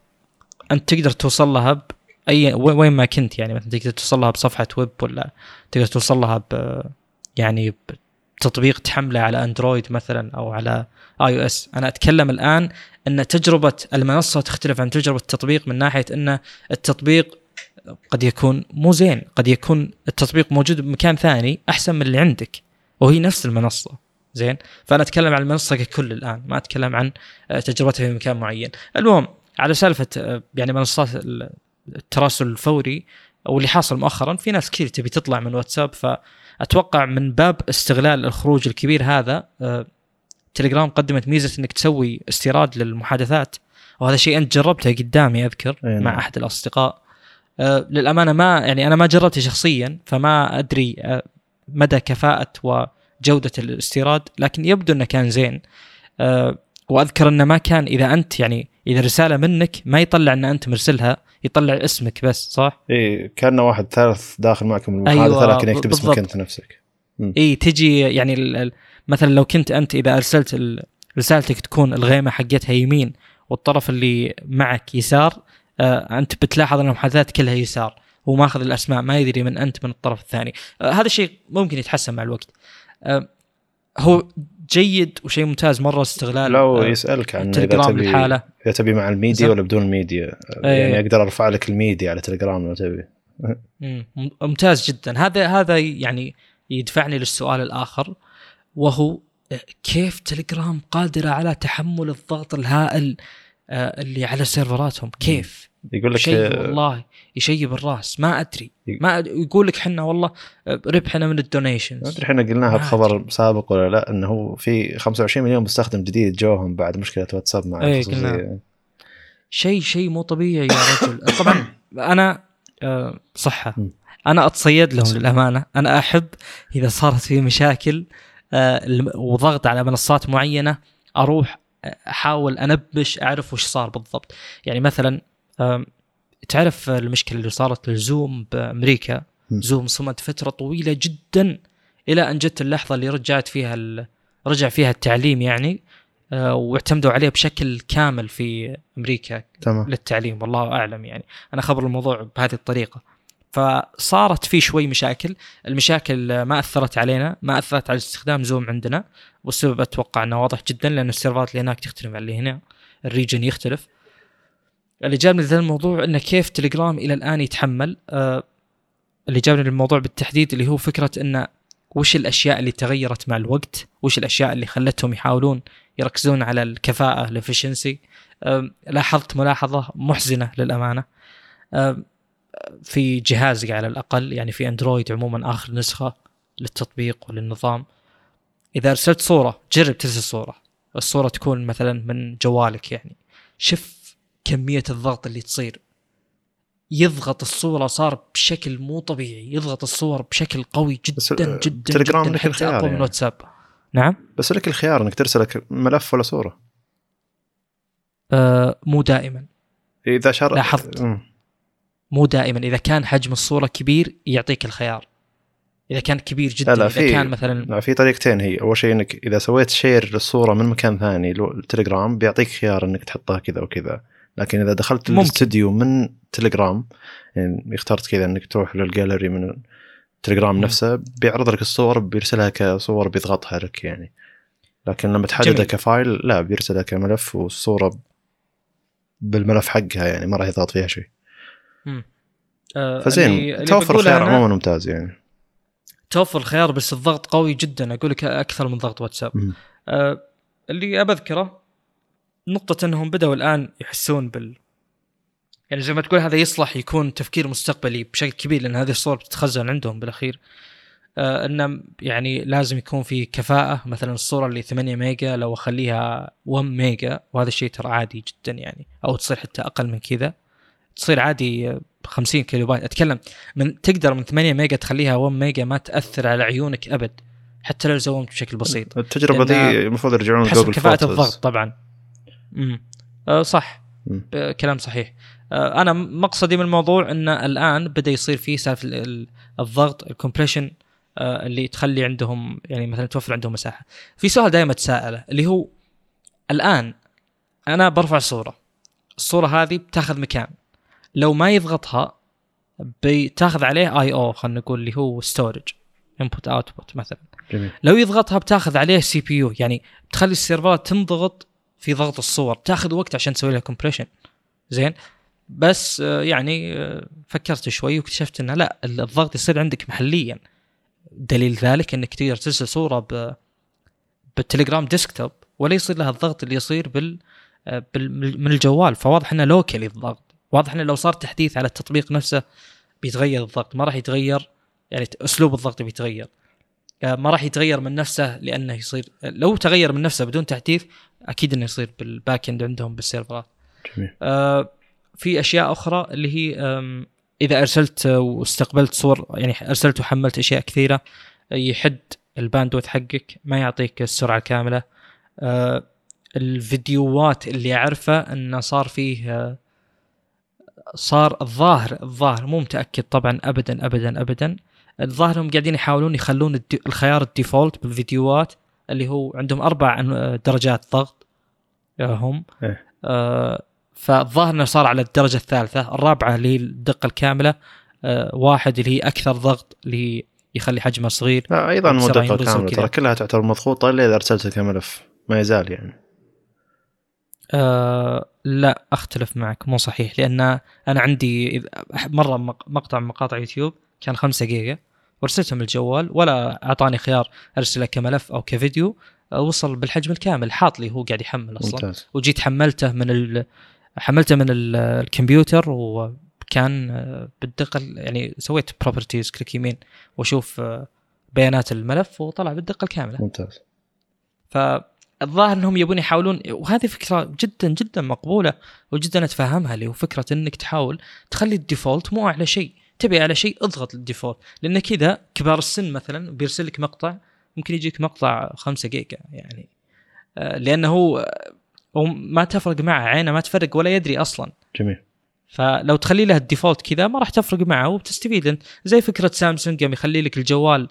أنت تقدر توصل لها by وين وين ما كنت يعني مثلا تقدر توصل لها بصفحة ويب ولا تقدر توصل لها ب يعني بتطبيق تحمله على أندرويد مثلا أو على آي أو إس. أنا أتكلم الآن أن تجربة المنصة تختلف عن تجربة التطبيق من ناحية أن التطبيق قد يكون مو زين قد يكون التطبيق موجود بمكان ثاني أحسن من اللي عندك وهي نفس المنصة. زين؟ فأنا أتكلم عن المنصة ككل الآن ما أتكلم عن تجربتها في مكان معين. المهم على سالفة يعني منصات ال- التراسل الفوري واللي حاصل مؤخرا في ناس كثير تبي تطلع من واتساب فاتوقع من باب استغلال الخروج الكبير هذا آه، تليجرام قدمت ميزة إنك تسوي استيراد للمحادثات وهذا شيء أنت جربته قدامي أذكر نعم. مع أحد الأصدقاء آه، للأمانة ما يعني أنا ما جربته شخصيا فما أدري آه، مدى كفاءة وجودة الاستيراد لكن يبدو إنه كان زين آه، وأذكر إنه ما كان إذا أنت يعني إذا رسالة منك ما يطلع إن أنت مرسلها يطلع اسمك بس صح؟ اي كأنه واحد ثالث داخل معكم المحادثه أيوة، لكن يكتب اسمك. أنت نفسك اي تجي يعني مثلا لو كنت أنت إذا أرسلت ال- رسالتك تكون الغيمة حقتها يمين والطرف اللي معك يسار آه أنت بتلاحظ ان المحادثات كلها يسار هو ماخذ الأسماء ما يدري من أنت من الطرف الثاني آه هذا الشيء ممكن يتحسن مع الوقت آه هو جيد وشيء ممتاز مرة استغلال لو آه، يسألك عن التليجرام تبي للحاله إذا تبي مع الميديا. ولا بدون الميديا إيه. يعني أقدر أرفع لك الميديا على تليجرام لو تبي. مم، ممتاز جدا. هذا هذا يعني يدفعني للسؤال الآخر وهو آه، كيف تليجرام قادرة على تحمل الضغط الهائل آه، اللي على servers اتهم؟ كيف؟ يقول لك شيء آه، والله يشيب الراس ما أدري. ما أد- يقول لك حنا والله آه، ربحنا من ما الدونيشنز أدري إحنا قلناها ما بخبر سابق ولا لا إنه هو في 25 مليون مستخدم جديد جوهم بعد مشكلة واتساب مع. قلنا. شيء شيء مو طبيعي يا رجل. طبعا أنا آه، صحة. أنا أتصيد لهم للامانه أنا أحب إذا صارت في مشاكل آه، وضغط على منصات معينة أروح أحاول أنبش أعرف وش صار بالضبط. يعني مثلا تعرف المشكلة اللي صارت للزوم بأمريكا؟ م. زوم صمد فترة طويلة جدا إلى أن جت اللحظة اللي رجعت فيها ال- رجع فيها التعليم يعني آه، واعتمدوا عليه بشكل كامل في أمريكا تمام. للتعليم والله أعلم يعني. أنا خبر الموضوع بهذه الطريقة. فصارت في شوي مشاكل. المشاكل ما أثرت علينا ما أثرت على استخدام زوم عندنا والسبب أتوقع إنه واضح جدا لأن السيرفرات اللي هناك تختلف عن اللي هنا. ال region يختلف. اللي جابني لذا الموضوع إنه كيف تليجرام إلى الآن يتحمل آه اللي جابني للموضوع بالتحديد اللي هو فكرة إنه وش الأشياء اللي تغيرت مع الوقت؟ وش الأشياء اللي خلتهم يحاولون يركزون على الكفاءة ال efficiency لاحظت ملاحظة محزنة للأمانة. أم، في جهازي على الأقل يعني في أندرويد عموما آخر نسخة للتطبيق وللنظام. إذا أرسلت صورة جرب ترسل صورة. الصورة تكون مثلا من جوالك يعني. شوف كمية الضغط اللي تصير. يضغط الصورة صار بشكل مو طبيعي يضغط الصور بشكل قوي بس جدا ال- جدا تليجرام جدا لك الخيار أقوى من يعني. واتساب. نعم؟ بس لك الخيار إنك ترسل لك ملف ولا صورة. آه مو دائما. إذا شر لاحظت. مم. مو دائما. إذا كان حجم الصورة كبير يعطيك الخيار. إذا كان كبير جدا لا لا إذا في كان مثلا لا في طريقتين هي. أول شيء إنك إذا سويت share للصورة من مكان ثاني التليجرام بيعطيك خيار إنك تحطها كذا وكذا. لكن إذا دخلت ممكن. الاستوديو من تليجرام يعني اخترت كذا إنك تروح للجاليري من التليجرام مم. نفسه بيعرض لك الصور بيرسلها كصور بيضغطها لك يعني لكن لما تحددها. ك file لا بيرسلها كملف والصورة بالملف حقها يعني ما راح يضغط فيها شيء. آه، فزين توفر الخيار عموما ممتاز يعني توفر الخيار بس الضغط قوي جدا أقول لك أكثر من ضغط واتساب. آه، اللي أبذكره نقطة أنهم بدأوا الآن يحسون بال يعني زي ما تقول هذا يصلح يكون تفكير مستقبلي بشكل كبير لأن هذه الصور بتتخزن عندهم بالأخير. آه إنه يعني لازم يكون في كفاءة مثلا الصورة اللي 8 ميجا لو أخليها 1 ميجا وهذا الشيء ترى عادي جدا يعني أو تصير حتى أقل من كذا. تصير عادي آه، 50 كيلو بايت أتكلم من تقدر من 8 ميجا تخليها 1 ميجا ما تأثر على عيونك أبد حتى لو zoom ت بشكل بسيط. التجربة دي المفروض يرجعون حسب photos. الضغط طبعا. امم آه صح. مم. آه كلام صحيح. آه أنا مقصدي من الموضوع إن الآن بدأ يصير في سالفة ال- ال- الضغط ال compression اللي تخلي عندهم يعني مثلا توفر عندهم مساحة. في سؤال دائما اتساءله اللي هو الآن أنا برفع صوره الصورة هذه بتاخذ مكان. لو ما يضغطها بتاخذ عليه I/O خلينا نقول اللي هو storage input output مثلا. جميل. لو يضغطها بتاخذ عليه CPU يعني بتخلي ال servers ات تنضغط في ضغط الصور. تاخذ وقت عشان تسوي لها compression زين؟ بس آه، يعني آه، فكرت شوي واكتشفت إنه لا الضغط يصير عندك محليا. دليل ذلك إنك تقدر ترسل صورة ب بالتليجرام desktop ولا يصير لها الضغط اللي يصير بال, آه، من الجوال. فواضح إنه locally الضغط. واضح إنه لو صار تحديث على التطبيق نفسه بيتغير الضغط. ما راح يتغير يعني أسلوب الضغط بيتغير. ما راح يتغير من نفسه لأنه يصير لو تغير من نفسه بدون تحديث أكيد إنه يصير بال back end عندهم بال servers ات جميل. آه، في أشياء أخرى اللي هي إذا أرسلت واستقبلت صور يعني أرسلت وحملت أشياء كثيرة يحد ال bandwidth حقك ما يعطيك السرعة الكاملة. آه، الفيديوهات اللي أعرفه إنه صار فيه آه، صار الظاهر الظاهر مو متأكد طبعا ابدا ابدا ابدا. الظاهر هم قاعدين يحاولون يخلون الخيار ال default بالفيديوهات. اللي هو عندهم أربع درجات ضغط آه، هم. إيه. آه، فالظاهر إنه صار على الدرجة الثالثة الرابعة اللي هي الدقة الكاملة آه، واحد اللي هي أكثر ضغط اللي يخلي حجمه صغير. لا أيضا مو دقه كامله. ترى كلها تعتبر مضغوطة إلا إذا ارسلتها كملف ما يزال يعني. آه لا أختلف معك مو صحيح. لأن أنا عندي مرة مق- مقطع من مقاطع يوتيوب كان 5 جيجا. وارسلته من الجوال ولا أعطاني خيار ارسله كملف أو كفيديو آه، وصل بالحجم الكامل. حاط لي هو قاعد يحمل أصلا. ممتاز. وجيت حملته من ال... حملته من ال- الكمبيوتر وكان آه، بالدقة ال- يعني سويت properties كليك يمين وأشوف آه، بيانات الملف وطلع بالدقة الكاملة. ممتاز. فالظاهر إنهم يبون يحاولون وهذه فكرة جدا جدا مقبولة وجدا أتفهمها اللي هو فكره إنك تحاول تخلي ال default مو أعلى شيء. تبي اعلى شيء اضغط ال default لأن كذا كبار السن مثلا بيرسل لك مقطع ممكن يجيك مقطع 5 جيجا يعني. آه، لأنه هو هو ما تفرق معه عينه ما تفرق ولا يدري أصلا. جميل. فلو تخلي له ال default كذا ما راح تفرق معه وبتستفيد انت زي فكرة سامسونج يوم يخلي لك الجوال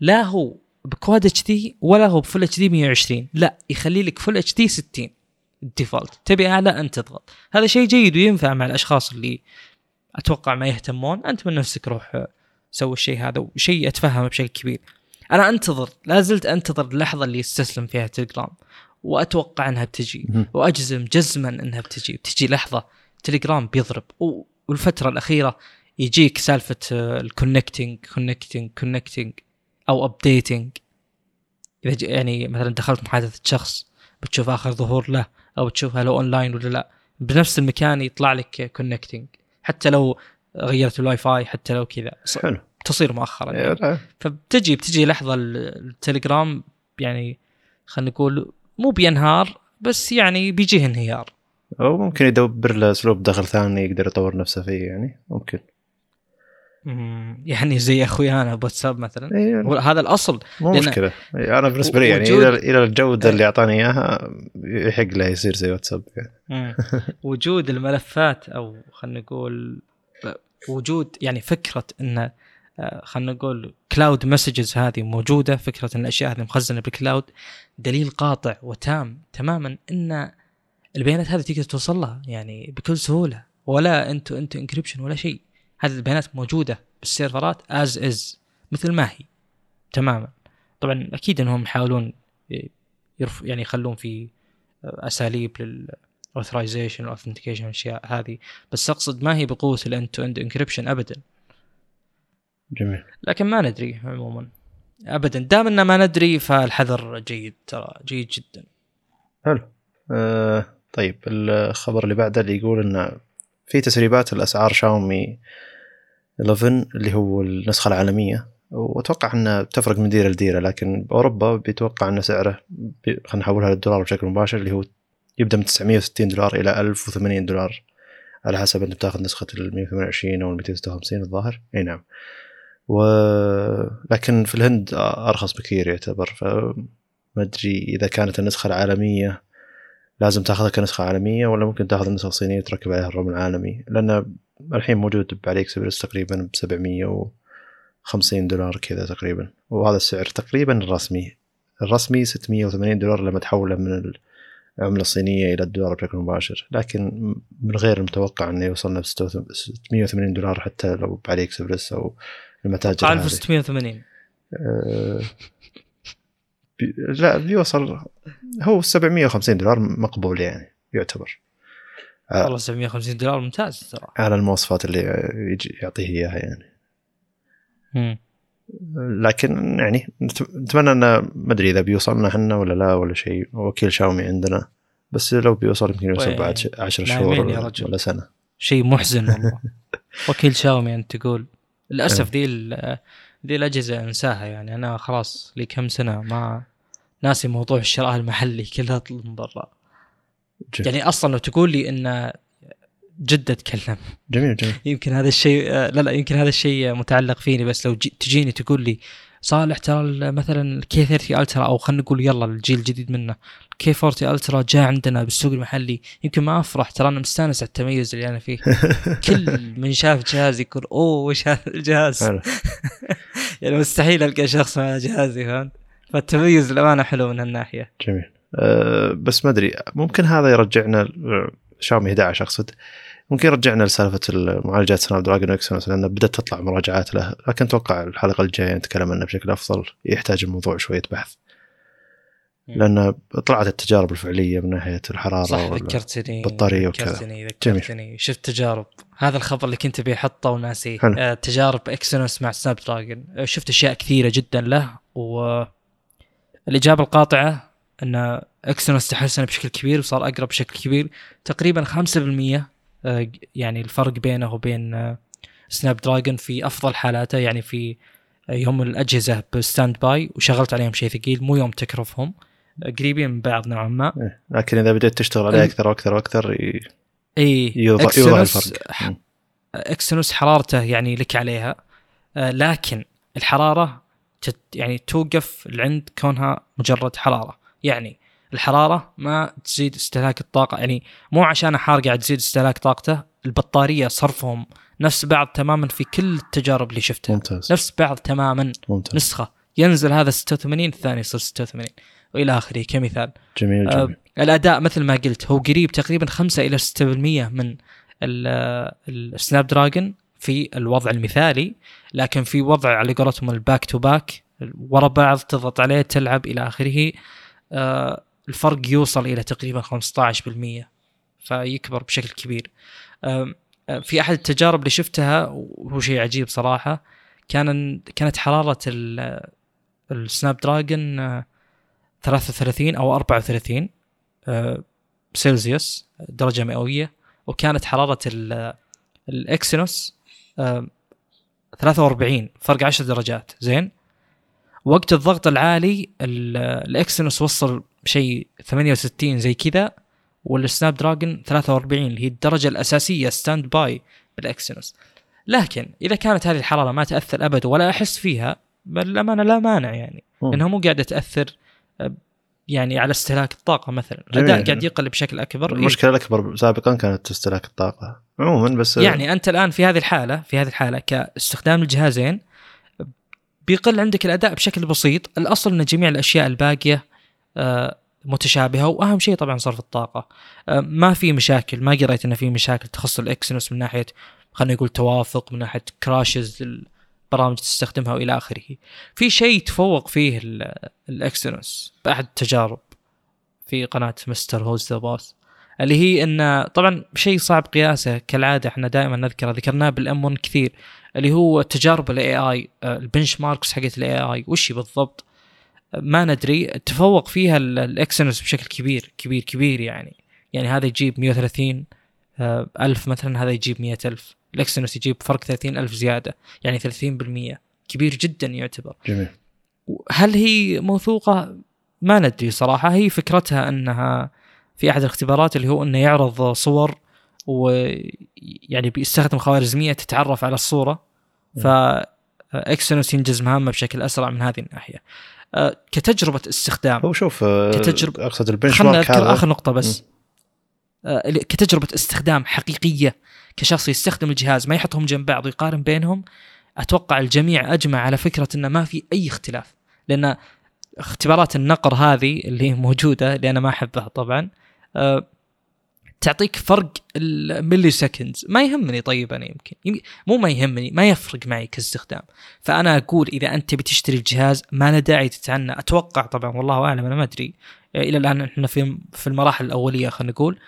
لا هو ب Quad HD ولا هو ب Full HD 120 لا يخلي لك Full HD 60 ال default. تبي أعلى أنت تضغط. هذا شيء جيد وينفع مع الأشخاص اللي أتوقع ما يهتمون. أنت من نفسك روح آه، سوي الشيء هذا وشيء أتفهمه بشكل كبير. أنا أنتظر لا زلت أنتظر اللحظة اللي يستسلم فيها تليجرام. وأتوقع إنها بتجي. وأجزم جزما إنها بتجي. بتجي لحظة تليجرام بيضرب. والفترة الأخيرة يجيك سالفة ال connecting connecting connecting أو updating إذا يعني مثلا دخلت محادثه شخص بتشوف آخر ظهور له أو تشوفها لو اونلاين ولا لا. بنفس المكان يطلع لك connecting حتى لو غيرت الواي فاي حتى لو كذا. حلو. تصير مؤخرا إيه، يعني. لا، فبتجي بتجي لحظة ال- التليجرام يعني خلينا نقول مو بينهار بس يعني بيجيه انهيار. أو ممكن يدبر له أسلوب دخل ثاني يقدر يطور نفسه فيه يعني ممكن. مم، يعني زي أخويانا بواتساب مثلا. إيه، هو هذا الأصل. مو مشكلة. إيه، أنا بالنسبة لي يعني وجود- إلى إلى الجودة اللي أعطاني إياها يحق له يصير زي واتساب يعني. وجود الملفات أو خلينا نقول وجود يعني فكرة إن آه، خلينا نقول cloud messages هذه موجودة فكرة إن الأشياء هذه مخزنة بال cloud دليل قاطع وتام تماما إن البيانات هذه تقدر توصل لها يعني بكل سهولة ولا end-to-end encryption ولا شيء. هذه البيانات موجودة بالسيرفرات as is مثل ما هي تماما. طبعا أكيد إنهم يحاولون يرف يعني يخلون في أساليب لل authorization و authentication الاشياء هذه. بس أقصد ما هي بقوة ال end-to-end encryption ابدا. جميل. لكن ما ندري عموما. ابدا. دام ان ما ندري فالحذر جيد ترى جيد جدا. حلو. آه طيب الخبر اللي بعده اللي يقول إنه في تسريبات الأسعار شاومي 11 اللي هو النسخة العالمية وأتوقع إنها تفرق من ديرة لديرة لكن بأوروبا بيتوقع ان سعره بي... خلينا نحولها للدولار بشكل مباشر اللي هو يبدأ من 960 دولار إلى 1080 دولار على حسب أنت بتاخذ نسخة ال 128 أو ال 256 الظاهر. أي نعم. و لكن في الهند أرخص بكثير يعتبر فما أدري إذا كانت النسخة العالمية لازم تاخذها كنسخة عالمية ولا ممكن تاخذ النسخة الصينية تركب عليها الرقم العالمي؟ لأن الحين موجود بعلي اكسبرس تقريبا ب 750 دولار كذا تقريبا. وهذا السعر تقريبا الرسمي. الرسمي 680 دولار لما تحوله من العملة الصينية إلى الدولار بشكل مباشر. لكن من غير المتوقع أنه يوصلنا ب 680 دولار حتى لو بعلي اكسبرس أو المتاجر 1680 أه بي لا بيوصل هو 750 دولار مقبول يعني يعتبر. والله 750 دولار ممتاز ترى. على المواصفات اللي يجي يعطيه إياها يعني. مم. لكن يعني نتمنى إنه ما أدري إذا بيوصلنا إحنا ولا لا ولا شيء. وكيل شاومي عندنا. بس لو بيوصل يمكن يوصل بعد 10 شهور ولا سنة. شيء محزن والله. وكيل شاومي أنت تقول. للأسف ذي ذي الأجهزة أنساها يعني. أنا خلاص لي كم سنة ما ناسي موضوع الشراء المحلي كلها من برا. يعني أصلا لو تقول لي إن جدة تكلم. جميل جميل. يمكن هذا الشيء لا لا يمكن هذا الشيء متعلق فيني. بس لو تجيني تقول لي صالح ترى مثلا ال K30 Ultra أو خلينا نقول يلا الجيل الجديد منه. K40 Ultra جاء عندنا بالسوق المحلي. يمكن ما أفرح ترى أنا مستأنس على التميز اللي أنا فيه. كل من شاف جهازي يقول أوه وش هذا الجهاز؟ يعني مستحيل ألقى شخص مع جهازي فهمت؟ فالتميز الأمانة حلو من هالناحية. جميل. أه بس ما أدري ممكن هذا يرجعنا شاومي 11 اقصد ممكن يرجعنا لسالفة المعالجات سناب دراجون اكسنوس لأن بدأت تطلع مراجعات له لكن أتوقع الحلقة الجاية نتكلم عنه بشكل أفضل يحتاج الموضوع شوية بحث. لأن طلعت التجارب الفعلية من ناحية الحرارة صح ذكرتني البطاريه وكذا. ذكرتني ذكرتني. شفت تجارب. هذا الخبر اللي كنت بيحطه وناسيه آه تجارب اكسنوس مع سناب دراجون آه شفت أشياء كثيرة جدا له و الاجابه القاطعة إن اكسنوس تحسن بشكل كبير وصار أقرب بشكل كبير. تقريبا 5% آه يعني الفرق بينه وبين سناب دراجون في أفضل حالاته يعني في يوم الأجهزة ب standby وشغلت عليهم شيء ثقيل مو يوم تكرفهم. قريبين من بعض نوعا ما. إيه. لكن إذا بديت تشتغل عليه أكثر وأكثر وأكثر ي... اي يوضح, يوضح الفرق. ح... اكسنوس حرارته يعني لك عليها. آه لكن الحرارة تت يعني توقف عند كونها مجرد حرارة. يعني الحرارة ما تزيد استهلاك الطاقة. يعني مو عشان حار قاعد تزيد استهلاك طاقته البطارية صرفهم نفس بعض تماما في كل التجارب اللي شفتها. ممتاز. نفس بعض تماما. ممتاز. نسخة. ينزل هذا 86 الثاني يصير 86 وإلى آخره كمثال. جميل جميل. آه الأداء مثل ما قلت هو قريب تقريبا 5 إلى 6% من السناب دراجون في الوضع المثالي لكن في وضع على قولتهم ال back to back ورا بعض تضغط عليه تلعب إلى آخره آه الفرق يوصل إلى تقريبا 15% فيكبر بشكل كبير. آه في أحد التجارب اللي شفتها وهو شيء عجيب صراحة كان كانت حرارة السناب دراجون 33 أو 34 سلسيوس درجة مئوية. وكانت حرارة الاكسينوس 43 فرق 10 درجات. زين؟ وقت الضغط العالي الاكسينوس وصل شيء 68 زي كذا والسناب دراجون 43 اللي هي الدرجة الأساسية standby بالاكسينوس لكن إذا كانت هذه الحرارة ما تأثر ابدا ولا أحس فيها بل الامانه لا مانع يعني. لأنها مو قاعدة تأثر يعني على استهلاك الطاقة مثلا. الأداء قاعد يقل بشكل أكبر. المشكلة إيه؟ الأكبر سابقا كانت استهلاك الطاقة. عموما بس يعني أنت الآن في هذه الحالة في هذه الحالة كاستخدام الجهازين بيقل عندك الأداء بشكل بسيط. الأصل أن جميع الأشياء الباقية متشابهة وأهم شيء طبعا صرف الطاقة. ما في مشاكل. ما قريت إنه في مشاكل تخص الاكسنوس من ناحية خلينا نقول توافق من ناحية كراشز البرامج تستخدمها وإلى آخره. في شيء تفوق فيه الاكسنوس باحد التجارب في قناة مستر هوز ذا باس اللي هي إن طبعا شيء صعب قياسه كالعادة إحنا دائما نذكره ذكرناه بال M1 كثير اللي هو تجارب ال AI ال benchmarks حقت ال AI وش بالضبط؟ ما ندري تفوق فيها الاكسنوس بشكل كبير كبير كبير يعني. يعني هذا يجيب 130 آه، ألف مثلا هذا يجيب 100 ألف. الاكسنوس يجيب فرق 30 ألف زيادة يعني 30% كبير جدا يعتبر. جميل. هل هي موثوقة؟ ما ندري صراحة. هي فكرتها أنها في أحد الاختبارات اللي هو أنه يعرض صور ويعني بيستخدم خوارزمية تتعرف على الصورة. ف اكسنوس ينجز مهامة بشكل أسرع من هذه الناحية. أه، كتجربة استخدام. هو شوف آه، كتجربة- أقصد البنش مارك هذا. آخر نقطة بس. كتجربة استخدام حقيقية. كشخص يستخدم الجهاز ما يحطهم جنب بعض ويقارن بينهم أتوقع الجميع أجمع على فكرة انه ما في أي اختلاف. لأن اختبارات النقر هذه اللي موجودة اللي أنا ما أحبها طبعا آه، تعطيك فرق الملي سكندز ما يهمني طيب أنا يمكن. يم- مو ما يهمني ما يفرق معي كاستخدام. فأنا أقول إذا أنت بتشتري الجهاز ما له داعي تتعنى. أتوقع طبعا والله أعلم أنا ما أدري. إلى الآن إحنا في في المراحل الأولية خلينا نقول. أه،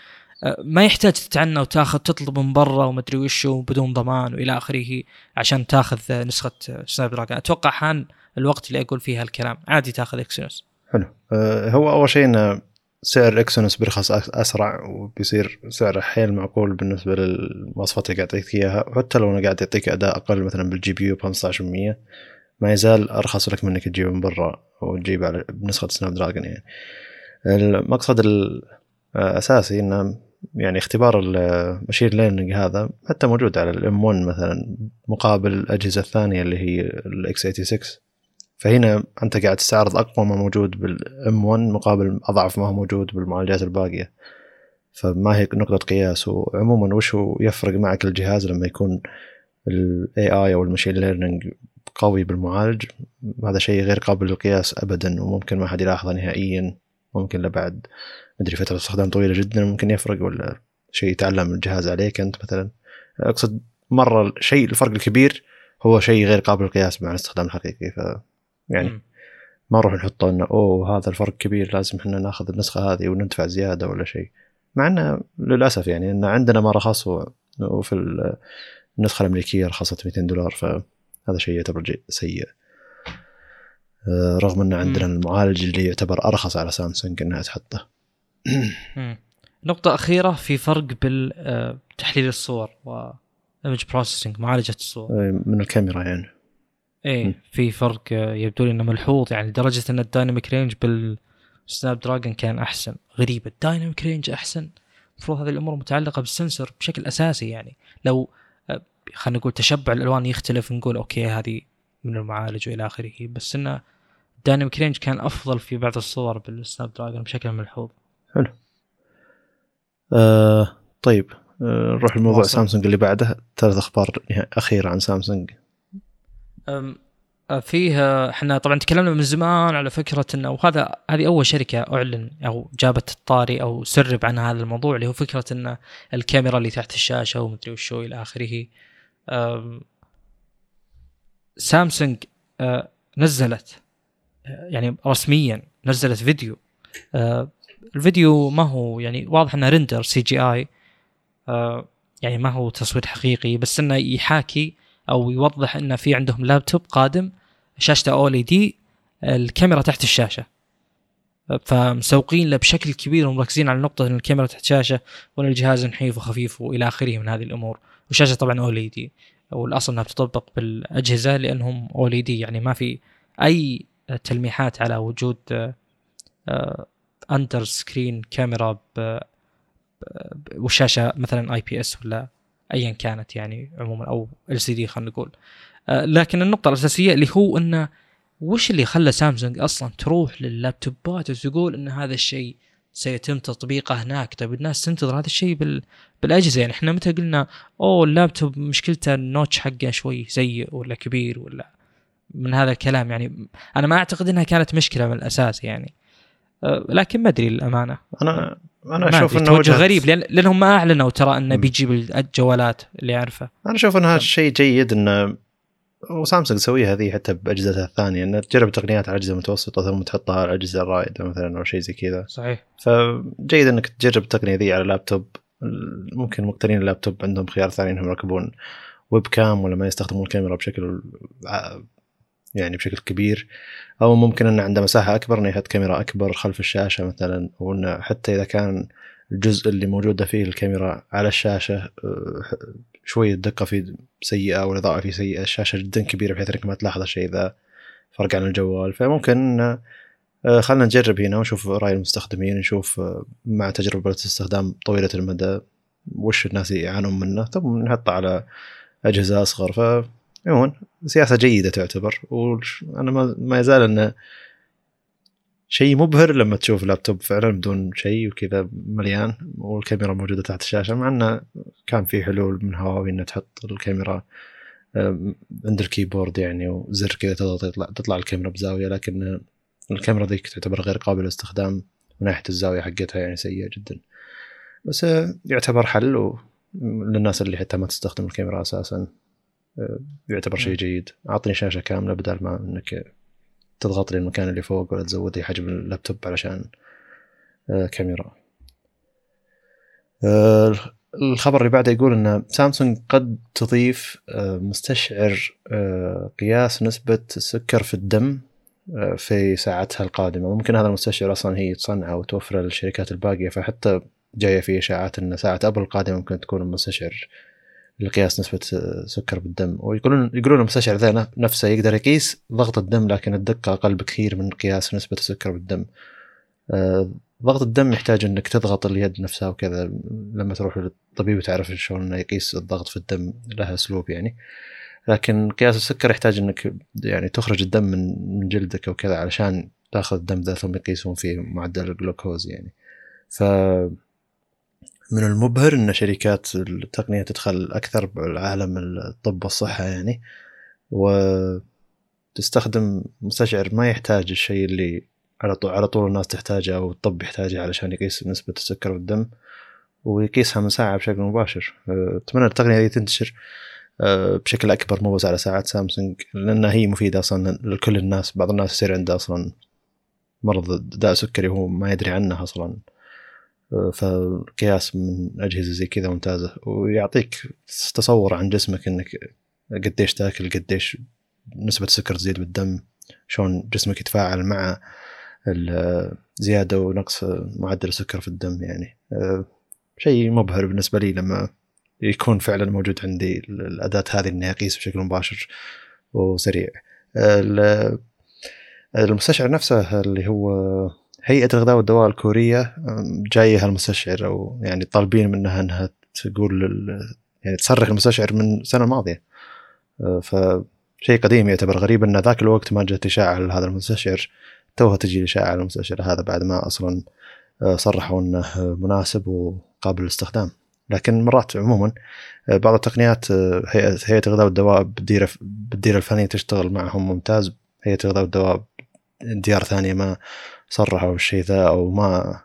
ما يحتاج تتعنى وتاخذ تطلب من برا ومدري وش بدون ضمان وإلى آخره عشان تاخذ أه، نسخة سناب دراجون. أتوقع حان الوقت اللي أقول فيها الكلام. عادي تاخذ اكسينوس حلو. آه، هو أول شيء انه سعر اكسنوس بيرخص أسرع وبيصير سعره حيل معقول بالنسبة للمواصفات اللي قاعد يعطيك إياها. وحتى لو انه قاعد يعطيك أداء أقل مثلا بال GPU ب 15% ما يزال أرخص لك من إنك تجيبه من برا وتجيب على بنسخة سناب دراجون يعني. المقصد الاساسي إنه يعني اختبار ال machine learning هذا حتى موجود على ال M1 مثلا مقابل الأجهزة الثانية اللي هي ال x86 فهنا أنت قاعد تستعرض أقوى ما موجود بال M1 مقابل أضعف ما هو موجود بالمعالجات الباقية. فما هي نقطة قياس. وعموما وش هو يفرق معك الجهاز لما يكون ال AI أو ال machine learning قوي بالمعالج؟ هذا شيء غير قابل للقياس ابدا وممكن ما حد يلاحظه نهائيا ممكن لبعد. مدري فترة استخدام طويلة جدا ممكن يفرق ولا شيء يتعلم الجهاز عليك أنت مثلا أقصد مرة الشيء الفرق الكبير هو شيء غير قابل للقياس مع الاستخدام الحقيقي ف يعني. ما نروح نحط إنه أوه هذا الفرق كبير لازم إحنا ناخذ النسخة هذه وندفع زيادة ولا شيء مع إنه للأسف يعني إن عندنا ما رخص وفي ال- النسخة الأمريكية رخصت 200 دولار فهذا شيء يعتبر سيء آه، رغم إن عندنا المعالج اللي يعتبر أرخص على سامسونج إنها تحطه. نقطة أخيرة في فرق بالتحليل الصور و image processing معالجة الصور. آه، من الكاميرا يعني. إيه في فرق آه، يبدو لي إنه ملحوظ يعني لدرجة إن ال dynamic range بال Snapdragon كان أحسن. غريبة ال dynamic range أحسن؟ المفروض هذه الأمور متعلقة بال sensor بشكل أساسي يعني. لو آه، خلينا نقول تشبع الألوان يختلف نقول okay هذه من المعالج وإلى آخره. بس انه ال dynamic range كان أفضل في بعض الصور بال Snapdragon بشكل ملحوظ. آه طيب آه نروح لموضوع. سامسونج اللي بعده. ثلاث أخبار أخيرة عن سامسونج. أم، أه، فيه إحنا طبعا تكلمنا من زمان على فكرة إنه وهذا هذه أول شركة أعلن أو جابت الطاري أو سرب عن هذا الموضوع اللي هو فكرة إن الكاميرا اللي تحت الشاشة ومدري وشو إلى آخره. سامسونج أه، نزلت أه، يعني رسميا نزلت فيديو الفيديو ما هو يعني واضح إنه render CGI يعني ما هو تصوير حقيقي بس إنه يحاكي أو يوضح ان في عندهم لابتوب قادم شاشته OLED الكاميرا تحت الشاشة. فمسوقين له بشكل كبير ومركزين على نقطة إن الكاميرا تحت شاشه وان الجهاز نحيف وخفيف وإلى آخره من هذه الأمور. والشاشه طبعا OLED والأصل إنها تطبق بالأجهزة لأنهم OLED يعني ما في أي تلميحات على وجود under screen camera ب والشاشه مثلا IPS ولا ايا كانت يعني عموما أو LCD خلينا نقول. آه، لكن النقطة الأساسية اللي هو انه وش اللي خلى سامسونج أصلا تروح لللابتوبات وتقول إن هذا الشيء سيتم تطبيقه هناك؟ طيب الناس تنتظر هذا الشيء بال... بالأجهزة. يعني إحنا متى قلنا أوه اللابتوب مشكلته النوتش حقه شوي سيء ولا كبير ولا من هذا الكلام. يعني أنا ما أعتقد إنها كانت مشكلة من الأساس يعني. لكن ما أدري الامانه أنا أنا أشوف إنه توجه غريب لأن لأنهم ما أعلنوا ترى إنه. بيجيب الجوالات اللي أعرفه. أنا أشوف انها شيء جيد انه وسامسونج تسويها هذه حتى باجهزتها الثانية انها تجرب تقنيات على أجهزة متوسطة ثم تحطها على الاجهزه الرائدة مثلا أو شيء زي كذا. صحيح. فجيد إنك تجرب التقنية ذي على لابتوب. ممكن مقتنين اللابتوب عندهم خيار ثاني إنهم يركبون ويب كام ولا ما يستخدمون الكاميرا بشكل يعني بشكل كبير أو ممكن إنه عنده مساحة أكبر إنه يحط كاميرا أكبر خلف الشاشة مثلا أو انه حتى إذا كان الجزء اللي موجودة فيه الكاميرا على الشاشة آه، شوية الدقه فيه سيئة والاضاءه فيه سيئة الشاشة جدا كبيرة بحيث إنك ما تلاحظ الشيء ذا فرق عن الجوال. فممكن آه، خلينا نجرب هنا ونشوف رأي المستخدمين نشوف آه، مع تجربة استخدام طويلة المدى وش الناس يعانون منه. ثم نحطه على أجهزة أصغر. ف عموما سياسة جيدة تعتبر وأنا ما, يزال إنه شيء مبهر لما تشوف لابتوب فعلا بدون شيء وكذا مليان والكاميرا موجودة تحت الشاشة مع إنه كان في حلول من هواوي إنه تحط الكاميرا عند الكيبورد يعني وزر كذا تضغط يطلع تطلع الكاميرا بزاوية لكن الكاميرا ذيك تعتبر غير قابلة للاستخدام من ناحية الزاوية حقتها يعني سيئة جدا. بس آه، يعتبر حل للناس اللي حتى ما تستخدم الكاميرا أساسا. يعتبر شيء. جيد. أعطني شاشة كاملة بدل ما إنك تضغط لي المكان اللي فوق ولا تزود لي حجم اللابتوب علشان آه، كاميرا. آه، الخبر اللي بعده يقول إن سامسونج قد تضيف آه، مستشعر آه، قياس نسبة السكر في الدم آه، في ساعتها القادمة. ممكن هذا المستشعر أصلا هي تصنعه وتوفره للشركات الباقية فحتى جاية في إشاعات أن ساعة أبل القادمة ممكن تكون مستشعر لقياس نسبة آه، سكر بالدم. ويقولون يقولون المستشعر ذا نفسه يقدر يقيس ضغط الدم لكن الدقة أقل بكثير من قياس نسبة السكر بالدم. آه، ضغط الدم يحتاج إنك تضغط اليد نفسها وكذا. لما تروح للطبيب وتعرف شلون إنه يقيس الضغط في الدم لها أسلوب يعني. لكن قياس السكر يحتاج إنك يعني تخرج الدم من من جلدك وكذا علشان تأخذ الدم ذا ثم يقيسون فيه معدل الجلوكوز يعني. ف من المبهر إن شركات التقنية تدخل أكثر بعالم الطب والصحة يعني وتستخدم مستشعر ما يحتاج الشيء اللي على طول على طول الناس تحتاجه أو الطب يحتاجه علشان يقيس نسبة السكر بالدم ويقيسها من ساعة بشكل مباشر. أتمنى التقنية دي تنتشر أه، بشكل أكبر مو بس على ساعات سامسونج لانها هي مفيدة أصلا لكل الناس بعض الناس يصير عنده أصلا مرض داء سكري وهو ما يدري عنه أصلا. فالقياس من أجهزة زي كذا ممتازة. ويعطيك تصور عن جسمك إنك قديش تأكل قديش نسبة السكر تزيد بالدم شلون جسمك يتفاعل مع زيادة ونقص معدل السكر في الدم يعني. أه، شيء مبهر بالنسبة لي لما يكون فعلا موجود عندي ال- الأداة هذه إني أقيس بشكل مباشر وسريع. ال- المستشعر نفسه اللي هو هيئة الغذاء والدواء الكورية جاية هالمستشعر أو يعني طالبين منها إنها تقول يعني تصرح المستشعر من السنة الماضية. أه، فشيء قديم يعتبر غريب إن ذاك الوقت ما جت إشاعة لهذا المستشعر. توها تجي الإشاعة على المستشعر هذا بعد ما أصلا آه، صرحوا إنه مناسب وقابل للاستخدام. لكن مرات عموما آه، بعض التقنيات هيئة هيئة الغذاء والدواء بالديره بالديره الفنيه تشتغل معهم ممتاز. هيئة الغذاء والدواء ديار ثانية ما صرحوا الشيء ذا أو ما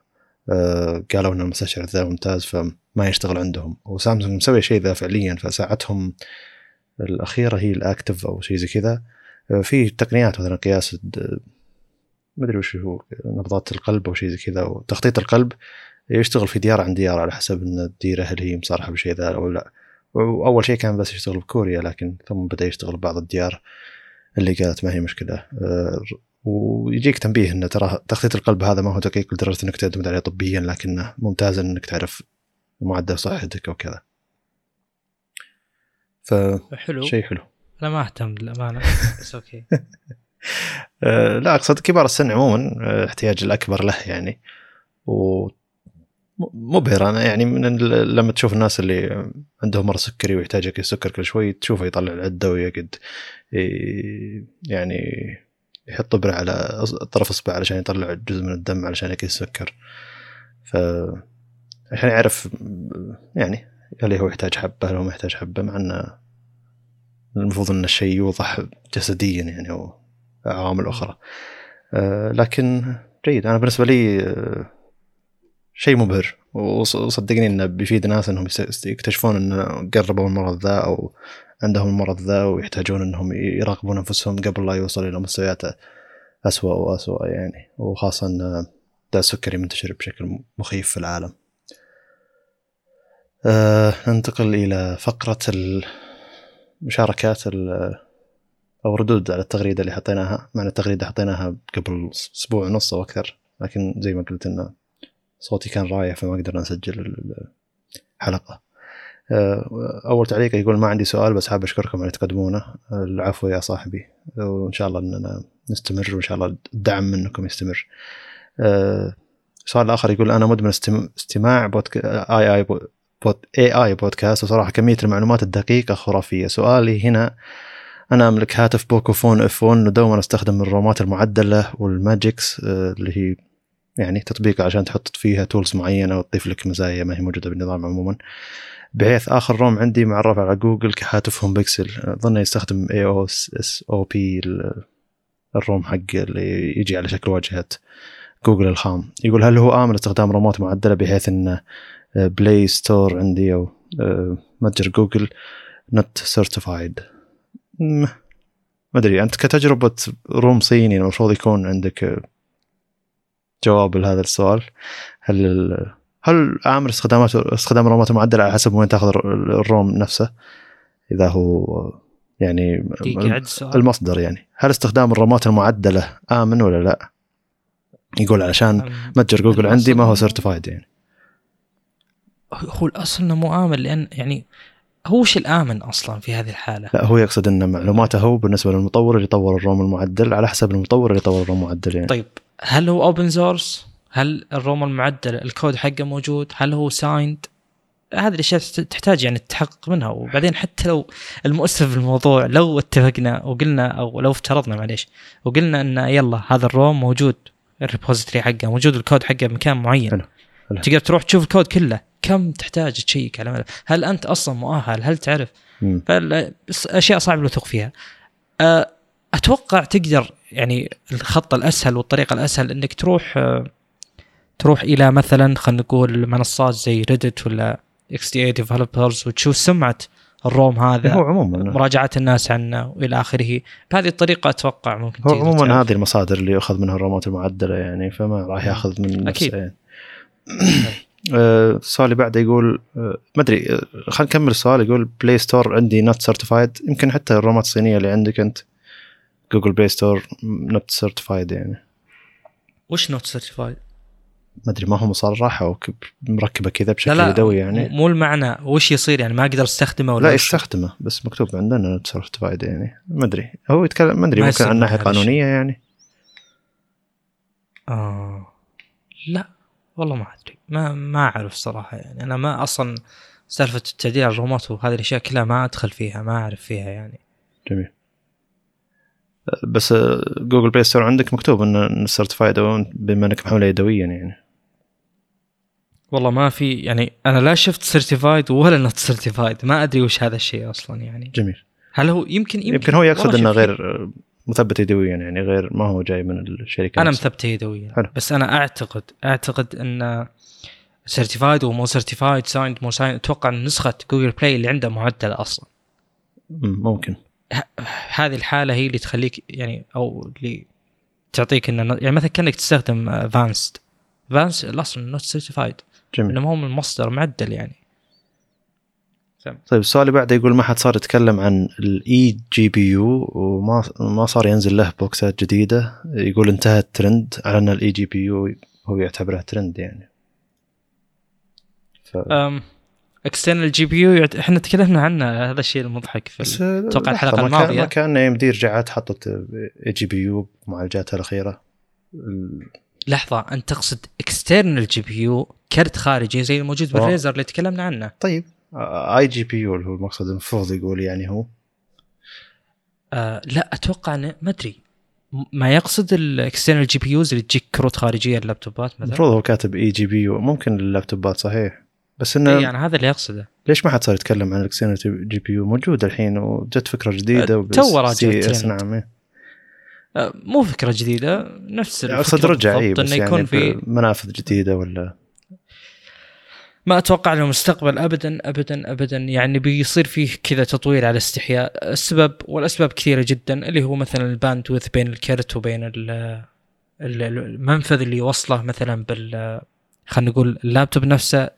آه، قالوا إن المستشعر ذا ممتاز فما يشتغل عندهم. وسامسونج مسوي الشيء ذا فعليا فساعتهم الأخيرة هي ال Active أو شيء زي كذا. آه، في تقنيات مثلا قياس ما أدري وش هو نبضات القلب أو شيء زي كذا وتخطيط القلب. يشتغل في ديار عن ديار على حسب إن الديره هل هي مصرحة بالشيء ذا أو لا. وأول شيء كان بس يشتغل بكوريا لكن ثم بدأ يشتغل ببعض الديار اللي قالت ما هي مشكلة. أه، ويجيك تنبيه إن ترى تخطيط القلب هذا ما هو دقيق لدرجة إنك تعتمد عليه طبيا لكنه ممتاز إنك تعرف معدل صحتك وكذا فشيء حلو. حلو. أنا ما أهتم للأمانة بس okay. أه، لا أقصد كبار السن عموما أه، احتياج الأكبر له يعني. و مبهر أنا يعني من لما تشوف الناس اللي عندهم مرض سكري ويحتاج يقيس سكر كل شوي تشوفه يطلع العدة ويقعد يعني يحط ابره على طرف اصبع علشان يطلع جزء من الدم علشان يقيس السكر. ف عشان يعرف يعني هل هو يحتاج حبة هل هو ما يحتاج حبة مع إنه المفروض إن الشيء يوضح جسديا يعني أو عوامل أخرى آه، لكن جيد. أنا بالنسبة لي آه، شيء مبهر. وص- وصدقني إنه بيفيد ناس إنهم يكتشفون إنه قربوا المرض ذا أو عندهم المرض ذا ويحتاجون إنهم يراقبون أنفسهم قبل لا يوصلوا إلى مستويات اسوء واسوء يعني. وخاصة ان داء السكري منتشر بشكل مخيف في العالم. أه ننتقل إلى فقرة المشاركات أو ردود على التغريدة اللي حطيناها. مع التغريدة حطيناها قبل أسبوع ونص أو أكثر. لكن زي ما قلت انه صوتي كان رايح فما قدرنا نسجل الحلقة. آه، أول تعليق يقول ما عندي سؤال بس حاب أشكركم على تقدمونه. العفو يا صاحبي. وإن شاء الله إننا نستمر وإن شاء الله الدعم منكم يستمر. آه، سؤال آخر يقول أنا مدمن استماع بودك... آي آي بود... إي آي بودكاست. وصراحة كمية المعلومات الدقيقة خرافية. سؤالي هنا أنا أملك هاتف Pocophone F1 ودوما أستخدم ال ROMات المعدلة وال Magisk آه، اللي هي يعني تطبيق عشان تحط فيها tools معينة وتضيف لك مزايا ما هي موجودة بالنظام عموما. بحيث آخر ROM عندي معرف على جوجل كهاتفهم بيكسل. أظن يستخدم AOSP ال ROM حق اللي يجي على شكل واجهة جوجل الخام. يقول هل هو آمن استخدام ROMات معدلة بحيث إن Play Store عندي أو متجر جوجل not certified ما أدري. أنت كتجربة ROM صيني المفروض يكون عندك جواب لهذا السؤال. هل هل عامل استخدامات استخدام ال ROMات المعدلة على حسب وين تاخذ ال ROM نفسه إذا هو يعني المصدر يعني هل استخدام ال ROMات المعدلة آمن ولا لا؟ يقول علشان متجر جوجل عندي ما هو certified يعني هو الاصل إنه مو آمن لأن يعني هو وش الآمن أصلا في هذه الحالة؟ لا هو يقصد إن معلوماته هو بالنسبة للمطور اللي يطور ال ROM المعدل على حسب المطور اللي يطور ال ROM المعدل يعني طيب هل هو open source؟ هل ال ROM المعدل الكود حقه موجود؟ هل هو signed؟ هذه الأشياء تحتاج يعني التحقق منها وبعدين حتى لو المؤسف في الموضوع لو اتفقنا وقلنا أو لو افترضنا معليش وقلنا إن يلا هذا ال ROM موجود ال repository حقه موجود الكود حقه بمكان معين حلو. حلو. تقدر تروح تشوف الكود كله كم تحتاج تشيّك على هل أنت أصلا مؤهل هل تعرف فالاشياء صعب الوثوق فيها أتوقع تقدر يعني الخط الأسهل والطريقة الأسهل إنك تروح تروح إلى مثلا خلينا نقول منصات زي Reddit ولا XDA Developers وتشوف سمعة ال ROM هذا هو عموما. مراجعه الناس عنه وإلى آخره. بهذه الطريقة أتوقع ممكن هو عموما هذه المصادر اللي يؤخذ منها ال ROMات المعدلة يعني فما راح يأخذ من أكيد. يعني. آه، السؤال اللي بعده يقول آه، ما أدري آه، خلينا نكمل السؤال. يقول Play Store عندي not certified يمكن حتى ال ROMات الصينية اللي عندك أنت Google Play Store not certified يعني. وش not certified؟ ما أدري ما هو مصرح أو مركبة كذا بشكل لا يدوي يعني. مو المعنى. وش يصير؟ يعني ما أقدر أستخدمه ولا لا يستخدمه بس مكتوب عندنا certified يعني. ما أدري. هو يتكلم ما أدري ممكن عن ناحيه قانونية يعني. آه. لا والله ما أدري. ما ما أعرف صراحة يعني. أنا ما أصلا سالفة التعديل على ال ROMات وهذه الأشياء كلها ما أدخل فيها ما أعرف فيها يعني. جميل. بس Google Play Store عندك مكتوب uncertified بما إنك محمله يدويا يعني. والله ما في يعني أنا لا شفت certified ولا not certified ما أدري وش هذا الشيء أصلا يعني. جميل. هل هو يمكن يمكن, يمكن هو يقصد إنه غير مثبت يدويا يعني غير ما هو جاي من الشركة أنا مثبته يدويا. حلو. بس أنا أعتقد أعتقد إن certified ومو certified signed مو signed أتوقع نسخة Google Play اللي عنده معدله أصلا. ممكن. هذه الحالة هي اللي تخليك يعني أو اللي تعطيك إنه يعني مثلا كأنك تستخدم فانست فانس الاصل not certified جميل. انه هو من مصدر معدل يعني. طيب السؤال اللي بعده يقول ما حد صار يتكلم عن ال eGPU وما ما صار ينزل له boxات جديدة. يقول انتهى الترند على أن ال eGPU هو يعتبره ترند يعني. ف... external GPU إحنا تكلمنا عنه هذا الشيء المضحك في أتوقع الحلقة الماضية. ما كان ام دي رجعت حطت اي جي بي يو معالجاتها الأخيرة؟ لحظة أنت تقصد external GPU كرت خارجي زي الموجود بال Razer اللي تكلمنا عنه. طيب. eGPU اللي هو المقصد المفروض يقول يعني هو. آه لا أتوقع إنه ما أدري. ما يقصد ال external GPUs اللي تجيك كروت خارجية اللابتوبات مثلا؟ المفروض هو كاتب eGPU ممكن ال laptopات صحيح. بس إنه اي يعني هذا اللي اقصده ليش ما حد صار يتكلم عن ال external GPU موجود الحين وجت فكرة جديدة أه تو راجع نعم إيه. أه مو فكرة جديدة نفس اقصد رجع اي بس يعني يكون في منافذ جديدة ولا ما أتوقع له مستقبل ابدا ابدا ابدا. يعني بيصير فيه كذا تطوير على استحياء. السبب والأسباب كثيرة جدا اللي هو مثلا ال bandwidth بين الكرت وبين ال- ال- المنفذ اللي يوصله مثلا بال خلينا نقول اللابتوب نفسه.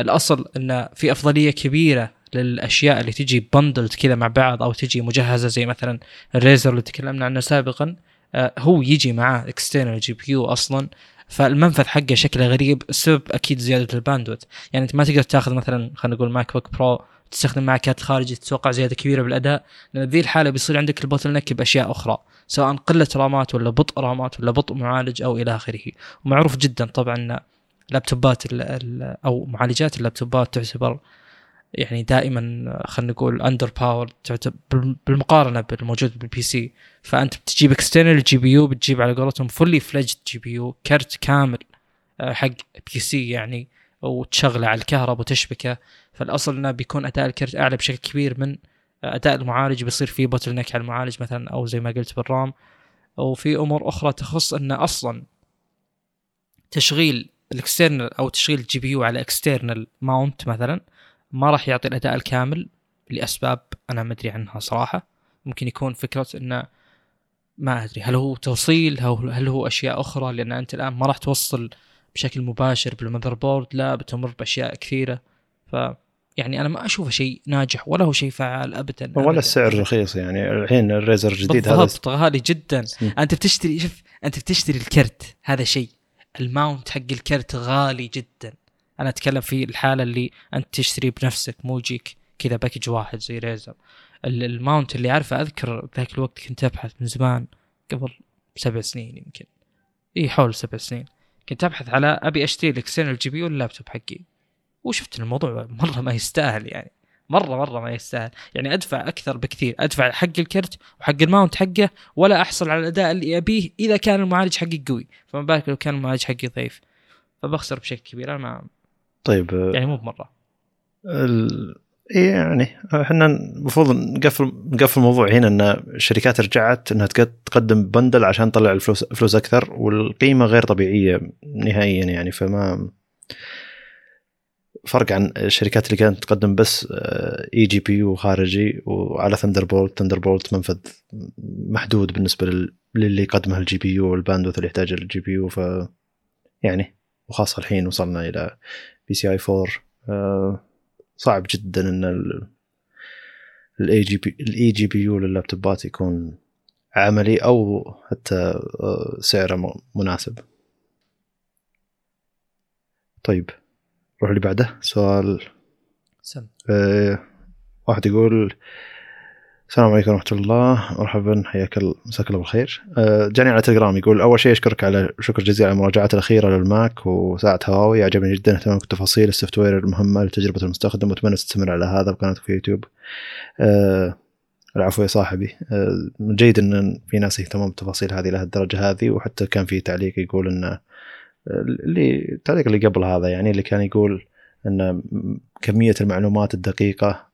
الأصل انه في أفضلية كبيرة للأشياء اللي تجي bundled كذا مع بعض أو تجي مجهزة زي مثلا ال Razer اللي تكلمنا عنه سابقا آه، هو يجي معاه external GPU أصلا. فالمنفذ حقه شكله غريب السبب أكيد زيادة ال bandwidth يعني أنت ما تقدر تاخذ مثلا خلينا نقول MacBook Pro تستخدم معه كارت خارجي تتوقع زيادة كبيرة بالأداء لأن ذي الحالة بيصير عندك ال bottleneck بأشياء أخرى سواء قلة RAMات ولا بطء RAMات ولا بطء معالج أو إلى آخره. ومعروف جدا طبعا laptopات أو معالجات ال laptopات تعتبر يعني دائما خلينا نقول underpower بالمقارنة بالموجود بال PC فأنت بتجيب external GPU بتجيب على قولتهم fully fledged GPU كرت كامل آه، حق PC يعني وتشغله على الكهرباء وتشبكه. فالأصل إنه بيكون أداء الكرت أعلى بشكل كبير من أداء المعالج. بيصير فيه bottleneck على المعالج مثلا أو زي ما قلت بال RAM. وفي أمور أخرى تخص إن أصلا تشغيل ال external أو تشغيل ال GPU على external mount مثلا. ما راح يعطي الأداء الكامل لأسباب أنا ما أدري عنها صراحة. ممكن يكون فكرة إنه ما أدري هل هو توصيل هل هو أشياء أخرى؟ لأن أنت الآن ما راح توصل بشكل مباشر بال motherboard لا بتمر بأشياء كثيرة. ف يعني أنا ما أشوفه شيء ناجح ولا هو شيء فعال ابدا ولا. السعر رخيص يعني. الحين ال Razer الجديد هذا بالضبط غالي جدا. أنت بتشتري شوف أنت بتشتري الكرت هذا شيء. ال mount حق الكرت غالي جدا. أنا أتكلم في الحالة اللي أنت تشتري بنفسك مو يجيك كذا package واحد زي Razer ال- ال mount اللي أعرفه أذكر ذاك الوقت كنت أبحث من زمان قبل سبع سنين يمكن. إي حول سبع سنين. كنت أبحث على أبي اشتري ال external GPU وال laptop حقي. وشفت الموضوع مرة ما يستاهل يعني. مرة مرة ما يستاهل. يعني أدفع أكثر بكثير. أدفع حق الكرت وحق ال mount حقه ولا أحصل على الأداء اللي أبيه إذا كان المعالج حقي قوي. فما بالك لو كان المعالج حقي ضعيف. فبخسر بشكل كبير. أنا ما طيب يعني مو بمرة. ال... إيه يعني إحنا المفروض نقفل نقفل الموضوع هنا إن الشركات رجعت إنها تق- تقدم bundle عشان تطلع الفلوس فلوس أكثر والقيمة غير طبيعية نهائيا يعني. فما فرق عن الشركات اللي كانت تقدم بس eGPU خارجي وعلى Thunderbolt Thunderbolt منفذ محدود بالنسبة لل- للي يقدمه ال GPU وال bandwidth اللي يحتاجه ال GPU ف يعني وخاصة الحين وصلنا إلى PCI 4 آه، صعب جدا إن ال eGP ال eGPU لل laptopات يكون عملي أو حتى آه، سعره مناسب. طيب نروح اللي بعده سؤال. سم. آه، واحد يقول السلام عليكم ورحمة الله. مرحبا حياك مساك الله بالخير. آه، جاني على تليجرام يقول أول شيء أشكرك على شكر جزيل على المراجعات الأخيرة للماك وساعة هواوي. عجبني جدا اهتمامك بتفاصيل ال software المهمة لتجربة المستخدم وأتمنى تستمر على هذا بقناتك في يوتيوب. آه، العفو يا صاحبي. آه، جيد إن في ناس يهتمون بالتفاصيل هذه لهالدرجه هذه وحتى كان في تعليق يقول إن اللي التعليق اللي قبل هذا يعني اللي كان يقول إن كمية المعلومات الدقيقة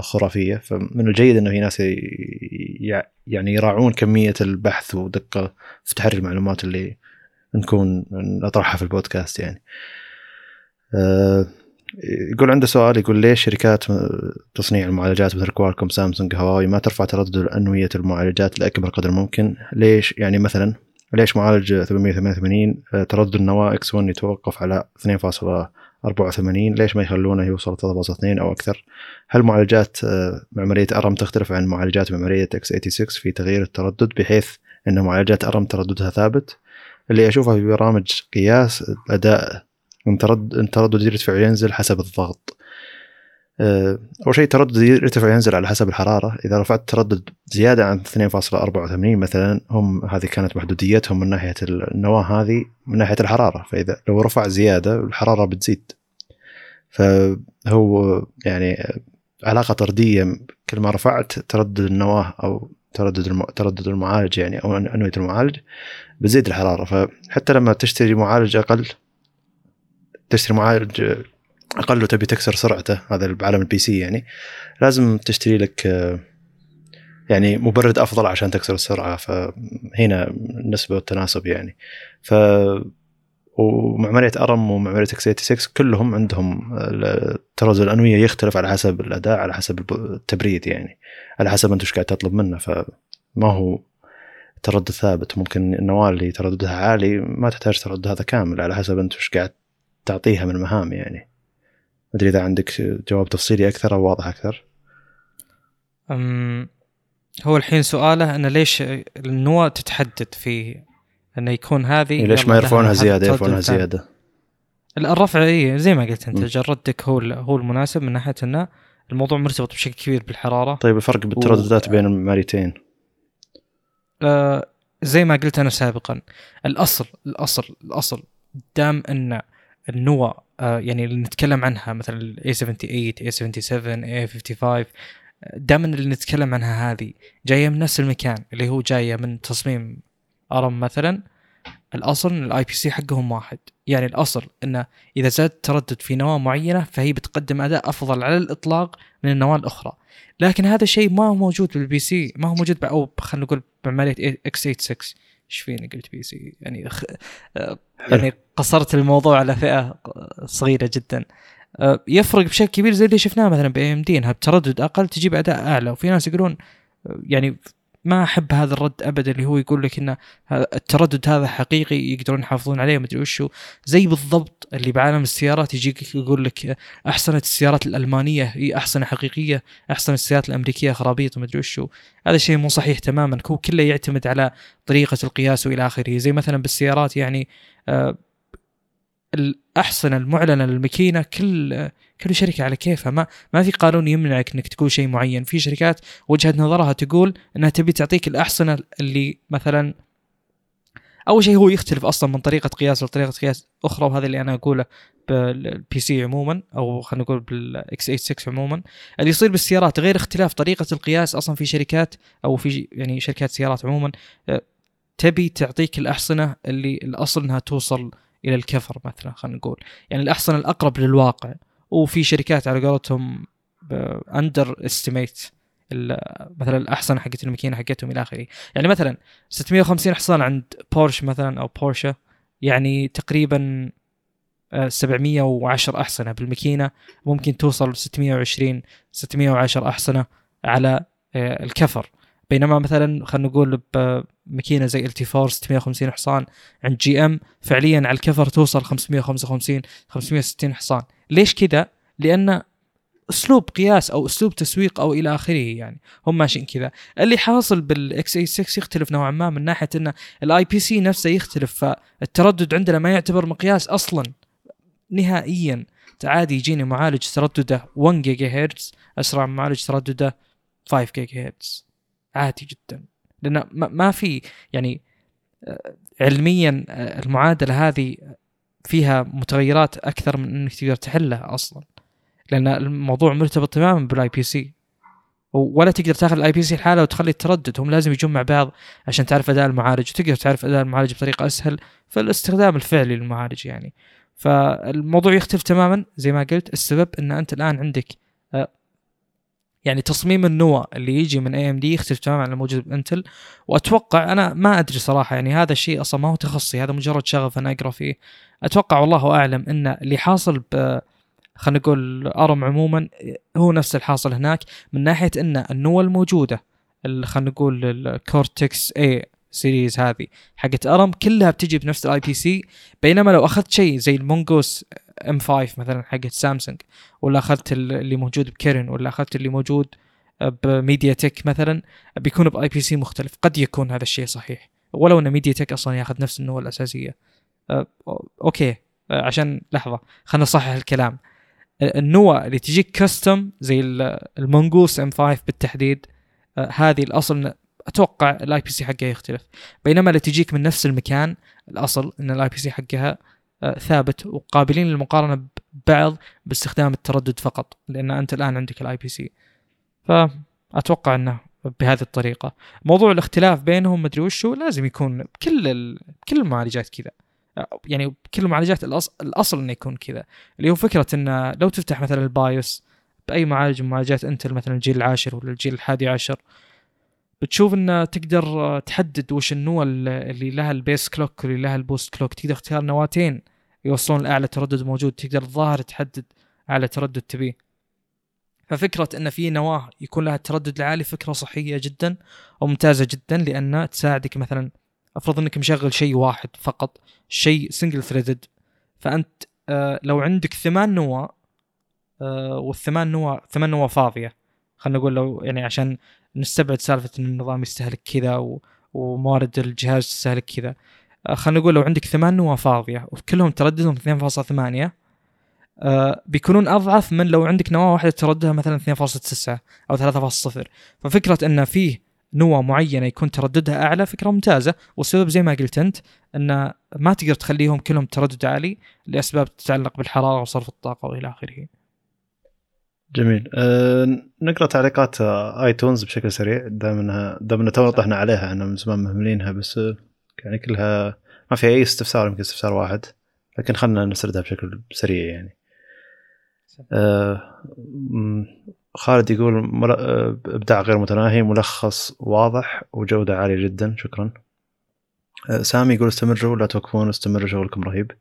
خرافية. فمن الجيد إنه في ناس يعني يراعون كمية البحث ودقة في تحري المعلومات اللي نكون نطرحها في البودكاست يعني. آه، يقول عنده سؤال يقول ليش شركات تصنيع المعالجات مثل كوالكوم سامسونج هواوي ما ترفع تردد أنوية المعالجات لأكبر قدر ممكن؟ ليش يعني مثلا ليش معالج 888 آه، تردد النواة X1 يتوقف على 2.84 ليش ما يخلونه يوصل 3.2 أو أكثر؟ هل معالجات آه، معمارية أرم تختلف عن معالجات معمارية إكس 86 في تغيير التردد بحيث أن معالجات أرم ترددها ثابت؟ اللي اشوفها في برامج قياس الاداء إن ترد إن تردد يرتفع وينزل حسب الضغط. أول شيء تردد يرتفع وينزل على حسب الحرارة. إذا رفعت تردد زيادة عن 2.84 مثلا هم هذه كانت محدوديتهم من ناحية النواة هذه من ناحية الحرارة. فإذا لو رفع زيادة الحرارة بتزيد. فهو يعني علاقة طردية كل ما رفعت تردد النواة أو تردد الم... تردد المعالج يعني أو أنوية المعالج بتزيد الحرارة. فحتى لما تشتري معالج أقل تشتري معالج أقل وتبي تكسر سرعته هذا بعالم ال PC يعني. لازم تشتري لك يعني مبرد أفضل عشان تكسر السرعة فهنا النسبة والتناسب يعني. ف ومعمارية أرم ومعمارية إكس 86 كلهم عندهم التردد الأنوية يختلف على حسب الأداء على حسب التبريد يعني. على حسب أنت إيش قاعد تطلب منه فما هو تردد ثابت. ممكن النواة اللي ترددها عالي ما تحتاج تردد هذا كامل على حسب أنت إيش قاعد تعطيها من مهام يعني. أدري إذا عندك جواب تفصيلي أكثر أو واضح أكثر. أم هو الحين سؤاله انه ليش النواه تتحدد في انه يكون هذه إيه، ليش ما يرفعونها زيادة يرفعونها زيادة. الرفع اي زي ما قلت أنت جردك هو هو المناسب من ناحية أنه الموضوع مرتبط بشكل كبير بالحرارة. طيب الفرق بالترددات و... بين المعماريتين آه زي ما قلت أنا سابقا الأصل الأصل الأصل دام أن النوى آه يعني اللي نتكلم عنها مثلا ال A78 A77 A55 دائما اللي نتكلم عنها هذه جاية من نفس المكان اللي هو جاية من تصميم ARM مثلا. الأصل إن ال IPC حقهم واحد. يعني الأصل انه إذا زاد تردد في نواة معينة فهي بتقدم أداء أفضل على الإطلاق من النواة الأخرى. لكن هذا الشيء ما هو موجود بال PC ما هو موجود أو خلينا نقول بعمليه x86 إيش فيني قلت PC؟ يعني خ... يعني قصرت الموضوع على فئة صغيرة جدا. آه، يفرق بشكل كبير زي اللي شفناه مثلا بأي إم دي إنها بتردد أقل تجيب أداء أعلى وفي ناس يقولون آه، يعني ما أحب هذا الرد ابدا اللي هو يقول لك إن التردد هذا حقيقي يقدرون يحافظون عليه مدري وشو. زي بالضبط اللي بعالم السيارات يجيك يقول لك أحسنت السيارات الألمانية هي أحسن حقيقية أحسن السيارات الأمريكية خرابيط ومدري وشو. هذا الشيء مو صحيح تماما. هو كله يعتمد على طريقة القياس وإلى آخره. زي مثلا بالسيارات يعني آه الأحصنة المعلنة للماكينة كل كل شركة على كيفها. ما ما في قانون يمنعك إنك تقول شيء معين. في شركات وجهة نظرها تقول إنها تبي تعطيك الأحصنة اللي مثلا أول شيء هو يختلف أصلا من طريقة قياس لطريقه قياس أخرى وهذا اللي أنا أقوله بال PC عموما أو خلينا نقول بال x86 عموما. اللي يصير بالسيارات غير اختلاف طريقة القياس أصلا في شركات أو في يعني شركات سيارات عموما آه، تبي تعطيك الأحصنة اللي الأصل إنها توصل إلى الكفر مثلا خلينا نقول. يعني الأحصنة الأقرب للواقع. وفي شركات على قولتهم underestimate مثلا الأحصنة حقت الماكينة حقتهم إلى آخره. يعني مثلا 650 حصان عند بورش مثلا أو بورشه يعني تقريبا 710 آه، أحصنة بالماكينة. ممكن توصل 620 610 أحصنة على آه، الكفر. بينما مثلا خلينا نقول بماكينه زي ال LT4 650 حصان عند GM فعليا على الكفر توصل 555 560 حصان. ليش كذا لأن أسلوب قياس أو أسلوب تسويق أو إلى آخره يعني هم ماشيين كذا. اللي حاصل بال x86 يختلف نوعا ما من ناحية إن ال IPC نفسه يختلف فالتردد عندنا ما يعتبر مقياس أصلا نهائيا. عادي يجيني معالج تردده 1 جيجا هرتز أسرع من معالج تردده 5 جيجا هرتز عادي جدا. لأن ما في يعني علميا المعادلة هذه فيها متغيرات أكثر من إنك تقدر تحلها أصلا. لأن الموضوع مرتبط تماما بال IPC ولا تقدر تاخذ ال IPC لحاله وتخلي التردد. هم لازم يجون مع بعض عشان تعرف أداء المعالج. وتقدر تعرف أداء المعالج بطريقة أسهل في الاستخدام الفعلي للمعالج يعني. فالموضوع يختلف تماما. زي ما قلت السبب إن أنت الآن عندك يعني تصميم النوى اللي يجي من AMD يختلف تماما عن الموجود بإنتل. وأتوقع أنا ما أدري صراحة يعني هذا الشيء أصلا ما هو تخصصي هذا مجرد شغف أنا أقرأ فيه. أتوقع والله أعلم إن اللي حاصل ب خلينا نقول ARM عموما هو نفس الحاصل هناك من ناحية إن النوى الموجودة خلينا نقول ال Cortex A series هذه حقت ARM كلها بتجي بنفس ال IPC بينما لو أخذت شيء زي ال Mongoose M5 مثلا حقت سامسونج ولا أخذت اللي موجود ب Kirin ولا أخذت اللي موجود ب MediaTek مثلا بيكون ب IPC مختلف. قد يكون هذا الشيء صحيح. ولو إن MediaTek أصلا ياخذ نفس النواه الأساسية. أه، okay. أه، عشان لحظة خلينا نصحح الكلام. النواه اللي تجيك custom زي ال Mongoose M5 بالتحديد أه، هذه الأصل أتوقع ال IPC حقها يختلف. بينما اللي تجيك من نفس المكان الأصل إن ال IPC حقها ثابت وقابلين للمقارنة ببعض باستخدام التردد فقط لأن أنت الآن عندك ال IPC فأتوقع إنه بهذه الطريقة. موضوع الاختلاف بينهم مدري وشو لازم يكون بكل ال... بكل المعالجات كذا. آه، يعني بكل المعالجات الأصل, الأصل إنه يكون كذا. اللي هو فكرة إنه لو تفتح مثلا ال BIOS بأي معالج من معالجات إنتل مثلا الجيل العاشر ولا الجيل الحادي عشر بتشوف ان تقدر آه، تحدد وش النوع ال- اللي لها ال base clock واللي لها ال boost clock. تقدر تختار نواتين يوصلون لأعلى تردد موجود. تقدر الظاهر تحدد أعلى تردد تبيه. ففكرة إن في نواة يكون لها التردد العالي فكرة صحية جدا وممتازه جدا لأن تساعدك مثلا أفرض إنك مشغل شيء واحد فقط شيء single threaded فأنت آه لو عندك ثمان نواة آه والثمان نواة ثمان نواة فاضية خلينا نقول لو يعني عشان نستبعد سالفة إن النظام يستهلك كذا و... وموارد الجهاز تستهلك كذا آه خلينا نقول لو عندك ثمان نواه فاضية وكلهم ترددهم 2.8 آه بيكونون أضعف من لو عندك نواة واحدة ترددها مثلا 2.9 أو 3.0 ففكرة إن فيه نواة معينة يكون ترددها أعلى فكرة ممتازة والسبب زي ما قلت أنت إن ما تقدر تخليهم كلهم تردد عالي لأسباب تتعلق بالحرارة وصرف الطاقة وإلى آخره. جميل. أه نقرأ تعليقات آيتونز بشكل سريع دام انها دام اننا تو طحنا عليها إحنا من زمان مهملينها بس آه، يعني كلها ما في أي استفسار يمكن استفسار واحد لكن خلنا نسردها بشكل سريع يعني. أه خالد يقول آه، إبداع غير متناهي ملخص واضح وجودة عالية جدا شكرا. أه سامي يقول استمروا لا توقفون استمروا شغلكم رهيب. أه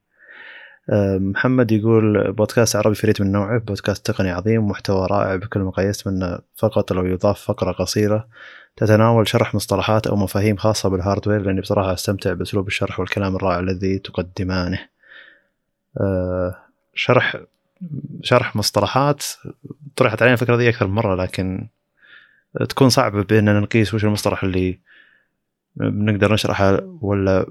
محمد يقول بودكاست عربي فريد من نوعه بودكاست تقني عظيم محتوى رائع بكل المقاييس من فقط لو يضاف فقرة قصيرة. تتناول شرح مصطلحات أو مفاهيم خاصة بالهاردوير لأني بصراحة أستمتع بأسلوب الشرح والكلام الرائع الذي تقدمانه. أه شرح شرح مصطلحات طرحت علينا الفكرة دي أكثر من مرة لكن تكون صعبة بأننا نقيس وش المصطلح اللي بنقدر نشرحه ولا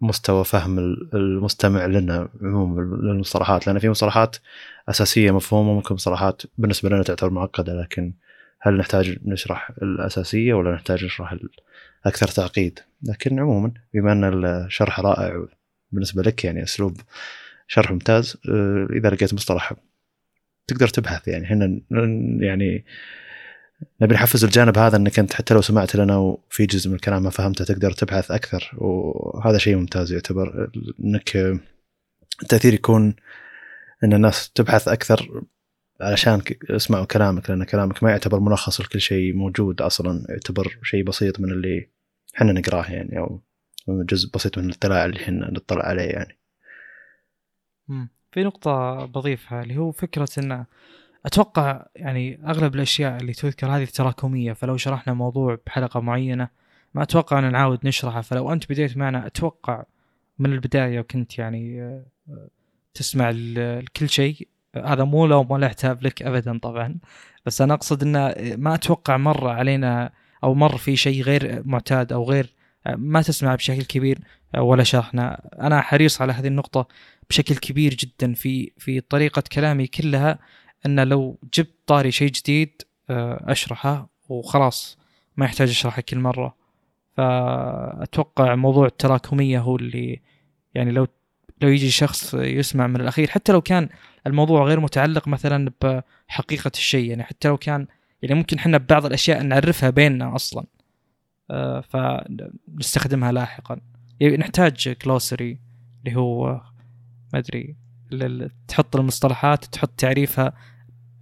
مستوى فهم المستمع لنا عموما للمصطلحات لأن في مصطلحات أساسية مفهومة ممكن مصطلحات بالنسبة لنا تعتبر معقدة لكن هل نحتاج نشرح الأساسية ولا نحتاج نشرح أكثر تعقيد؟ لكن عموما بما أن الشرح رائع بالنسبة لك يعني أسلوب شرح ممتاز إذا لقيت مصطلح تقدر تبحث يعني إحنا يعني نبي نحفز الجانب هذا إنك أنت حتى لو سمعت لنا وفي جزء من الكلام ما فهمته تقدر تبحث أكثر. وهذا شيء ممتاز يعتبر إنك التأثير يكون إن الناس تبحث أكثر علشان يسمعوا كلامك لأن كلامك ما يعتبر ملخص لكل شيء موجود أصلا. يعتبر شيء بسيط من اللي إحنا نقراه يعني أو جزء بسيط من الاطلاع اللي إحنا نطلع عليه يعني. في نقطة بضيفها اللي هو فكرة انه أتوقع يعني أغلب الأشياء اللي تذكر هذه تراكميه فلو شرحنا موضوع بحلقة معينة ما أتوقع أن نعاود نشرحه فلو أنت بديت معنا أتوقع من البداية وكنت يعني تسمع لكل شيء. هذا مو لو ما له عتاب لك ابدا طبعا. بس أنا أقصد انه ما أتوقع مر علينا أو مر في شيء غير معتاد أو غير ما تسمع بشكل كبير ولا شرحنا. أنا حريص على هذه النقطة بشكل كبير جدا في في طريقة كلامي كلها. أن لو جبت طاري شيء جديد أشرحه وخلاص ما يحتاج أشرحه كل مرة. فأتوقع موضوع التراكمية هو اللي يعني لو لو يجي شخص يسمع من الأخير حتى لو كان الموضوع غير متعلق مثلا بحقيقة الشيء يعني حتى لو كان يعني ممكن إحنا ببعض الأشياء نعرفها بيننا أصلا. فنستخدمها لاحقا. يعني نحتاج كلوسري اللي هو ما أدري تحط المصطلحات تحط تعريفها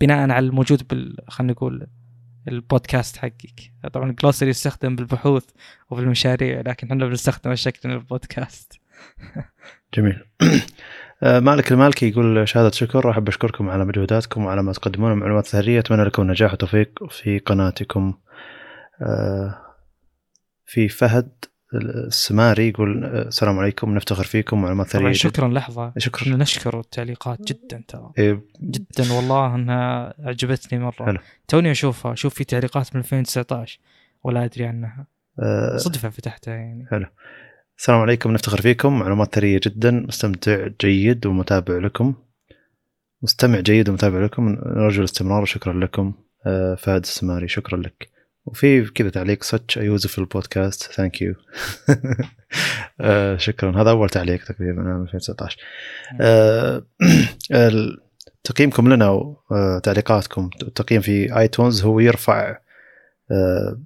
بناء على الموجود بال خلينا نقول البودكاست حقك. طبعا جلوسري يستخدم بالبحوث وبالمشاريع لكن إحنا بنستخدمه بشكل البودكاست. جميل. مالك المالكي يقول شهادة شكر. أحب أشكركم على مجهوداتكم وعلى ما تقدمون من معلومات ثرية أتمنى لكم نجاح وتوفيق في قناتكم. في فهد السماري يقول السلام عليكم نفتخر فيكم معلومات ثريه شكرا لحظة. شكرا. نشكر التعليقات جدا ترى. إيه. جدا والله إنها عجبتني مرة. حلو. توني أشوفها أشوف في تعليقات من 2019 ولا أدري عنها. أه. صدفة فتحتها يعني. حلو. السلام عليكم نفتخر فيكم معلومات ثرية جدا. مستمتع جيد ومتابع لكم. مستمع جيد ومتابع لكم نرجو الاستمرار وشكرا لكم. أه فهد السماري شكرا لك. وفي كذا تعليق. Such a useful podcast. Thank you. آه شكرا. هذا أول تعليق تقريبا من 2019 آه تقييمكم لنا وتعليقاتكم التقييم في ايتونز هو يرفع آه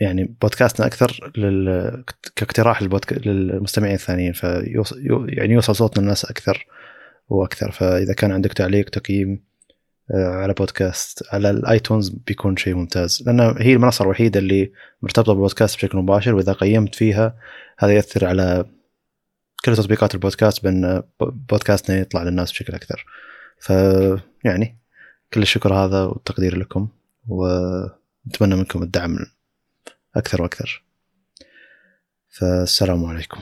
يعني بودكاستنا أكثر لل... كاقتراح للبودك... للمستمعين الثانيين فيوصل يعني يوصل صوتنا للناس أكثر وأكثر. فإذا كان عندك تعليق تقييم آه، على بودكاست على الآيتونز بيكون شيء ممتاز. لأن هي المنصة الوحيدة اللي مرتبطة بالبودكاست بشكل مباشر وإذا قيمت فيها هذا ياثر على كل تطبيقات البودكاست بأن بودكاستنا يطلع للناس بشكل أكثر. فيعني كل الشكر هذا والتقدير لكم ونتمنى منكم الدعم أكثر وأكثر. فالسلام عليكم.